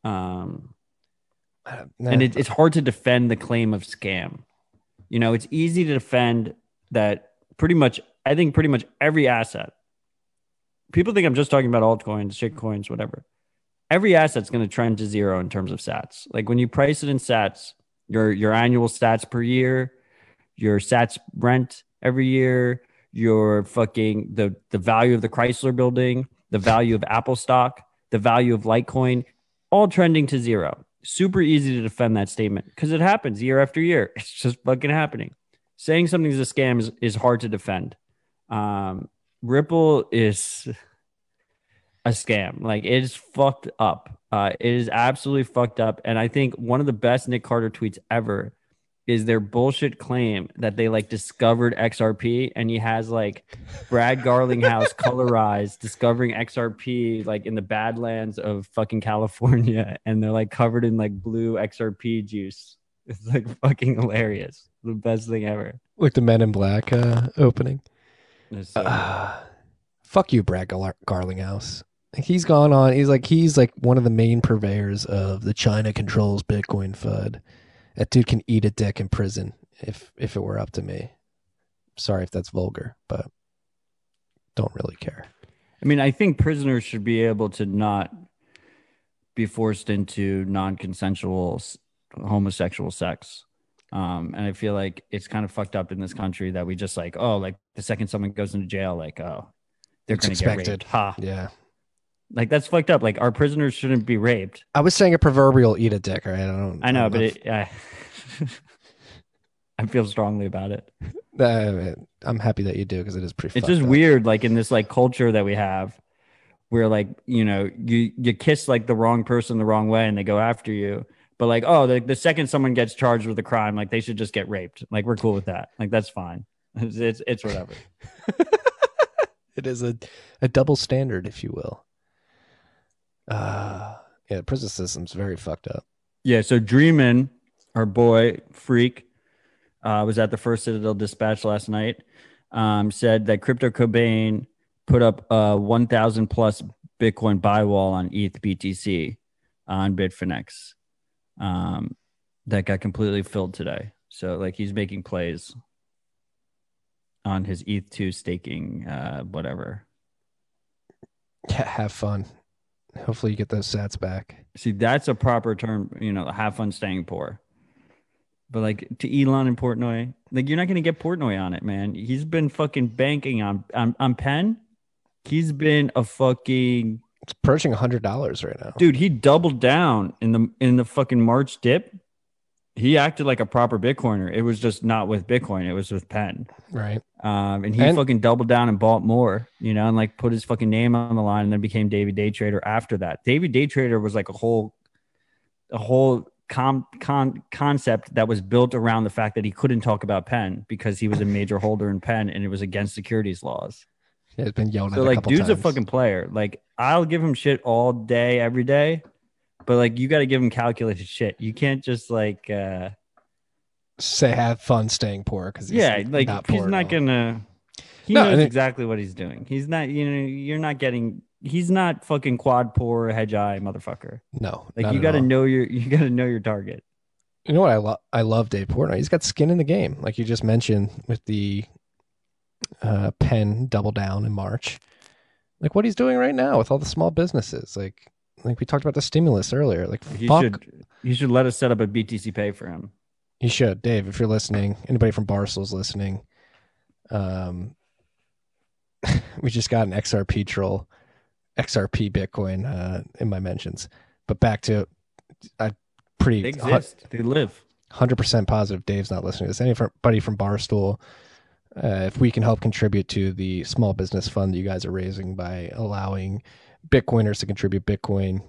Um, and it, it's hard to defend the claim of scam. You know, it's easy to defend that pretty much, I think pretty much every asset. People think I'm just talking about altcoins, shitcoins, whatever. Every asset's going to trend to zero in terms of sats. Like when you price it in sats, your your annual stats per year, your sats rent every year, your fucking the the value of the Chrysler building, the value of Apple stock, the value of Litecoin, all trending to zero. Super easy to defend that statement because it happens year after year. [laughs] It's just fucking happening. Saying something's a scam is, is hard to defend. Um, Ripple is a scam. Like it is fucked up. Uh, it is absolutely fucked up. And I think one of the best Nick Carter tweets ever is their bullshit claim that they like discovered XRP and he has like Brad Garlinghouse [laughs] colorized discovering XRP like in the badlands of fucking California [laughs] and they're like covered in like blue XRP juice. It's like fucking hilarious. The best thing ever. like the Men in Black uh, opening. It's uh, uh, so [sighs] Fuck you, Brad Gar- Garlinghouse. He's gone on. He's like he's like one of the main purveyors of the China controls Bitcoin FUD. That dude can eat a dick in prison if if it were up to me. Sorry if that's vulgar, but don't really care. I mean, I think prisoners should be able to not be forced into non-consensual homosexual sex. Um, and I feel like it's kind of fucked up in this country that we just like, oh, like the second someone goes into jail, like, oh, they're It's going to get expected. raped. Ha. Yeah. Like that's fucked up. Like our prisoners shouldn't be raped. I was saying a proverbial eat a dick, right? I don't know. I know, don't but it, I, [laughs] I feel strongly about it. Uh, I'm happy that you do because it is pretty. it's just up. weird like in this like culture that we have where like you know you you kiss like the wrong person the wrong way and they go after you but like oh the, the second someone gets charged with a crime like they should just get raped. Like we're cool with that. Like that's fine. [laughs] It's it's, it's whatever. [laughs] It is a a double standard, if you will. Uh yeah, the prison system's very fucked up. yeah so dreamin our boy freak uh, was at the first citadel dispatch last night um, said that crypto cobain put up a 1000 plus bitcoin buy wall on eth btc on bitfinex um, that got completely filled today so like he's making plays on his eth2 staking uh, whatever [laughs] Yeah, have fun. Hopefully you get those sats back. See, that's a proper term, you know, have fun staying poor. But like to Elon and Portnoy, like you're not gonna get Portnoy on it, man. He's been fucking banking on on, on Penn. He's been a fucking It's approaching hundred dollars right now. dude. He doubled down in the in the fucking March dip. He acted like a proper Bitcoiner. It was just not with Bitcoin. It was with Penn. Right. Um, and he And- fucking doubled down and bought more, you know, and like put his fucking name on the line and then became Davey Day Trader after that. Davey Day Trader was like a whole, a whole com, con, concept that was built around the fact that he couldn't talk about Penn because he was a major holder in Penn and it was against securities laws. It's been yelled So at like, dude's a fucking player. Like, I'll give him shit all day, every day, but like, you got to give him calculated shit. You can't just like, uh, say have fun staying poor because yeah, like not he's not gonna. He No, knows it- exactly what he's doing. He's not. You know, you're not getting. He's not fucking quad poor Hedgeye motherfucker. No, Like you got to know your. You got to know your target. You know what I love? I love Dave Portnoy. He's got skin in the game, like you just mentioned with the uh, Penn double down in March. Like what he's doing right now with all the small businesses, like like we talked about the stimulus earlier. Like He fuck, should. He should let us set up a BTC pay for him. you should, Dave. If you're listening, anybody from Barstool's listening, um, [laughs] we just got an XRP troll, XRP Bitcoin uh, in my mentions. But back to, I pretty They exist. They live. hundred percent positive Dave's not listening to this. Anybody from Barstool, uh, if we can help contribute to the small business fund that you guys are raising by allowing Bitcoiners to contribute Bitcoin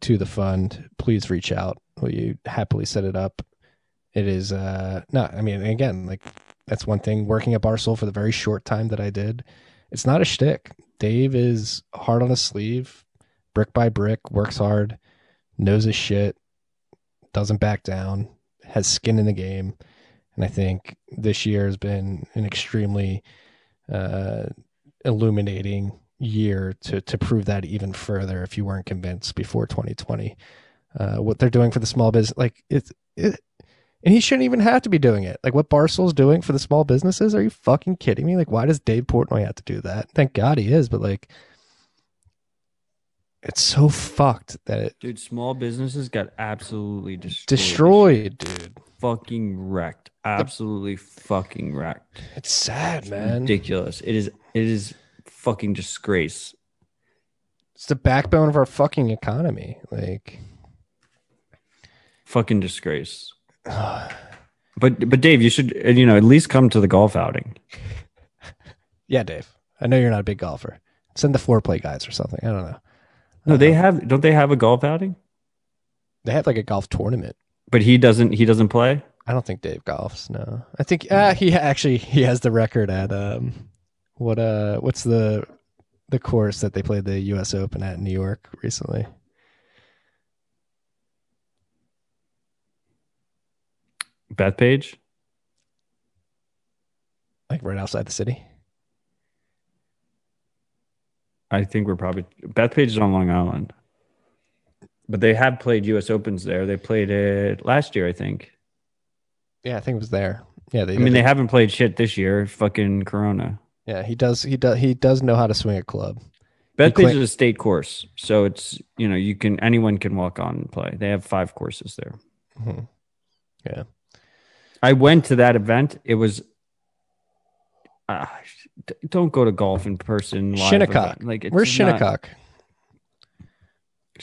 to the fund, please reach out. You happily set it up? It is uh no, I mean again, like that's one thing working at Barstool for the very short time that I did. It's not a shtick. Dave is hard on his sleeve, brick by brick, works hard, knows his shit, doesn't back down, has skin in the game, and I think this year has been an extremely uh, illuminating year to to prove that even further. If you weren't convinced before 2020, uh, what they're doing for the small business, like it's it, and he shouldn't even have to be doing it. Like what Barstool's doing for the small businesses? Are you fucking kidding me? Like why does Dave Portnoy have to do that? Thank God he is, but like it's so fucked that it Dude, small businesses got absolutely destroyed. destroyed, dude. Fucking wrecked. Absolutely fucking wrecked. It's sad, man. Ridiculous. It is it is fucking disgrace. It's the backbone of our fucking economy. Like Fucking disgrace. [sighs] But but Dave, you should uh, you know at least come to the golf outing. Yeah, Dave. I know you're not a big golfer. Send the foreplay guys or something. I don't know. No, they have don't they have a golf outing? They have like a golf tournament. But he doesn't he doesn't play? I don't think Dave golfs. No, I think uh, he actually he has the record at um, what uh, what's the the course that they played the U.S. Open at in New York recently? Bethpage? Like right outside the city. I think we're probably Bethpage is on Long Island. But they have played US Opens there. They played it last year, I think. Yeah, I think it was there. Yeah, they. I mean, they haven't played shit this year. Fucking Corona. Yeah, he does. He does. He does know how to swing a club. Bethpage claim- is a state course, so it's you know you can anyone can walk on and play. They have five courses there. Mhm. Yeah. I went to that event. It was. Uh, don't go to golf in person. live Shinnecock. event. Like it's Where's not-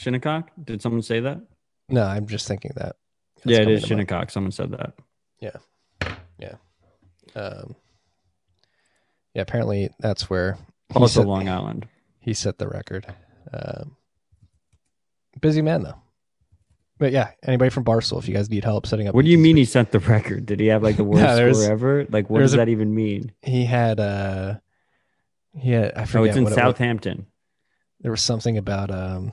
Shinnecock? Shinnecock? Did someone say that? No, I'm just thinking that. That's yeah, it is to mind. Shinnecock. Someone said that. Yeah, yeah, um, yeah, apparently that's where he Also set, Long Island. he set the record. Um, busy man though. But yeah, anybody from Barstool, if you guys need help setting up. What do you mean he set the record? Did he have like the [laughs] worst there's- score ever? Like, what does a- that even mean? He had uh, he had I Oh, it's in what it was. Southampton. There was something about um,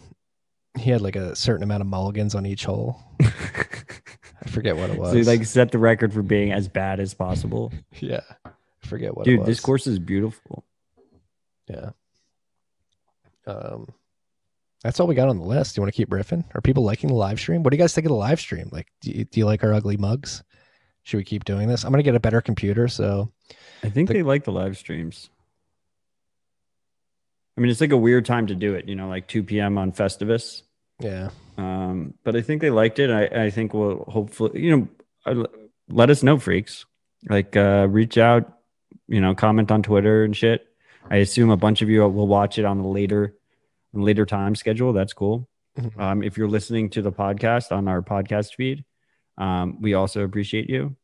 he had like a certain amount of mulligans on each hole. [laughs] I forget what it was. So he like set the record for being as bad as possible. [laughs] yeah, I forget what. it Dude, this course is beautiful. Yeah. Um, that's all we got on the list. Do you want to keep riffing? Are people liking the live stream? What do you guys think of the live stream? Like, do you, do you like our ugly mugs? Should we keep doing this? I'm gonna get a better computer, so I think The- they like the live streams. I mean, it's like a weird time to do it, you know, like 2 p.m. on Festivus. Yeah. Um, but I think they liked it. I, I think we'll hopefully, you know, let us know, freaks. Like, uh, reach out, you know, comment on Twitter and shit. I assume a bunch of you will watch it on a later, later time schedule. That's cool. Mhm. Um, if you're listening to the podcast on our podcast feed, um, we also appreciate you.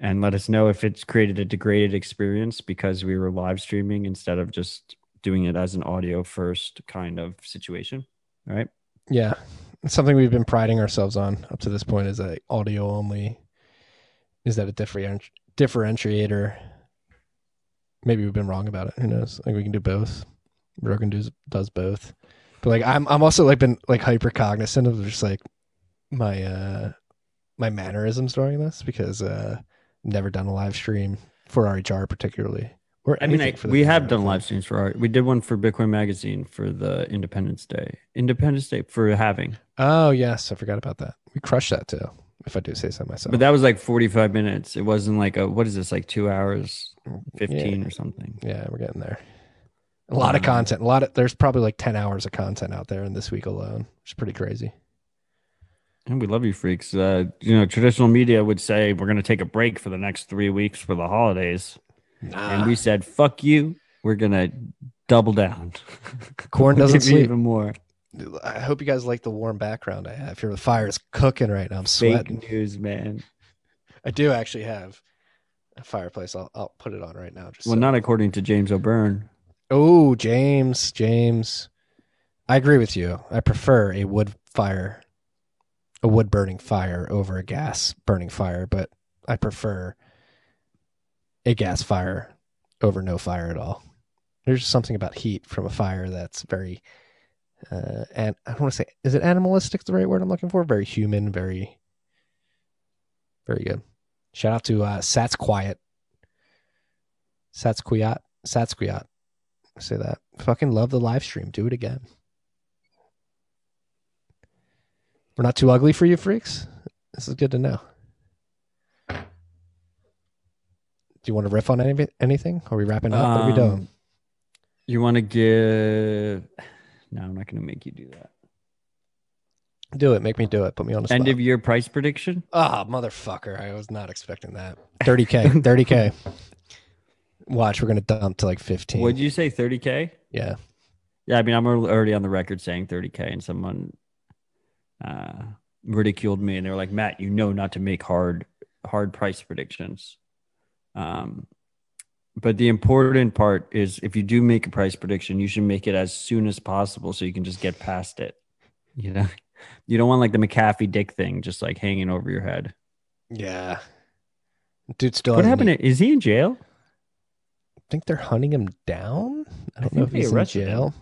And let us know if it's created a degraded experience because we were live streaming instead of just doing it as an audio first kind of situation. Right. Yeah, it's something we've been priding ourselves on up to this point is a audio only. Is that a different differentiator? Maybe we've been wrong about it. Who knows? Like we can do both. Rogan does does both. But like I'm I'm also like been like hyper cognizant of just like my uh my mannerisms during this because uh never done a live stream for RHR particularly. Or I mean, I, we have done live streams for our. We did one for Bitcoin Magazine for the Independence Day. Independence Day for having, Oh yes, I forgot about that. We crushed that too. If I do say so myself. but that was like forty-five minutes. It wasn't like a what is this like two hours, fifteen or something. Yeah, we're getting there. A lot of Um, content. A lot of there's probably like ten hours of content out there in this week alone, which is pretty crazy. And we love you, freaks. Uh, you know, traditional media would say we're going to take a break for the next three weeks for the holidays, and we said, "Fuck you." We're gonna double down. [laughs] Corn doesn't sleep. even more. I hope you guys like the warm background I have here. The fire is cooking right now. I'm sweating. Fake sweating. news, man. I do actually have a fireplace. I'll I'll put it on right now. Just Well, so- not according to James O'Byrne. Oh, James, James. I agree with you. I prefer a wood fire, a wood burning fire over a gas burning fire, but I prefer a gas fire over no fire at all. There's something about heat from a fire that's very Uh, and I don't want to say, is it animalistic the right word I'm looking for? Very human, very, very good. Shout out to uh, Sats Quiet. Sats Quiet. Sats Quiet. Say that. Fucking love the live stream. Do it again. We're not too ugly for you freaks. This is good to know. Do you want to riff on any, anything? Are we wrapping up? what are we doing? Um, You want to give? No, I'm not going to make you do that. Do it. Make me do it. Put me on the spot. End of year price prediction. Ah, motherfucker. I was not expecting that. 30K. 30K. [laughs] Watch, we're going to dump to like 15. Would you say 30k? Yeah. Yeah, I mean, I'm already on the record saying 30k, and someone uh, ridiculed me, and they were like, "Matt, you know not to make hard hard price predictions." Um, but the important part is, if you do make a price prediction, you should make it as soon as possible so you can just get past it. You know, [laughs] you don't want like the McAfee Dick thing just like hanging over your head. Yeah. Dude still what happened? to- Is he in jail? I think they're hunting him down. I don't I know if he's in arrested him. jail.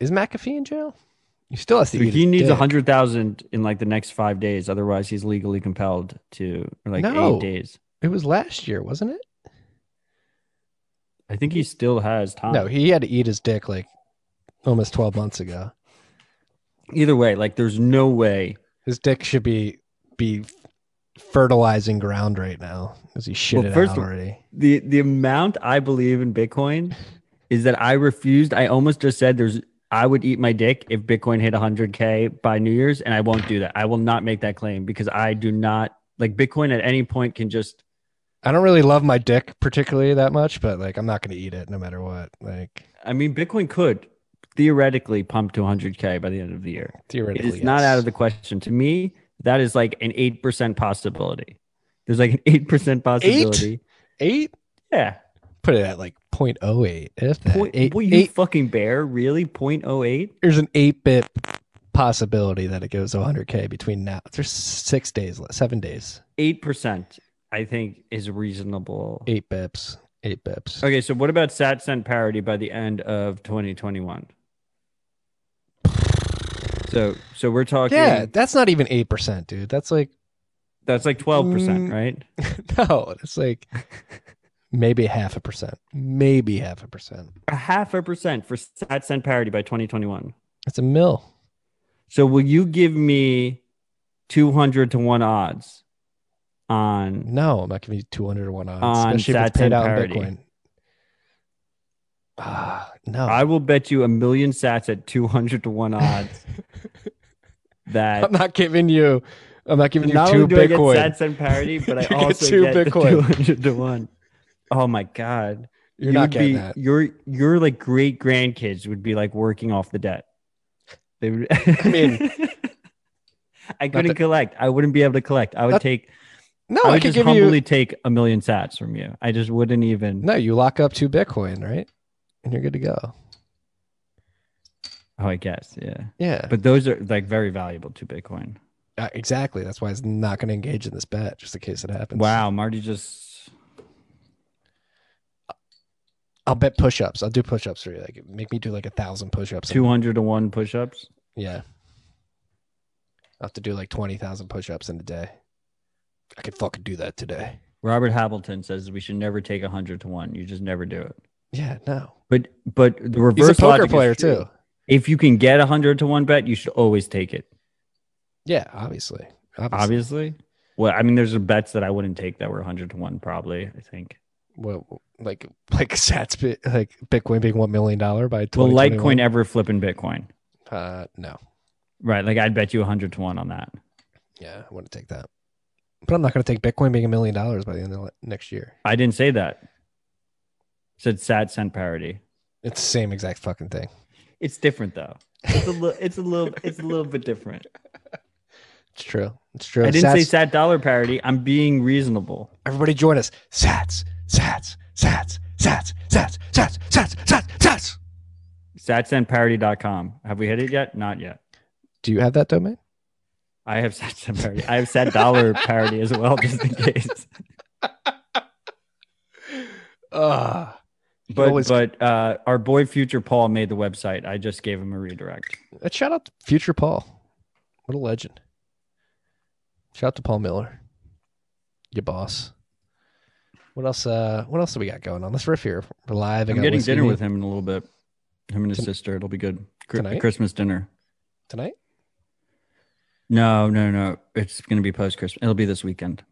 Is McAfee in jail? He still has to he needs a hundred thousand in like the next five days. Otherwise, he's legally compelled to or like No. eight days. It was last year, wasn't it? I think he still has time. No, he had to eat his dick like almost 12 months ago. Either way, like there's no way. His dick should be be fertilizing ground right now because he shit Well, it first out already. The the amount I believe in Bitcoin [laughs] is that I refused. I almost just said there's I would eat my dick if Bitcoin hit 100k by New Year's, and I won't do that. I will not make that claim because I do not like Bitcoin. At any point, can just I don't really love my dick particularly that much, but like I'm not going to eat it no matter what. Like I mean, Bitcoin could theoretically pump to 100k by the end of the year. Theoretically, is not out of the question. To me, that is like an 8% possibility. There's like an 8% possibility. eight. eight? Yeah. Put it at like 0.08. If that Point, eight, boy, you eight- fucking bear. Really? 0.08? there's an eight bit possibility that it goes 100k between now. There's six days, left, seven days, 8%, I think, is reasonable. eight bips, eight bips. Okay, so what about sat cent parity by the end of 2021? So, so we're talking. Yeah, that's not even eight percent, dude. That's like that's like 12%, Mm. right? [laughs] no, it's like maybe half a percent, maybe half a percent. A half a percent for sat cent parity by 2021. It's a mill. So will you give me 200 to 1 odds on No, I'm not giving you 200 to one odds, On especially if it's paid out parity. in Bitcoin. Ah, no. I will bet you a million sats at 200 to 1 odds [laughs] that I'm not giving you. I'm not giving you not two only do I get sats and parity, but I [laughs] You get two get Bitcoin. 200 to 1. Oh my god. You're You not getting be, that. Your your like great grandkids would be like working off the debt. They would I mean, [laughs] I couldn't that- collect. I wouldn't be able to collect. I would Not- take No, I I, could give humbly you. take a million sats from you. I just wouldn't even No, you lock up two Bitcoin, right? And you're good to go. Oh, I guess, yeah. Yeah, But those are like very valuable to Bitcoin. uh, exactly. That's why it's not going to engage in this bet, just in case it happens. Wow, Marty just I'll bet push-ups. I'll do push-ups for you. Like, make me do like a thousand push-ups. two hundred to one push-ups. Yeah. I'll have to do like twenty thousand push-ups in a day. I could fucking do that today. Robert Hamilton says we should never take a hundred to one. You just never do it. Yeah, no. But but the reverse He's a poker logic player too. If you can get a hundred to one bet, you should always take it. Yeah, obviously. Obviously. Obviously. Well, I mean, there's bets that I wouldn't take that were hundred to one. Probably, I think. Well, like like Sats, like Bitcoin being one million dollar by Will 2021. Litecoin ever flip in Bitcoin? Uh, no. Right. Like I'd bet you a hundred to one on that. Yeah, I wouldn't take that. But I'm not going to take Bitcoin being a million dollars by the end of next year. I didn't say that. said sat cent parity. It's the same exact fucking thing. It's different though. It's a little. It's a little. It's a little bit different. It's true. It's true. I didn't say sad dollar parity. I'm being reasonable. Everybody join us. Sats, Sats, Sats, Sats, Sats, Sats, Sats, Sats, Sats. Satcentparity.com. Have we hit it yet? Not yet. Do you have that domain? I have sat cent parity. I have sad dollar [laughs] parity as well, just in case. Uh, [laughs] But always- but uh, our boy Future Paul made the website. I just gave him a redirect. Uh, shout out to future Paul. What a legend. Shout out to Paul Miller. Your boss. What else uh what else do we got going on? Let's riff here. We're live. I I'm getting dinner with him in a little bit. Him and his sister. It'll be good. Cri-? Christmas dinner. tonight. No, no, no. It's gonna be post Christmas. It'll be this weekend.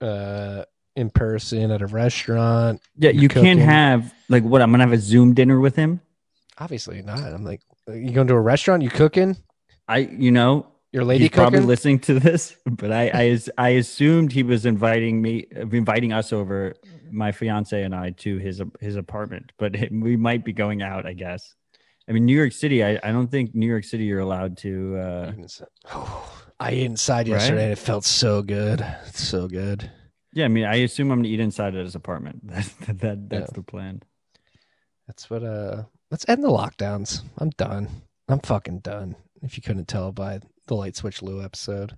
Uh in person at a restaurant. Yeah, you Cooking. can't have like what? I'm gonna have a Zoom dinner with him. Obviously not. I'm like you going to a restaurant, you cooking? I, you know, Your lady he's probably listening to this, [laughs] but I, I, I assumed he was inviting me, inviting us over, my fiance and I, to his his apartment. But [laughs] we might be going out, I guess. I mean, New York City. I, I don't think New York City you're allowed to. Uh, I [sighs] ate inside Right? yesterday and it felt so good. It's so good. yeah, I mean, I assume I'm gonna eat inside at his apartment. [laughs] That's that, that that's Yeah. the plan. That's what uh let's end the lockdowns. I'm done. I'm fucking done. If you couldn't tell by the light switch Lou episode.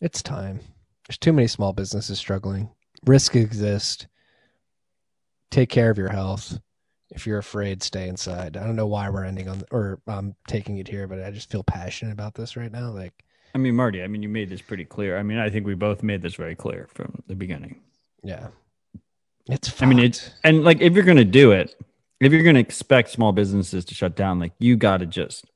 It's time. There's too many small businesses struggling. Risk exists. Take care of your health. If you're afraid, stay inside. I don't know why we're ending on or I'm taking it here, but I just feel passionate about this right now. Like I mean, Marty. I mean, you made this pretty clear. I mean, I think we both made this very clear from the beginning. yeah. It's I mean, it's and like if you're gonna do it, if you're gonna expect small businesses to shut down, like you gotta just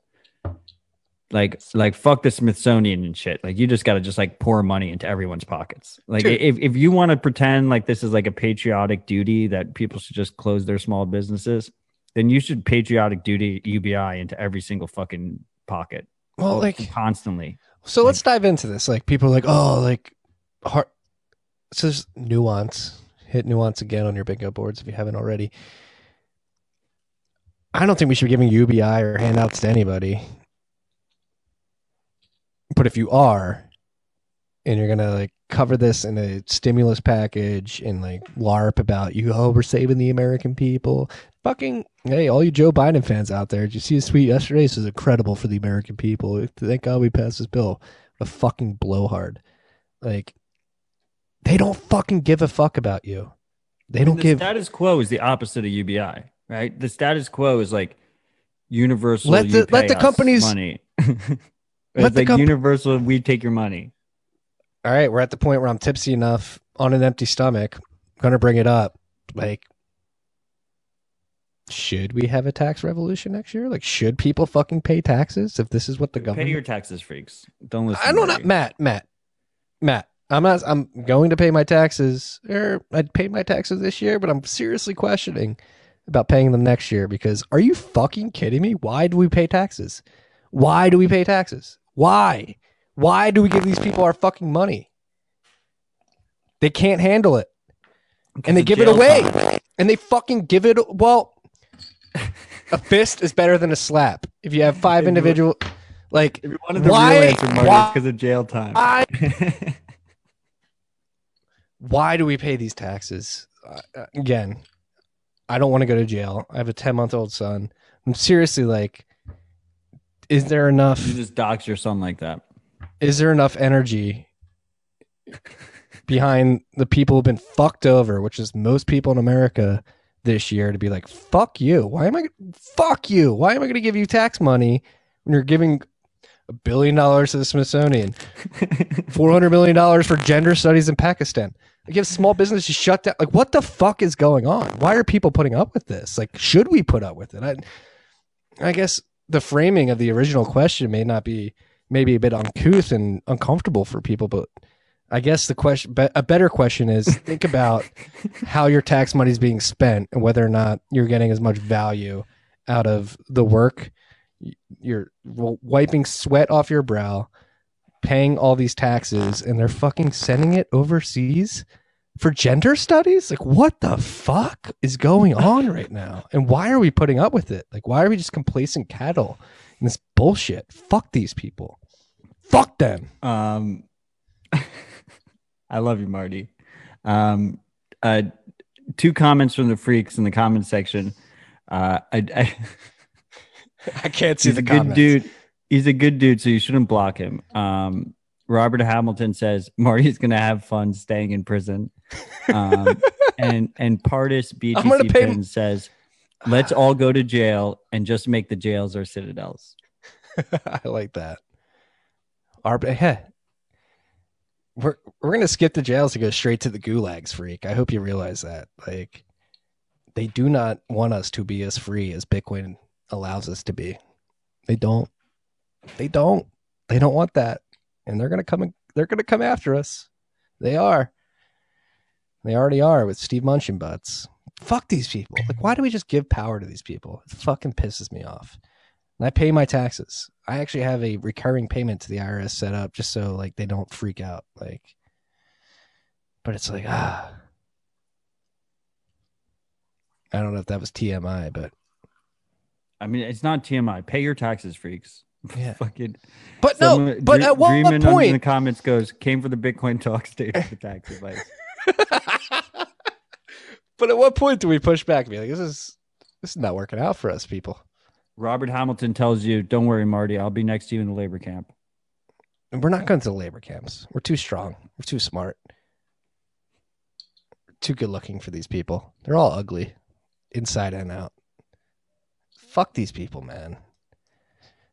like like fuck the Smithsonian and shit. Like you just gotta just like pour money into everyone's pockets. Like Dude. if if you want to pretend like this is like a patriotic duty that people should just close their small businesses, then you should patriotic duty UBI into every single fucking pocket. well like constantly. So let's dive into this. Like people are like, oh, like heart. So there's nuance. Hit nuance again on your bingo boards if you haven't already. I don't think we should be giving UBI or handouts to anybody. But if you are, and you're gonna like cover this in a stimulus package and like LARP about you, oh, we're saving the American people. Fucking hey, all you Joe Biden fans out there, did you see his tweet yesterday? This is incredible for the American people. Thank God we passed this bill. A fucking blowhard. Like they don't fucking give a fuck about you. They I mean, don't the give status quo is the opposite of UBI, right? The status quo is like universal. Let the- let the companies- money. [laughs] Let it's the like comp- universal. We take your money. all right, we're at the point where I'm tipsy enough on an empty stomach. I'm gonna bring it up. Like, should we have a tax revolution next year? Like, should people fucking pay taxes if this is what the Pay government? Pay your taxes, freaks. Don't listen. I don't know. Matt. Matt. Matt. I'm not. I'm going to pay my taxes, or I paid my taxes this year, but I'm seriously questioning about paying them next year because are you fucking kidding me? Why do we pay taxes? Why do we pay taxes? Why? Why do we give these people our fucking money? They can't handle it, and they give it away, time. and they fucking give it. Well, a fist is better than a slap. If you have [laughs] five individual, like If you wanted the why? real answer, because of jail time. why [laughs] why do we pay these taxes? Uh, again, I don't want to go to jail. I have a 10 month old son. I'm seriously like, is there enough? you just dox your son like that. Is there enough energy behind the people who've been fucked over, which is most people in America this year, to be like, fuck you. Why am I? Fuck you. Why am I going to give you tax money when you're giving a billion dollars to the Smithsonian? [laughs] four hundred million dollars for gender studies in Pakistan. Like, if small businesses shut down, like what the fuck is going on? Why are people putting up with this? Like, should we put up with it? I, I guess the framing of the original question may not be maybe a bit uncouth and uncomfortable for people, but I guess the question, a better question is [laughs] think about how your tax money is being spent and whether or not you're getting as much value out of the work. You're wiping sweat off your brow, paying all these taxes, and they're fucking sending it overseas for gender studies? Like, what the fuck is going [laughs] on right now? And why are we putting up with it? Like, why are we just complacent cattle in this bullshit? Fuck these people. Fuck them. Um, [laughs] I love you, Marty. Um, uh, two comments from the freaks in the comment section. Uh, I, I [laughs] I can't see he's the a good comments. dude. He's a good dude, so you shouldn't block him. Um, Robert Hamilton says Marty's gonna have fun staying in prison. Um, and and Partis [laughs] BTC pay- says, "Let's all go to jail and just make the jails our citadels." [laughs] I like that. Our yeah. We're we're gonna skip the jails and go straight to the gulags, freak. I hope you realize that. Like they do not want us to be as free as Bitcoin allows us to be. They don't. They don't. They don't want that. And they're gonna come and they're gonna come after us. They are. They already are with Steve Munchin butts. Fuck these people. Like, why do we just give power to these people? It fucking pisses me off. And I pay my taxes. I actually have a recurring payment to the IRS set up just so like they don't freak out. Like, but it's like ah, I don't know if that was TMI, but I mean, it's not TMI. Pay your taxes, freaks. Yeah. [laughs] Fucking. but no, but at what, what under in the comments goes came for the Bitcoin talk, stayed for the tax advice. But at what point do we push back? and Be like, this is this is not working out for us, people. Robert Hamilton tells you, "Don't worry, Marty. I'll be next to you in the labor camp." And we're not going to the labor camps. We're too strong. We're too smart. Too good looking for these people. They're all ugly, inside and out. Fuck these people, man.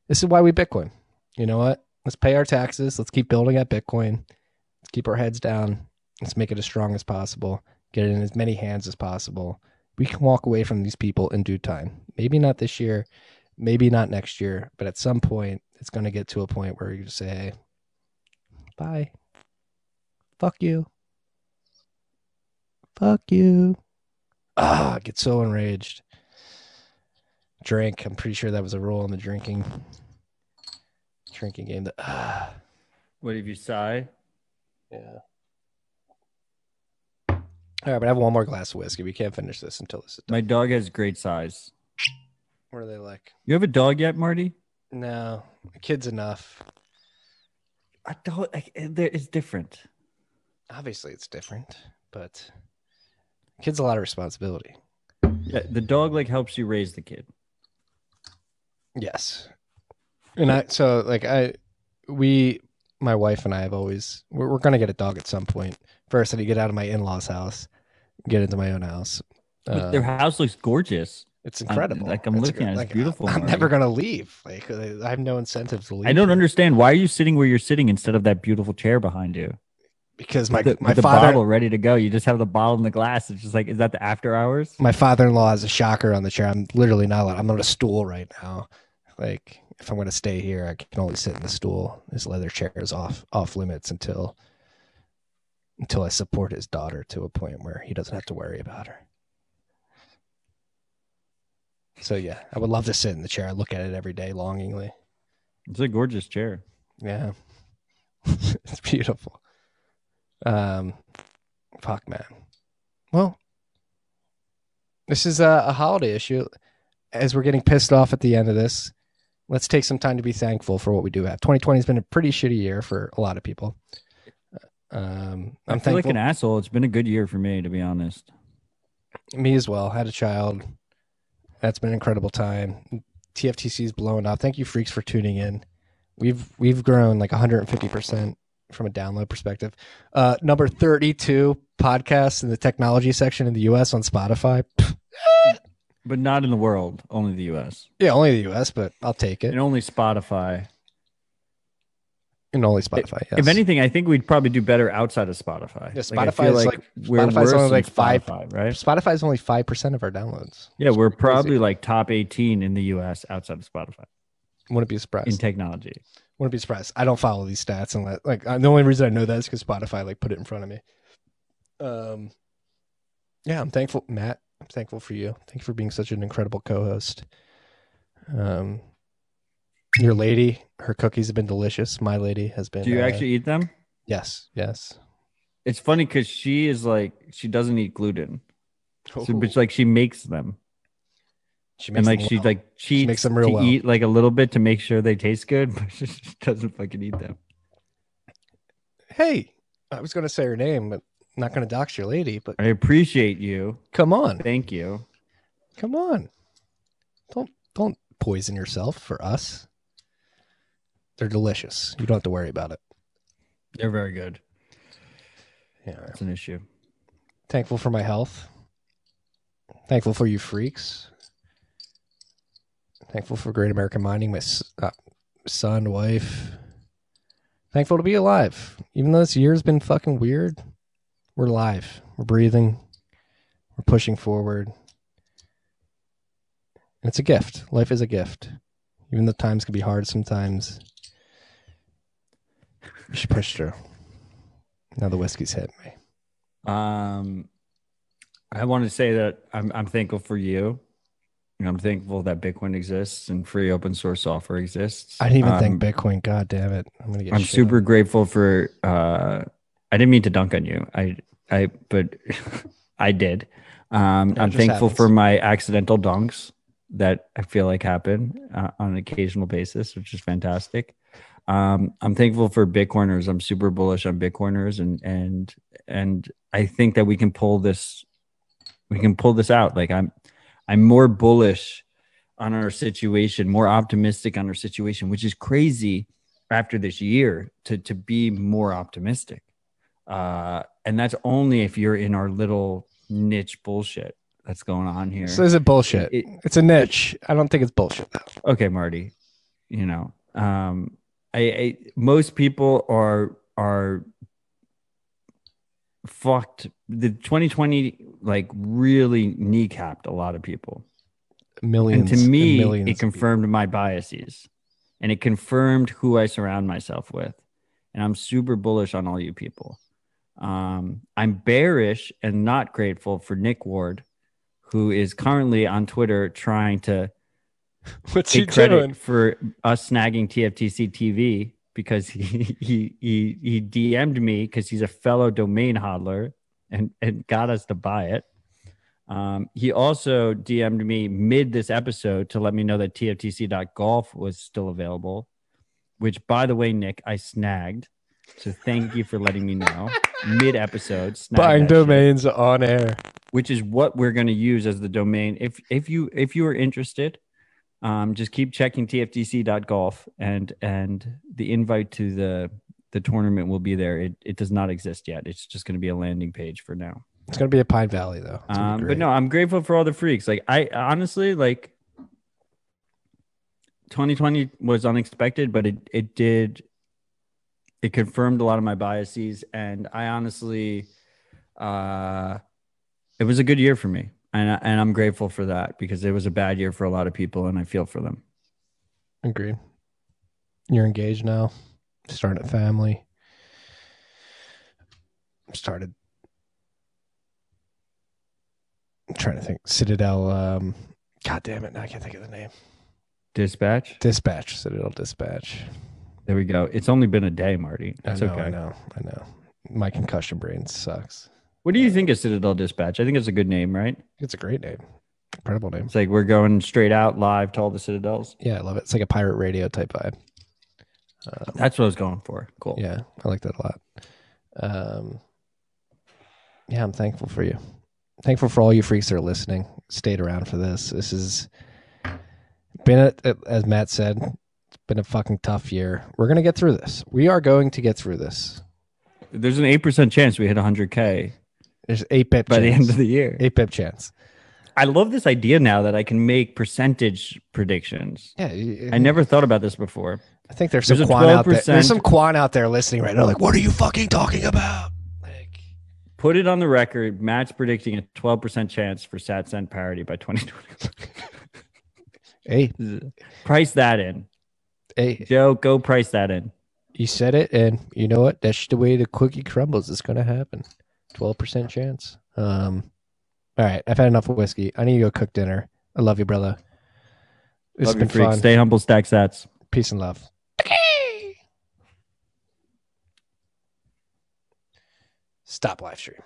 This is why we Bitcoin. You know what? Let's pay our taxes. Let's keep building at Bitcoin. Let's keep our heads down. Let's make it as strong as possible. Get it in as many hands as possible. We can walk away from these people in due time. Maybe not this year, maybe not next year, but at some point, it's going to get to a point where you say, hey, bye. Fuck you. Fuck you. Ah, I get so enraged. Drink. I'm pretty sure that was a rule in the drinking drinking game. That ah, What if you sigh? yeah. All right, but I have one more glass of whiskey. We can't finish this until this is done. My dog has great size. What are they like? You have a dog yet, Marty? No, kid's enough. A dog. Like, eh, there- it's different. Obviously, it's different, but kid's a lot of responsibility. Yeah, the dog like helps you raise the kid. Yes. And I so like I we my wife and I have always we're, we're gonna get a dog at some point. First, I need to get out of my in laws' house, get into my own house. Uh, Their house looks gorgeous. it's incredible. like, I'm It's looking at it, it's beautiful, I'm Marty. never gonna leave. Like I have no incentive to leave. I don't understand. Why are you sitting where you're sitting instead of that beautiful chair behind you? because my the, my the father bottle ready to go. You just have the bottle in the glass. It's just like, is that the after hours? my father-in-law has a shocker on the chair. I'm literally not allowed. I'm on a stool right now. Like if I'm going to stay here, I can only sit in the stool. His leather chair is off off limits until until I support his daughter to a point where he doesn't have to worry about her. So yeah, I would love to sit in the chair. I look at it every day longingly. It's a gorgeous chair. Yeah. [laughs] it's beautiful. Um fuck man. Well, this is a, a holiday issue. As we're getting pissed off at the end of this, let's take some time to be thankful for what we do have. 2020 has been a pretty shitty year for a lot of people. Um, I I'm feel like an asshole. It's been a good year for me, to be honest. Me as well. Had a child. That's been an incredible time. TFTC's blowing up. Thank you, freaks, for tuning in. We've we've grown like 150 percent from a download perspective. Uh, number 32 podcasts in the technology section in the U.S. on Spotify. [laughs] But not in the world, only the US. Yeah, only the U.S., but I'll take it. And only Spotify. And only Spotify. Yes. If anything, I think we'd probably do better outside of Spotify. Yeah, Spotify feel is like- we're Spotify's only like five- Spotify, right? Spotify is only five percent of our downloads. Yeah, we're crazy. probably like top 18 in the US outside of Spotify Wouldn't be surprised. in technology. Wouldn't be surprised. I don't follow these stats and let, like the only reason I know that is because Spotify like put it in front of me. Um, yeah, I'm thankful, Matt. I'm thankful for you. Thank you for being such an incredible co-host. Um, your lady, her cookies have been delicious. My lady has been. Do you uh, actually eat them? Yes, yes. It's funny because she is like she doesn't eat gluten, so, Ooh. but like she makes them, she and like them she well. like cheats makes them real to well. eat like a little bit to make sure they taste good, [laughs] but she doesn't fucking eat them. Hey, I was going to say her name, but not going to dox your lady. But I appreciate you. come on, Thank you. come on. Don't don't poison yourself for us. They're delicious. You don't have to worry about it. They're very good. Yeah. It's an issue. Thankful for my health. Thankful for you freaks. Thankful for Great American Mining, my uh, son, wife. Thankful to be alive. Even though this year's been fucking weird, we're alive. We're breathing. We're pushing forward. And it's a gift. Life is a gift. Even though times can be hard sometimes, you should push through. Now the whiskey's hit me. Um, I want to say that I'm I'm thankful for you. And I'm thankful that Bitcoin exists and free open source software exists. I didn't even Um, think Bitcoin. God damn it! I'm gonna get. I'm super grateful for. Uh, I didn't mean to dunk on you. I I but [laughs] I did. Um, I'm thankful for my accidental dunks that I feel like happen uh, on an occasional basis, which is fantastic. Um, I'm thankful for Bitcoiners. I'm super bullish on Bitcoiners, and and and I think that we can pull this. We can pull this out. Like I'm, I'm more bullish on our situation, more optimistic on our situation, which is crazy after this year to to be more optimistic. Uh, and that's only if you're in our little niche bullshit that's going on here. So is it bullshit? It- it's a niche. I don't think it's bullshit though. okay, Marty, you know, um, I, I most people are are fucked. The 2020 like really kneecapped a lot of people. Millions. and to me millions it confirmed my biases and it confirmed who i surround myself with and i'm super bullish on all you people um, i'm bearish and not grateful for nick ward who is currently on twitter trying to [laughs] What's he doing? for us snagging tftc tv because [laughs] he he he, he dm'd me because he's a fellow domain hodler and and got us to buy it um, he also DM'd me mid this episode to let me know that TFTC.golf was still available, which, by the way, Nick, I snagged. So thank you for letting me know mid episode. Buying domains on air. which is what we're going to use as the domain. If if you if you are interested, um, just keep checking TFTC.golf and and the invite to the the tournament will be there. It it does not exist yet. It's just going to be a landing page for now. It's gonna be a Pine Valley though. It's gonna be Um, but no, I'm grateful for all the freaks. Like I honestly like 2020 was unexpected, but it it did it confirmed a lot of my biases, and I honestly, uh, it was a good year for me, and I- and I'm grateful for that because it was a bad year for a lot of people, and I feel for them. Agreed. You're engaged now. started family. Started. I'm trying to think. Citadel. Um, God damn it! Now I can't think of the name. Dispatch. Dispatch. Citadel Dispatch. There we go. It's only been a day, Marty. That's I know. okay. I know. I know. My concussion brain sucks. What do you think of Citadel Dispatch? I think it's a good name, right? It's a great name. Incredible name. It's like we're going straight out live to all the Citadels. Yeah, I love it. It's like a pirate radio type vibe. Um, That's what I was going for. Cool. Yeah, I like that a lot. Um, yeah, I'm thankful for you. Thankful for all you freaks that are listening. Stayed around for this. This has been, a, as Matt said, been a fucking tough year. We're gonna get through this. We are going to get through this. There's an eight percent chance we hit 100k There's eight pip by the end of the year. eight pip chance. I love this idea now that I can make percentage predictions. Yeah, I never thought about this before. I think there's some There's a quan out there. There's some quan out there listening right now. Like, what are you fucking talking about? Like, Put it on the record. Matt's predicting a 12% chance for Sat SatSend parity by 2020. hey, [laughs] price that in. Hey, Joe, go price that in. you said it, and you know what? That's the way the cookie crumbles. It's gonna happen. Twelve percent chance. Um. All right, I've had enough of whiskey. I need to go cook dinner. I love you, brother. It's Love you, been freaks. fun. Stay humble, stack sats. Peace and love. Stop live stream.